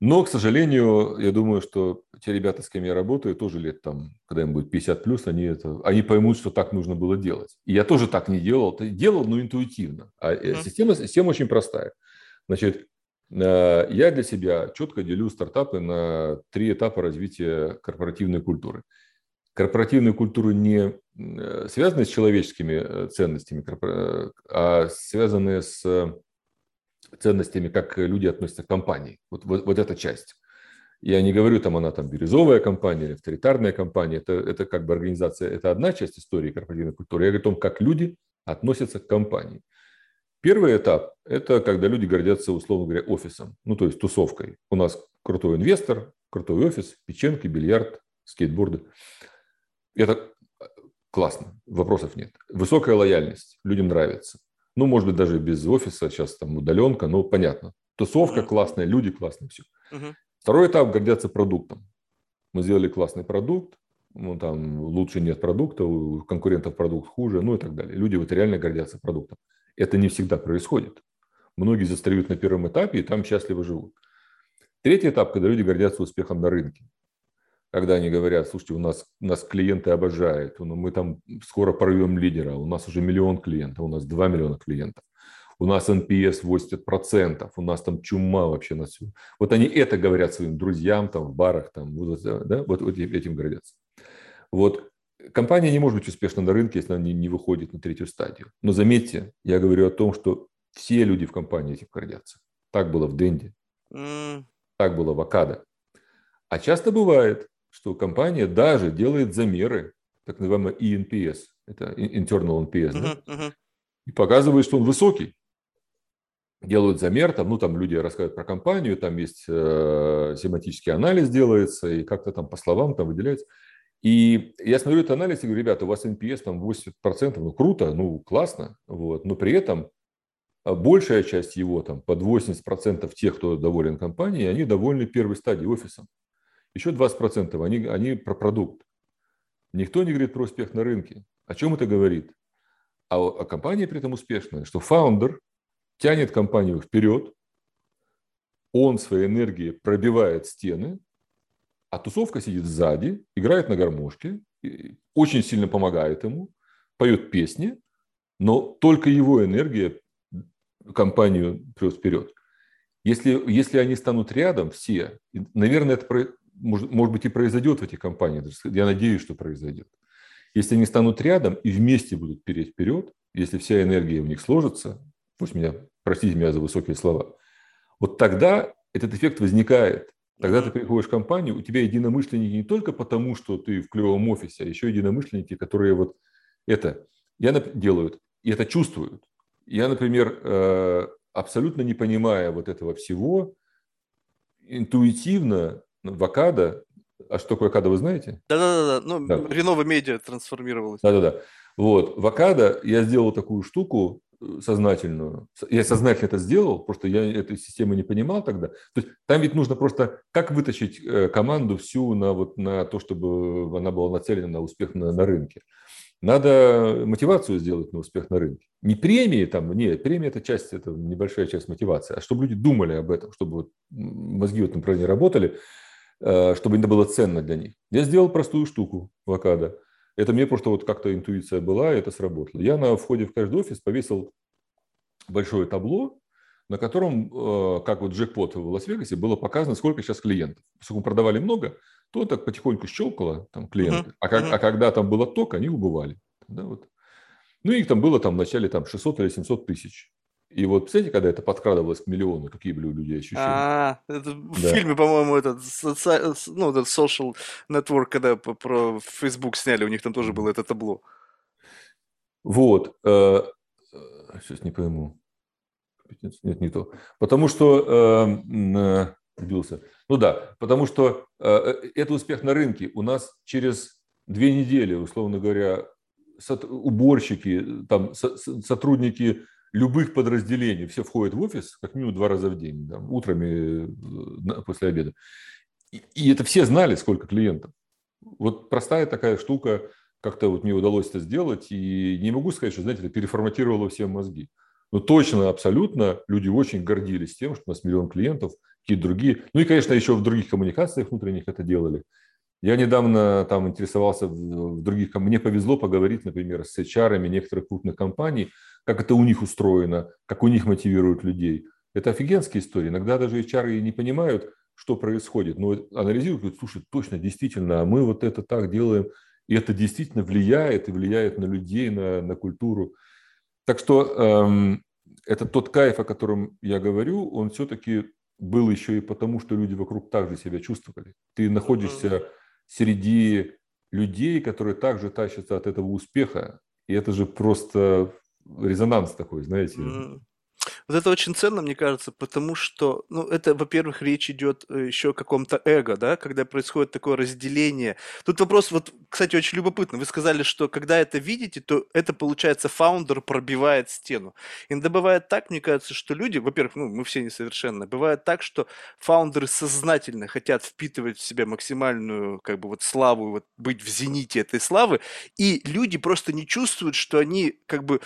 Но, к сожалению, я думаю, что те ребята, с кем я работаю, тоже лет там, когда им будет 50 плюс, они, это, они поймут, что так нужно было делать. И я тоже так не делал. Делал, но интуитивно. А mm-hmm. система, система очень простая. Значит, я для себя четко делю стартапы на три этапа развития корпоративной культуры. Корпоративные культуры не э, связаны с человеческими э, ценностями, а связаны с ценностями, как люди относятся к компании. Вот, вот, вот эта часть. Я не говорю, там она там бирюзовая компания или авторитарная компания. Это, это как бы организация, это одна часть истории корпоративной культуры. Я говорю о том, как люди относятся к компании. Первый этап – это когда люди гордятся, условно говоря, офисом, ну, то есть тусовкой. У нас крутой инвестор, крутой офис, печенки, бильярд, скейтборды. Это классно, вопросов нет. Высокая лояльность, людям нравится. Ну, может быть, даже без офиса, сейчас там удаленка, но понятно. Тусовка классная, люди классные, все. Второй этап – гордятся продуктом. Мы сделали классный продукт, ну, там лучше нет продукта, у конкурентов продукт хуже, ну и так далее. Люди вот реально гордятся продуктом. Это не всегда происходит. Многие застреют на первом этапе и там счастливо живут. Третий этап, когда люди гордятся успехом на рынке. Когда они говорят, слушайте, у нас, нас клиенты обожают, ну, мы там скоро порвем лидера, у нас уже миллион клиентов, у нас 2 миллиона клиентов, у нас NPS 80%, у нас там чума вообще на всю. Вот они это говорят своим друзьям там в барах, там, да, вот, вот этим гордятся. Вот Компания не может быть успешна на рынке, если она не, не выходит на третью стадию. Но заметьте, я говорю о том, что все люди в компании этим гордятся. Так было в Денде, mm. так было в Акадо. А часто бывает, что компания даже делает замеры, так называемый ENPS, это Internal NPS, uh-huh, да? uh-huh. и показывает, что он высокий. Делают замер, там, ну, там люди рассказывают про компанию, там есть э, семантический анализ делается, и как-то там по словам там выделяется. И я смотрю этот анализ и говорю, ребята, у вас NPS там 80%, ну круто, ну классно, вот. но при этом а, большая часть его, там под 80% тех, кто доволен компанией, они довольны первой стадией офисом. Еще 20% они, они про продукт. Никто не говорит про успех на рынке. О чем это говорит? А, а компания при этом успешная, что фаундер тянет компанию вперед, он своей энергией пробивает стены, а тусовка сидит сзади, играет на гармошке, очень сильно помогает ему, поет песни, но только его энергия компанию прет вперед. Если, если они станут рядом все, наверное, это может, может быть и произойдет в этих компаниях, я надеюсь, что произойдет. Если они станут рядом и вместе будут переть вперед, если вся энергия у них сложится, пусть меня, простите меня за высокие слова, вот тогда этот эффект возникает. Тогда ты приходишь в компанию, у тебя единомышленники не только потому, что ты в клевом офисе, а еще единомышленники, которые вот это я делают и это чувствуют. Я, например, э, абсолютно не понимая вот этого всего, интуитивно в Акадо, а что такое Акадо, вы знаете? Да-да-да, ну, да. Ренова Медиа трансформировалась. Да-да-да. Вот, в Акадо я сделал такую штуку, сознательную. Я сознательно это сделал, просто я этой системы не понимал тогда. То есть там ведь нужно просто как вытащить э, команду всю на, вот, на то, чтобы она была нацелена на успех на, на рынке. Надо мотивацию сделать на успех на рынке. Не премии там, не, премия это часть, это небольшая часть мотивации, а чтобы люди думали об этом, чтобы вот мозги в этом направлении работали, э, чтобы это было ценно для них. Я сделал простую штуку в Акадо. Это мне просто вот как-то интуиция была, и это сработало. Я на входе в каждый офис повесил большое табло, на котором, э, как вот джекпот в Лас-Вегасе, было показано, сколько сейчас клиентов. Поскольку продавали много, то так потихоньку щелкало там клиенты. Uh-huh. А, как, uh-huh. а когда там было ток, они убывали. Да, вот. Ну, их там было там в начале там, 600 или 700 тысяч. И вот, представляете, когда это подкрадывалось к миллиону, какие были у людей ощущения? А, это в да. фильме, по-моему, этот, соци... ну, этот social network, когда про Facebook сняли, у них там тоже было это табло. Вот. Сейчас э, э, не пойму. Нет, не то. Потому что э, убился. Ну да, потому что это успех на рынке. У нас через две недели, условно говоря, уборщики, там, сотрудники любых подразделений, все входят в офис как минимум два раза в день, там, утрами после обеда. И, и это все знали, сколько клиентов. Вот простая такая штука, как-то вот мне удалось это сделать, и не могу сказать, что, знаете, это переформатировало все мозги. Но точно, абсолютно, люди очень гордились тем, что у нас миллион клиентов, какие-то другие. Ну и, конечно, еще в других коммуникациях внутренних это делали. Я недавно там интересовался в других, мне повезло поговорить, например, с HR некоторых крупных компаний, как это у них устроено, как у них мотивируют людей. Это офигенская история. Иногда даже HR не понимают, что происходит, но анализируют, говорят, слушай, точно, действительно, а мы вот это так делаем, и это действительно влияет, и влияет на людей, на, на культуру. Так что эм, это тот кайф, о котором я говорю, он все-таки был еще и потому, что люди вокруг также себя чувствовали. Ты находишься среди людей, которые также тащатся от этого успеха, и это же просто резонанс такой, знаете. Mm-hmm. Вот это очень ценно, мне кажется, потому что, ну, это, во-первых, речь идет э, еще о каком-то эго, да, когда происходит такое разделение. Тут вопрос, вот, кстати, очень любопытно. Вы сказали, что когда это видите, то это, получается, фаундер пробивает стену. Иногда бывает так, мне кажется, что люди, во-первых, ну, мы все несовершенны, бывает так, что фаундеры сознательно хотят впитывать в себя максимальную, как бы, вот славу, вот быть в зените этой славы, и люди просто не чувствуют, что они, как бы,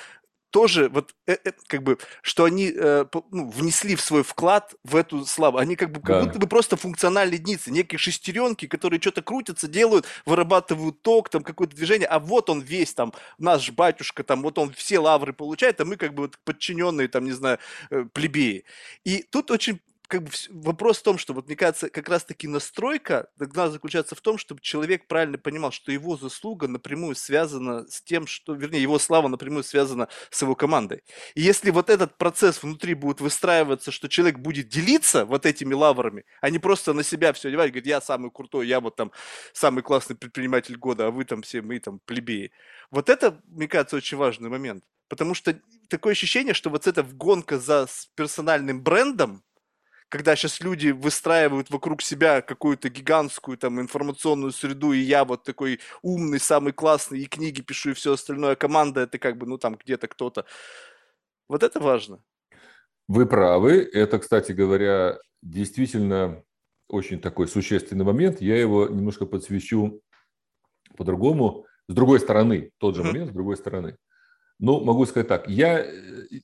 тоже вот э, э, как бы, что они э, ну, внесли в свой вклад в эту славу. Они как бы как да. будто бы просто функциональные единицы, некие шестеренки, которые что-то крутятся, делают, вырабатывают ток, там какое-то движение, а вот он весь там, наш батюшка, там вот он все лавры получает, а мы как бы вот подчиненные, там, не знаю, э, плебеи. И тут очень как бы вопрос в том, что вот мне кажется, как раз-таки настройка должна заключаться в том, чтобы человек правильно понимал, что его заслуга напрямую связана с тем, что, вернее, его слава напрямую связана с его командой. И если вот этот процесс внутри будет выстраиваться, что человек будет делиться вот этими лаврами, а не просто на себя все одевать, говорит, я самый крутой, я вот там самый классный предприниматель года, а вы там все, мы там плебеи. Вот это, мне кажется, очень важный момент. Потому что такое ощущение, что вот эта гонка за персональным брендом, когда сейчас люди выстраивают вокруг себя какую-то гигантскую там информационную среду, и я вот такой умный, самый классный, и книги пишу, и все остальное, а команда это как бы, ну там где-то кто-то. Вот это важно. Вы правы. Это, кстати говоря, действительно очень такой существенный момент. Я его немножко подсвечу по-другому, с другой стороны. Тот же момент, с другой стороны. Ну, могу сказать так, я,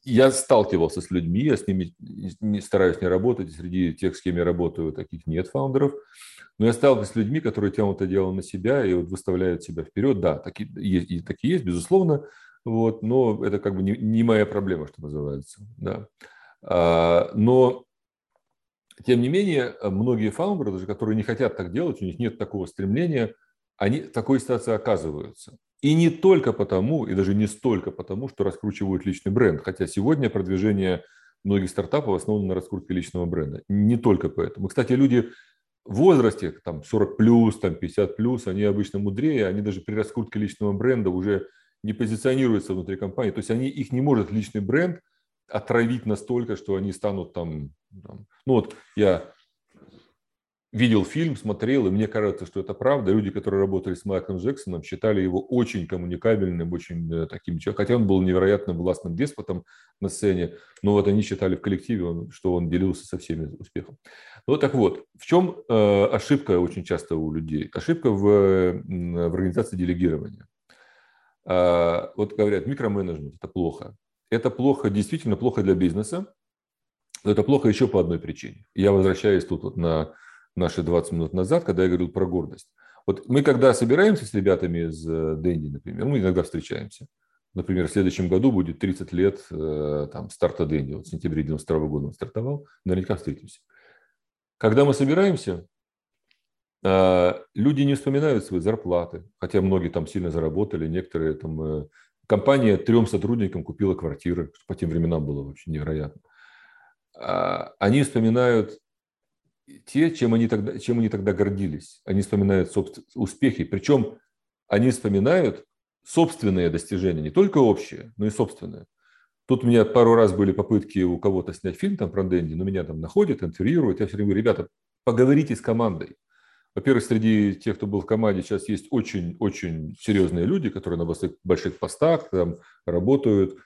я сталкивался с людьми, я с ними не, стараюсь не работать, среди тех, с кем я работаю, таких нет фаундеров, но я сталкивался с людьми, которые тянут это дело на себя и вот выставляют себя вперед. Да, такие есть, и есть, безусловно, вот, но это как бы не, не моя проблема, что называется. Да. А, но, тем не менее, многие фаундеры, даже которые не хотят так делать, у них нет такого стремления, они в такой ситуации оказываются. И не только потому, и даже не столько потому, что раскручивают личный бренд. Хотя сегодня продвижение многих стартапов основано на раскрутке личного бренда. Не только поэтому. Кстати, люди в возрасте, там 40 плюс, там 50 плюс, они обычно мудрее, они даже при раскрутке личного бренда уже не позиционируются внутри компании. То есть они, их не может личный бренд отравить настолько, что они станут там, там ну вот я видел фильм, смотрел, и мне кажется, что это правда. Люди, которые работали с Майклом Джексоном, считали его очень коммуникабельным, очень э, таким человеком. Хотя он был невероятно властным деспотом на сцене, но вот они считали в коллективе, что он делился со всеми успехом. Ну так вот, в чем э, ошибка очень часто у людей? Ошибка в, в организации делегирования. Э, вот говорят, микроменеджмент – это плохо. Это плохо, действительно плохо для бизнеса, но это плохо еще по одной причине. Я возвращаюсь тут вот на наши 20 минут назад, когда я говорил про гордость. Вот мы когда собираемся с ребятами из э, Дэнди, например, мы иногда встречаемся. Например, в следующем году будет 30 лет э, там, старта Дэнди. Вот в сентябре 92 года он стартовал. Наверняка встретимся. Когда мы собираемся, э, люди не вспоминают свои зарплаты, хотя многие там сильно заработали, некоторые там Компания трем сотрудникам купила квартиры, что по тем временам было вообще невероятно. А, они вспоминают те, чем они тогда, чем они тогда гордились. Они вспоминают собствен... успехи. Причем они вспоминают собственные достижения, не только общие, но и собственные. Тут у меня пару раз были попытки у кого-то снять фильм там про Дэнди, но меня там находят, интервьюируют. Я все время говорю, ребята, поговорите с командой. Во-первых, среди тех, кто был в команде, сейчас есть очень-очень серьезные люди, которые на больших постах там работают.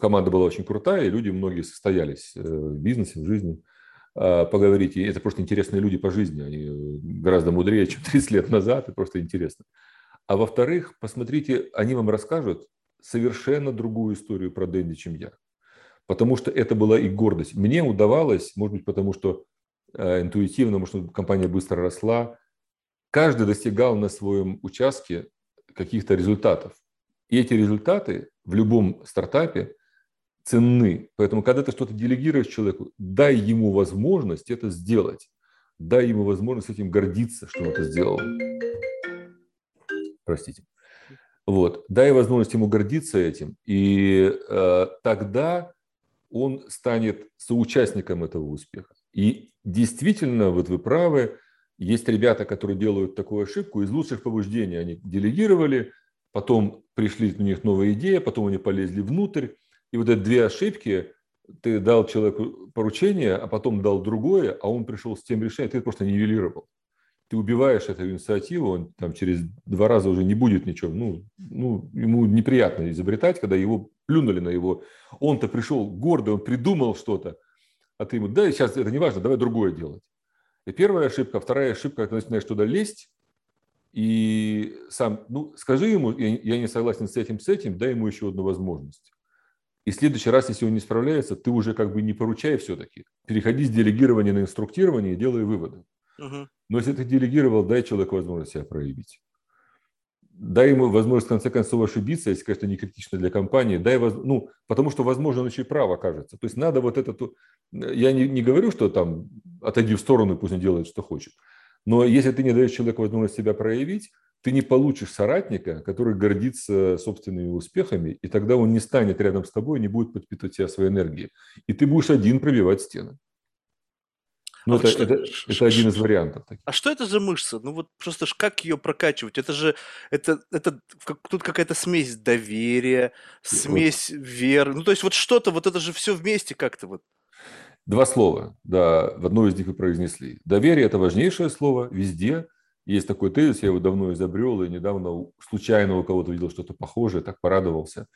Команда была очень крутая, и люди многие состоялись э, в бизнесе, в жизни. А, поговорите. Это просто интересные люди по жизни. Они э, гораздо мудрее, чем 30 лет назад, и просто интересно. А во-вторых, посмотрите, они вам расскажут совершенно другую историю про Дэнди, чем я. Потому что это была и гордость. Мне удавалось, может быть, потому что э, интуитивно, может, быть, компания быстро росла, каждый достигал на своем участке каких-то результатов. И эти результаты в любом стартапе ценны. Поэтому, когда ты что-то делегируешь человеку, дай ему возможность это сделать. Дай ему возможность этим гордиться, что он это сделал. Простите. Вот. Дай возможность ему гордиться этим, и э, тогда он станет соучастником этого успеха. И действительно, вот вы правы, есть ребята, которые делают такую ошибку, из лучших побуждений они делегировали, потом пришли у них новая идея, потом они полезли внутрь, и вот эти две ошибки, ты дал человеку поручение, а потом дал другое, а он пришел с тем решением, ты просто нивелировал ты убиваешь эту инициативу, он там через два раза уже не будет ничего. Ну, ну, ему неприятно изобретать, когда его плюнули на его. Он-то пришел гордый, он придумал что-то, а ты ему, да, сейчас это не важно, давай другое делать. И первая ошибка, вторая ошибка, когда ты начинаешь туда лезть, и сам, ну, скажи ему, я не согласен с этим, с этим, дай ему еще одну возможность. И в следующий раз, если он не справляется, ты уже как бы не поручай все-таки. Переходи с делегирования на инструктирование и делай выводы. Но если ты делегировал, дай человеку возможность себя проявить. Дай ему возможность, в конце концов, ошибиться, если, конечно, не критично для компании. Дай воз... ну, потому что, возможно, он еще и прав окажется. То есть надо вот это... Я не, не говорю, что там отойди в сторону, пусть он делает, что хочет. Но если ты не даешь человеку возможность себя проявить, ты не получишь соратника, который гордится собственными успехами, и тогда он не станет рядом с тобой, не будет подпитывать тебя своей энергией. И ты будешь один пробивать стены. Ну, а это, что, это, это один из вариантов. А что это за мышца? Ну вот просто ж как ее прокачивать? Это же это, это тут какая-то смесь доверия, смесь вот. веры. Ну то есть вот что-то, вот это же все вместе как-то вот. Два слова, да, в одно из них вы произнесли. Доверие – это важнейшее слово везде. Есть такой тезис, я его давно изобрел, и недавно случайно у кого-то видел что-то похожее, так порадовался.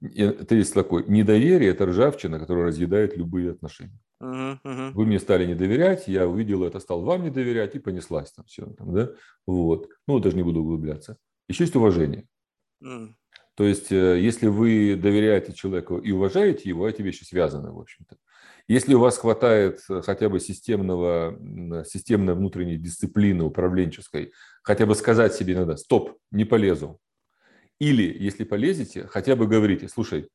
Тезис такой. Недоверие – это ржавчина, которая разъедает любые отношения. Uh-huh, uh-huh. Вы мне стали не доверять, я увидел это, стал вам не доверять и понеслась там все. Там, да? вот. Ну, даже не буду углубляться. Еще есть уважение. Uh-huh. То есть, э, если вы доверяете человеку и уважаете его, эти вещи связаны, в общем-то. Если у вас хватает э, хотя бы системного, системной внутренней дисциплины управленческой, хотя бы сказать себе иногда, стоп, не полезу. Или, если полезете, хотя бы говорите, слушай,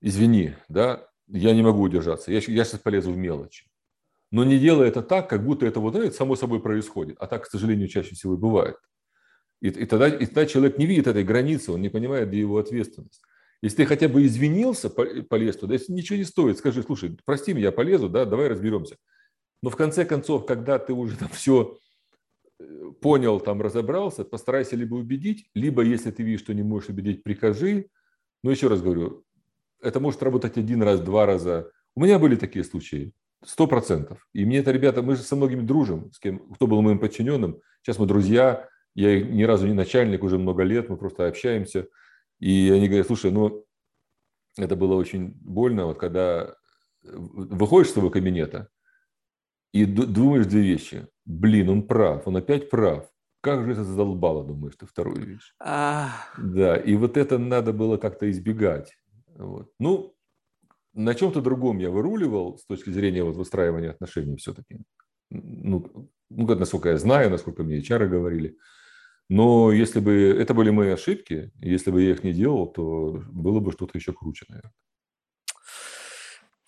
извини, да, я не могу удержаться, я, я сейчас полезу в мелочи. Но не делай это так, как будто это вот это само собой происходит. А так, к сожалению, чаще всего и бывает. И, и, тогда, и тогда человек не видит этой границы, он не понимает, где его ответственность. Если ты хотя бы извинился, полез туда, если ничего не стоит, скажи, слушай, прости меня, я полезу, да, давай разберемся. Но в конце концов, когда ты уже там все э, понял, там разобрался, постарайся либо убедить, либо если ты видишь, что не можешь убедить, прикажи. Но еще раз говорю, это может работать один раз, два раза. У меня были такие случаи, сто процентов. И мне это ребята, мы же со многими дружим, с кем, кто был моим подчиненным. Сейчас мы друзья, я ни разу не начальник, уже много лет, мы просто общаемся. И они говорят, слушай, ну, это было очень больно, вот когда выходишь из своего кабинета и думаешь две вещи. Блин, он прав, он опять прав. Как же это задолбало, думаешь ты, вторую вещь. Да, и вот это надо было как-то избегать. Вот. Ну, на чем-то другом я выруливал с точки зрения вот выстраивания отношений все-таки. Ну, ну, насколько я знаю, насколько мне HR говорили. Но если бы это были мои ошибки, если бы я их не делал, то было бы что-то еще круче, наверное.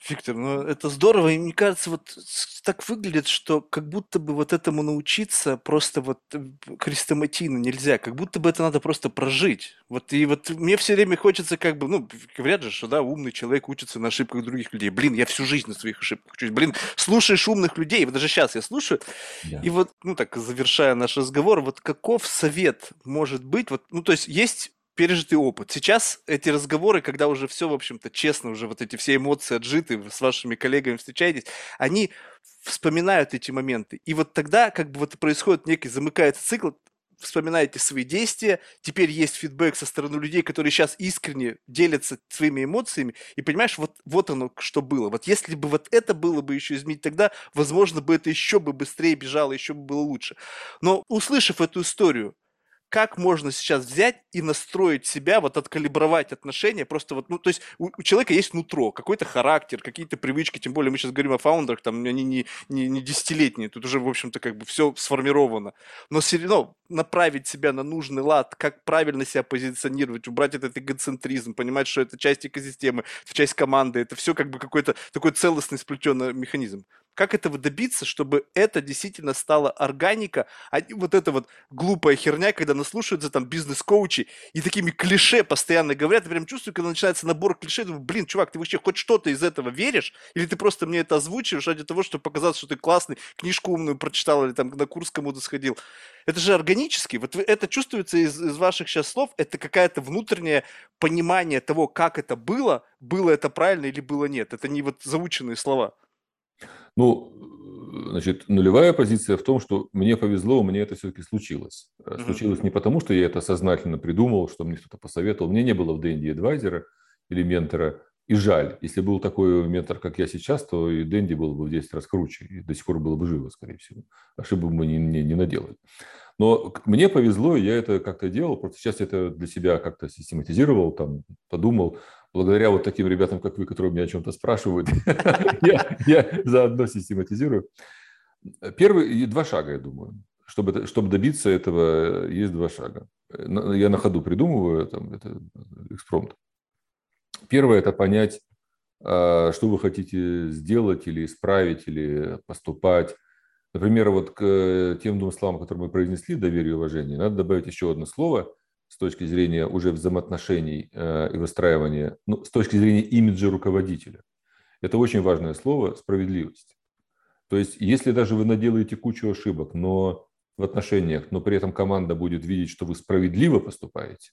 Виктор, ну это здорово, и мне кажется, вот так выглядит, что как будто бы вот этому научиться просто вот э, хрестоматийно нельзя, как будто бы это надо просто прожить. Вот и вот мне все время хочется как бы, ну, говорят же, что да, умный человек учится на ошибках других людей. Блин, я всю жизнь на своих ошибках учусь. Блин, слушаешь умных людей, вот даже сейчас я слушаю, да. и вот, ну так, завершая наш разговор, вот каков совет может быть, вот, ну то есть есть пережитый опыт. Сейчас эти разговоры, когда уже все, в общем-то, честно, уже вот эти все эмоции отжиты, вы с вашими коллегами встречаетесь, они вспоминают эти моменты. И вот тогда как бы вот происходит некий, замыкается цикл, вспоминаете свои действия, теперь есть фидбэк со стороны людей, которые сейчас искренне делятся своими эмоциями, и понимаешь, вот, вот оно что было. Вот если бы вот это было бы еще изменить, тогда, возможно, бы это еще бы быстрее бежало, еще бы было лучше. Но услышав эту историю, как можно сейчас взять и настроить себя, вот откалибровать отношения, просто вот, ну, то есть у, у человека есть нутро, какой-то характер, какие-то привычки, тем более мы сейчас говорим о фаундерах, там они не, не, не десятилетние, тут уже, в общем-то, как бы все сформировано, но все равно направить себя на нужный лад, как правильно себя позиционировать, убрать этот эгоцентризм, понимать, что это часть экосистемы, это часть команды, это все как бы какой-то такой целостный сплетенный механизм. Как этого добиться, чтобы это действительно стало органика, а не вот эта вот глупая херня, когда наслушаются там бизнес-коучи и такими клише постоянно говорят, я прям чувствую, когда начинается набор клише, думаю, блин, чувак, ты вообще хоть что-то из этого веришь? Или ты просто мне это озвучиваешь ради того, чтобы показать, что ты классный, книжку умную прочитал или там на курс кому-то сходил? Это же органически. Вот это чувствуется из, из ваших сейчас слов. Это какое-то внутреннее понимание того, как это было, было это правильно или было нет. Это не вот заученные слова. Ну, значит, нулевая позиция в том, что мне повезло, меня это все-таки случилось. Mm-hmm. Случилось не потому, что я это сознательно придумал, что мне кто-то посоветовал. Мне не было в Дэнди адвайзера или ментора. И жаль, если был такой ментор, как я сейчас, то и Дэнди был бы в 10 раз круче, и до сих пор было бы живо, скорее всего. Ошибок бы мы не, не, не наделали. Но мне повезло, я это как-то делал, просто сейчас это для себя как-то систематизировал, там, подумал, благодаря вот таким ребятам, как вы, которые меня о чем-то спрашивают, я заодно систематизирую. Первый, два шага, я думаю. Чтобы, чтобы добиться этого, есть два шага. Я на ходу придумываю, там, это экспромт. Первое – это понять, а, что вы хотите сделать или исправить, или поступать. Например, вот к тем двум словам, которые мы произнесли, доверие и уважение, надо добавить еще одно слово – с точки зрения уже взаимоотношений э, и выстраивания, ну, с точки зрения имиджа руководителя. Это очень важное слово – справедливость. То есть, если даже вы наделаете кучу ошибок, но в отношениях, но при этом команда будет видеть, что вы справедливо поступаете,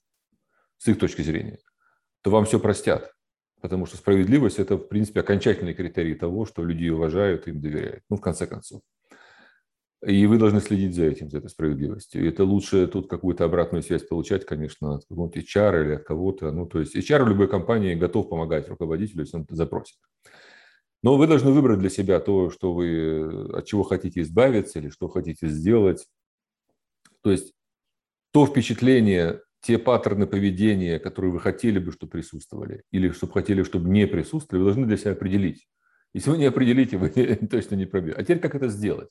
с их точки зрения, то вам все простят. Потому что справедливость – это, в принципе, окончательный критерий того, что люди уважают и им доверяют. Ну, в конце концов. И вы должны следить за этим, за этой справедливостью. И это лучше тут какую-то обратную связь получать, конечно, от какого-нибудь HR или от кого-то. Ну, то есть HR в любой компании готов помогать руководителю, если он это запросит. Но вы должны выбрать для себя то, что вы, от чего хотите избавиться или что хотите сделать. То есть то впечатление, те паттерны поведения, которые вы хотели бы, чтобы присутствовали, или чтобы хотели, чтобы не присутствовали, вы должны для себя определить. Если вы не определите, вы точно не пробьете. А теперь как это сделать?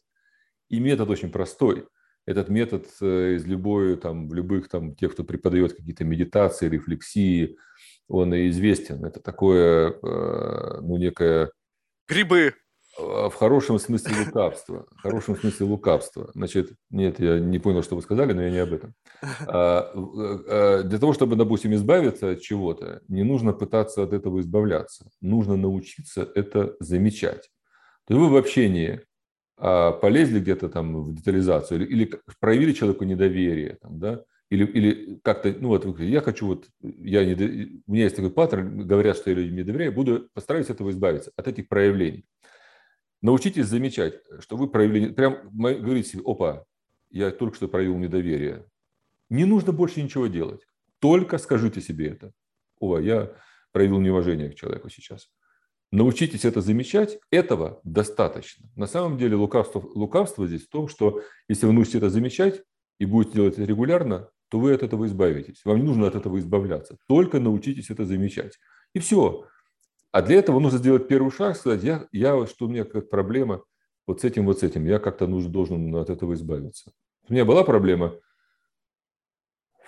И метод очень простой. Этот метод э, из любой, там, в любых там, тех, кто преподает какие-то медитации, рефлексии, он и известен. Это такое, э, ну, некое... Грибы. А, в хорошем смысле лукавство. В хорошем смысле лукавство. Значит, нет, я не понял, что вы сказали, но я не об этом. А, э, для того, чтобы, допустим, избавиться от чего-то, не нужно пытаться от этого избавляться. Нужно научиться это замечать. То есть вы в общении полезли где-то там в детализацию или, или проявили человеку недоверие, там, да, или, или как-то, ну вот, я хочу вот, я не, у меня есть такой паттерн, говорят, что я людям не доверяю, буду, постараюсь этого избавиться, от этих проявлений. Научитесь замечать, что вы проявили, прям говорите себе, опа, я только что проявил недоверие. Не нужно больше ничего делать, только скажите себе это. О, я проявил неуважение к человеку сейчас. Научитесь это замечать, этого достаточно. На самом деле лукавство, лукавство здесь в том, что если вы научитесь это замечать и будете делать это регулярно, то вы от этого избавитесь. Вам не нужно от этого избавляться. Только научитесь это замечать. И все. А для этого нужно сделать первый шаг, сказать, я, я что у меня как проблема вот с этим, вот с этим. Я как-то нужен, должен от этого избавиться. У меня была проблема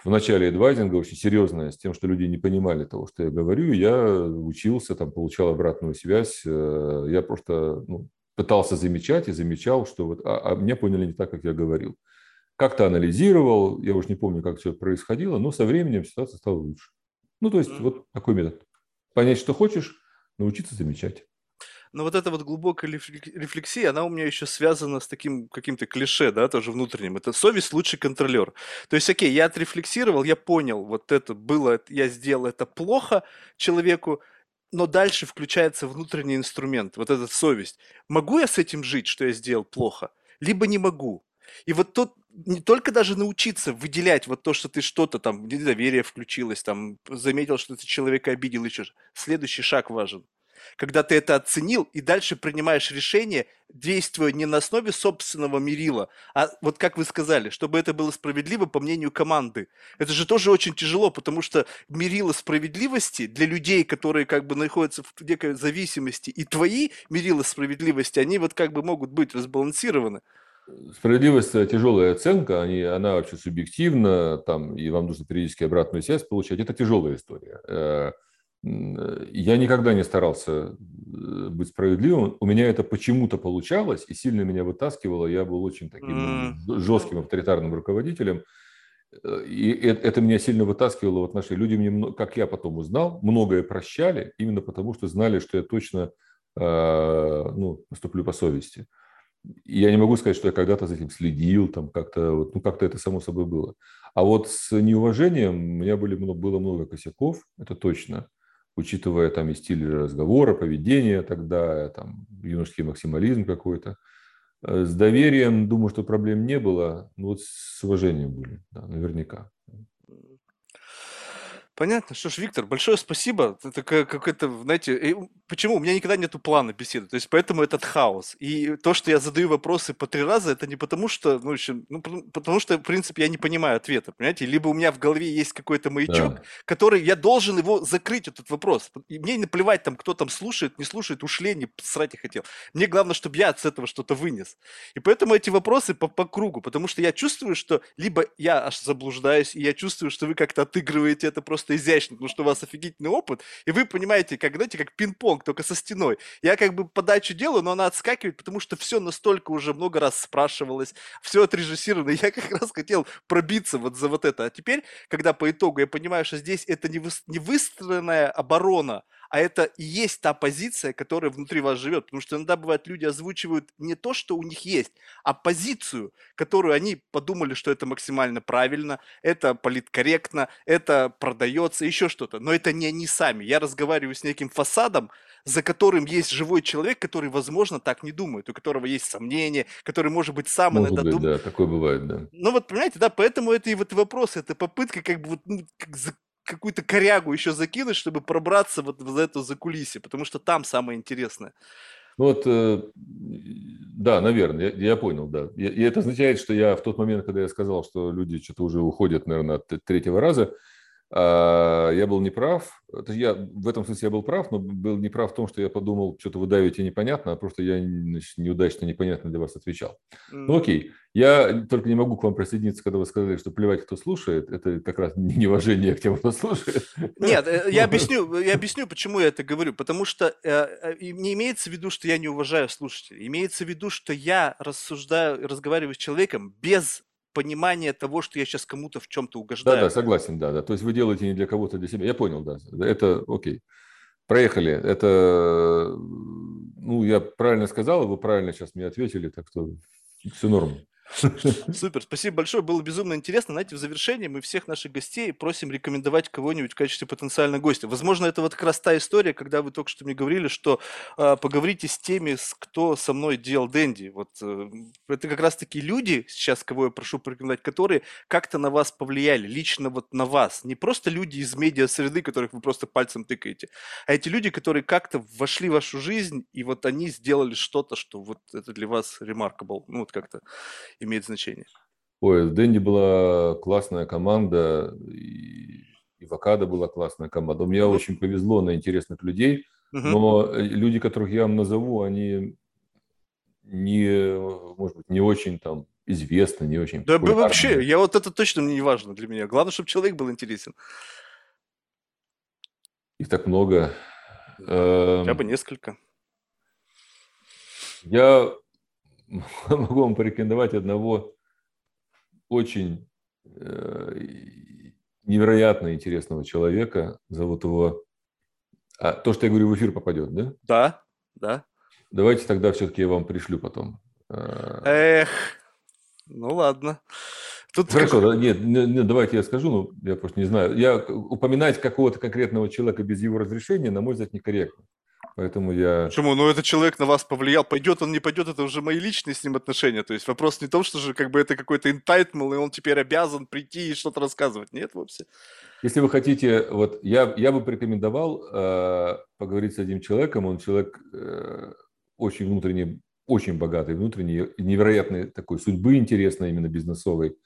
в начале адвайзинга очень серьезная, с тем, что люди не понимали того, что я говорю. Я учился, там, получал обратную связь. Э, я просто ну, пытался замечать и замечал, что вот, а, а меня поняли не так, как я говорил. Как-то анализировал, я уже не помню, как все происходило, но со временем ситуация стала лучше. Ну, то есть, вот такой метод. Понять, что хочешь, научиться замечать. Но вот эта вот глубокая рефлексия, она у меня еще связана с таким каким-то клише, да, тоже внутренним. Это совесть лучший контролер. То есть, окей, я отрефлексировал, я понял, вот это было, я сделал это плохо человеку, но дальше включается внутренний инструмент, вот эта совесть. Могу я с этим жить, что я сделал плохо? Либо не могу. И вот тут не только даже научиться выделять вот то, что ты что-то там, недоверие включилось, там, заметил, что ты человека обидел, еще Следующий шаг важен – когда ты это оценил и дальше принимаешь решение, действуя не на основе собственного мерила, а вот как вы сказали, чтобы это было справедливо по мнению команды. Это же тоже очень тяжело, потому что мерило справедливости для людей, которые как бы находятся в некой зависимости, и твои мерила справедливости, они вот как бы могут быть разбалансированы. Справедливость – тяжелая оценка, они, она вообще субъективна, там, и вам нужно периодически обратную связь получать. Это тяжелая история. Э, я никогда не старался э, быть справедливым. У меня это почему-то получалось и сильно меня вытаскивало. Я был очень таким mm. жестким авторитарным руководителем. Э, и это меня сильно вытаскивало в отношении. Люди мне, как я потом узнал, многое прощали, именно потому что знали, что я точно э, ну, поступлю по совести. Я не могу сказать, что я когда-то за этим следил, там как-то, ну как-то это само собой было. А вот с неуважением у меня были, было много косяков, это точно учитывая там и стиль разговора, поведение тогда, там юношеский максимализм какой-то. Э, с доверием, думаю, что проблем не было, но вот с уважением были, да, наверняка. Понятно. Что ж, Виктор, большое спасибо. Это как это, знаете, почему? У меня никогда нету плана беседы, то есть поэтому этот хаос. И то, что я задаю вопросы по три раза, это не потому что, ну, еще, ну потому что, в принципе, я не понимаю ответа, понимаете? Либо у меня в голове есть какой-то маячок, да. который, я должен его закрыть, этот вопрос. И мне не наплевать, там, кто там слушает, не слушает, ушли, не срать я хотел. Мне главное, чтобы я с этого что-то вынес. И поэтому эти вопросы по, по кругу, потому что я чувствую, что либо я аж заблуждаюсь, и я чувствую, что вы как-то отыгрываете это просто просто изящно, потому что у вас офигительный опыт, и вы понимаете, как, знаете, как пинг-понг, только со стеной. Я как бы подачу делаю, но она отскакивает, потому что все настолько уже много раз спрашивалось, все отрежиссировано. Я как раз хотел пробиться вот за вот это. А теперь, когда по итогу я понимаю, что здесь это не выстроенная оборона, а это и есть та позиция, которая внутри вас живет. Потому что иногда бывает, люди озвучивают не то, что у них есть, а позицию, которую они подумали, что это максимально правильно, это политкорректно, это продается, еще что-то. Но это не они сами. Я разговариваю с неким фасадом, за которым есть живой человек, который, возможно, так не думает, у которого есть сомнения, который, может быть, сам может иногда думает. Да, такое бывает, да. Ну вот, понимаете, да, поэтому это и вот вопрос, это попытка как бы вот, ну, как какую-то корягу еще закинуть, чтобы пробраться вот за это закулисье, потому что там самое интересное. Ну вот, э, да, наверное, я, я понял, да. И, это означает, что я в тот момент, когда я сказал, что люди что-то уже уходят, наверное, от третьего раза, я был неправ. Я, в этом смысле я был прав, но был неправ в том, что я подумал, что-то вы давите непонятно, а просто я значит, неудачно, непонятно для вас отвечал. Mm. Ну окей, я только не могу к вам присоединиться, когда вы сказали, что плевать, кто слушает. Это как раз неуважение к тем, кто слушает. Нет, э, я объясню, я объясню, почему я это говорю. Потому что э, э, не имеется в виду, что я не уважаю слушателей. Имеется в виду, что я рассуждаю, разговариваю с человеком без понимание того, что я сейчас кому-то в чем-то угождаю. Да, да, согласен, да, да. То есть вы делаете не для кого-то, для себя. Я понял, да. Это окей. Проехали. Это, ну, я правильно сказал, вы правильно сейчас мне ответили, так что все норм. Супер, спасибо большое, было безумно интересно. Знаете, в завершении мы всех наших гостей просим рекомендовать кого-нибудь в качестве потенциального гостя. Возможно, это вот как раз та история, когда вы только что мне говорили, что э, поговорите с теми, с кто со мной делал Дэнди. Вот э, это как раз таки люди, сейчас кого я прошу порекомендовать, которые как-то на вас повлияли, лично вот на вас. Не просто люди из медиа-среды, которых вы просто пальцем тыкаете, а эти люди, которые как-то вошли в вашу жизнь, и вот они сделали что-то, что вот это для вас remarkable, ну вот как-то имеет значение? Ой, в Дэнди была классная команда, и, и в Акадо была классная команда. У меня mm очень повезло на интересных людей, mm но э, люди, которых я вам назову, они не, может быть, не очень там известны, не очень Да вообще, я вот это точно не важно для меня. Главное, чтобы человек был интересен. Их так много. Хотя бы эм, несколько. Я могу вам порекомендовать одного очень э, невероятно интересного человека. Зовут его... А, то, что я говорю, в эфир попадет, да? Да, да. Давайте тогда все-таки я вам пришлю потом. Э, Эх, ну ладно. Тут Хорошо, как... нет, нет, давайте я скажу, ну, я просто не знаю. Я упоминать какого-то конкретного человека без его разрешения, на мой взгляд, некорректно. Поэтому я... Почему? Ну, этот человек на вас повлиял. Пойдет он, не пойдет, это уже мои личные с ним отношения. То есть вопрос не в том, что же как бы это какой-то entitlement, и он теперь обязан прийти и что-то рассказывать. Нет, вовсе. Если вы хотите, вот я, я бы порекомендовал э, поговорить с одним человеком. Он человек э, очень внутренне, очень богатый, внутренний, невероятной такой судьбы интересной, именно бизнесовой.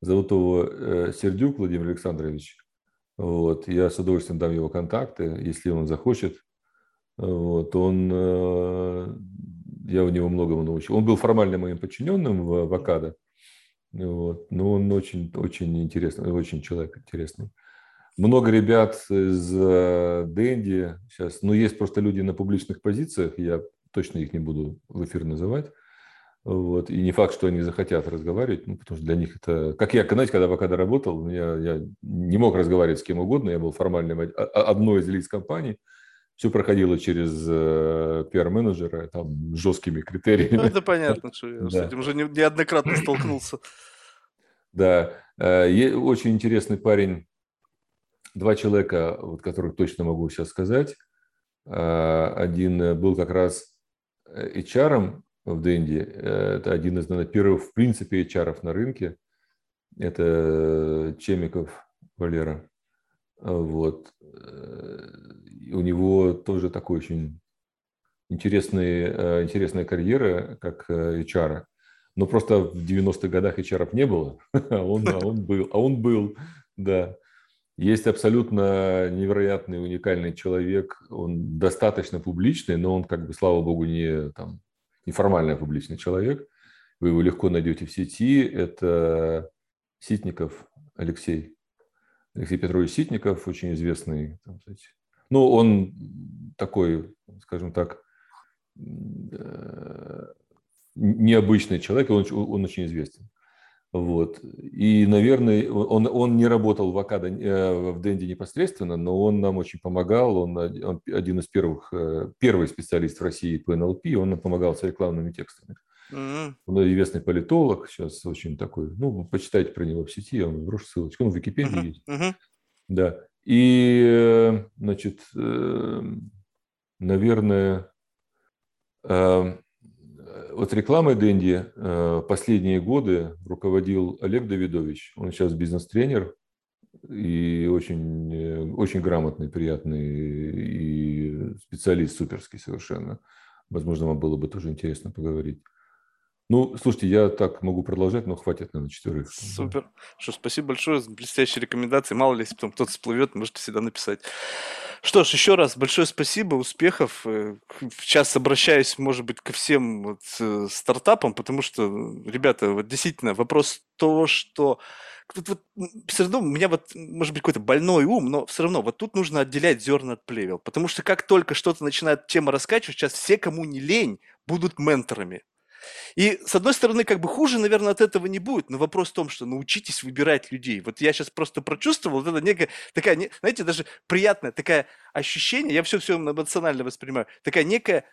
Зовут его э, Сердюк Владимир Александрович. Вот. Я с удовольствием дам его контакты, если он захочет. Вот. Он, э, я у него многому научил. Он был формально моим подчиненным в Авокадо. Вот. Но он очень, очень интересный, очень человек интересный. Много ребят из э, Дэнди сейчас, ну, есть просто люди на публичных позициях, я точно их не буду в эфир называть. Вот. И не факт, что они захотят разговаривать, ну, потому что для них это... Как я, знаете, когда в Авокадо работал, я, я не мог разговаривать с кем угодно, я был формальным одной из лиц компании, все проходило через э, пиар-менеджера, там, жесткими критериями. Ну, это понятно, что я да. с этим уже неоднократно столкнулся. Да, э, очень интересный парень, два человека, вот, которых точно могу сейчас сказать. Э, один был как раз HR в Дэнди. Это один из, наверное, первых, в принципе, HR на рынке. Это Чемиков Валера. Вот. У него тоже такой очень интересный, интересная карьера, как HR. Но просто в 90-х годах HR не было, а он, а он был, а он был, да. Есть абсолютно невероятный, уникальный человек. Он достаточно публичный, но он, как бы, слава богу, не там, неформальный публичный человек. Вы его легко найдете в сети. Это Ситников Алексей. Алексей Петрович Ситников, очень известный. Там, кстати. Ну, он такой, скажем так, э, необычный человек, он, он очень известен. Вот. И, наверное, он, он не работал в Акадо, э, в Денде непосредственно, но он нам очень помогал. Он, он один из первых, э, первый специалист в России по НЛП, он нам помогал с рекламными текстами. Mm-hmm. Он известный политолог, сейчас очень такой, ну, почитайте про него в сети, я вам брошу ссылочку, он в Википедии mm-hmm. есть. Mm-hmm. Да. И, значит, наверное, вот рекламой Дэнди э, последние годы руководил Олег Давидович. Он сейчас бизнес-тренер и очень, э, очень грамотный, приятный и специалист суперский совершенно. Возможно, вам было бы тоже интересно поговорить. Ну, слушайте, я так могу продолжать, но хватит, наверное, четверых. Супер. Что, спасибо большое за блестящие рекомендации. Мало ли, если потом кто-то всплывет, можете всегда написать. Что ж, еще раз большое спасибо, успехов. Э, сейчас обращаюсь, может быть, ко всем вот, э, стартапам, потому что, ребята, вот действительно, вопрос то, что тут вот все равно у меня вот, может быть, какой-то больной ум, но все равно вот тут нужно отделять зерна от плевел, потому что как только что-то начинает тема раскачивать, сейчас все, кому не лень, будут менторами. И, с одной стороны, как бы хуже, наверное, от этого не будет, но вопрос в том, что научитесь выбирать людей. Вот я сейчас просто прочувствовал, вот это некая такая, знаете, даже приятное такое ощущение, я все-все эмоционально воспринимаю, такая некая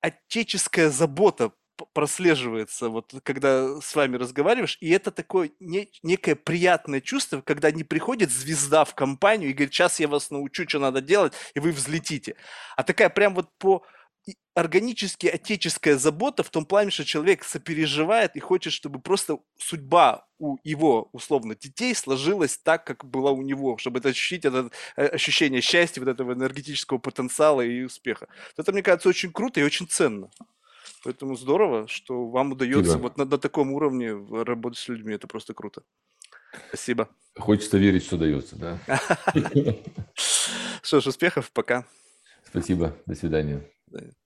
отеческая забота прослеживается, вот когда с вами разговариваешь, и это такое не, некое приятное чувство, когда не приходит звезда в компанию и говорит, сейчас я вас научу, что надо делать, и вы взлетите. А такая прям вот по органически отеческая забота в том плане, что человек сопереживает и хочет, чтобы просто судьба у его, условно, детей сложилась так, как была у него, чтобы это ощутить, это э, ощущение счастья, вот этого энергетического потенциала и успеха. Это, мне кажется, очень круто и очень ценно. Поэтому здорово, что вам удается Спасибо. вот на, на таком уровне работать с людьми. Это просто круто. Спасибо. Хочется верить, что дается, да? Что ж, успехов, пока. Спасибо, до свидания. Yeah.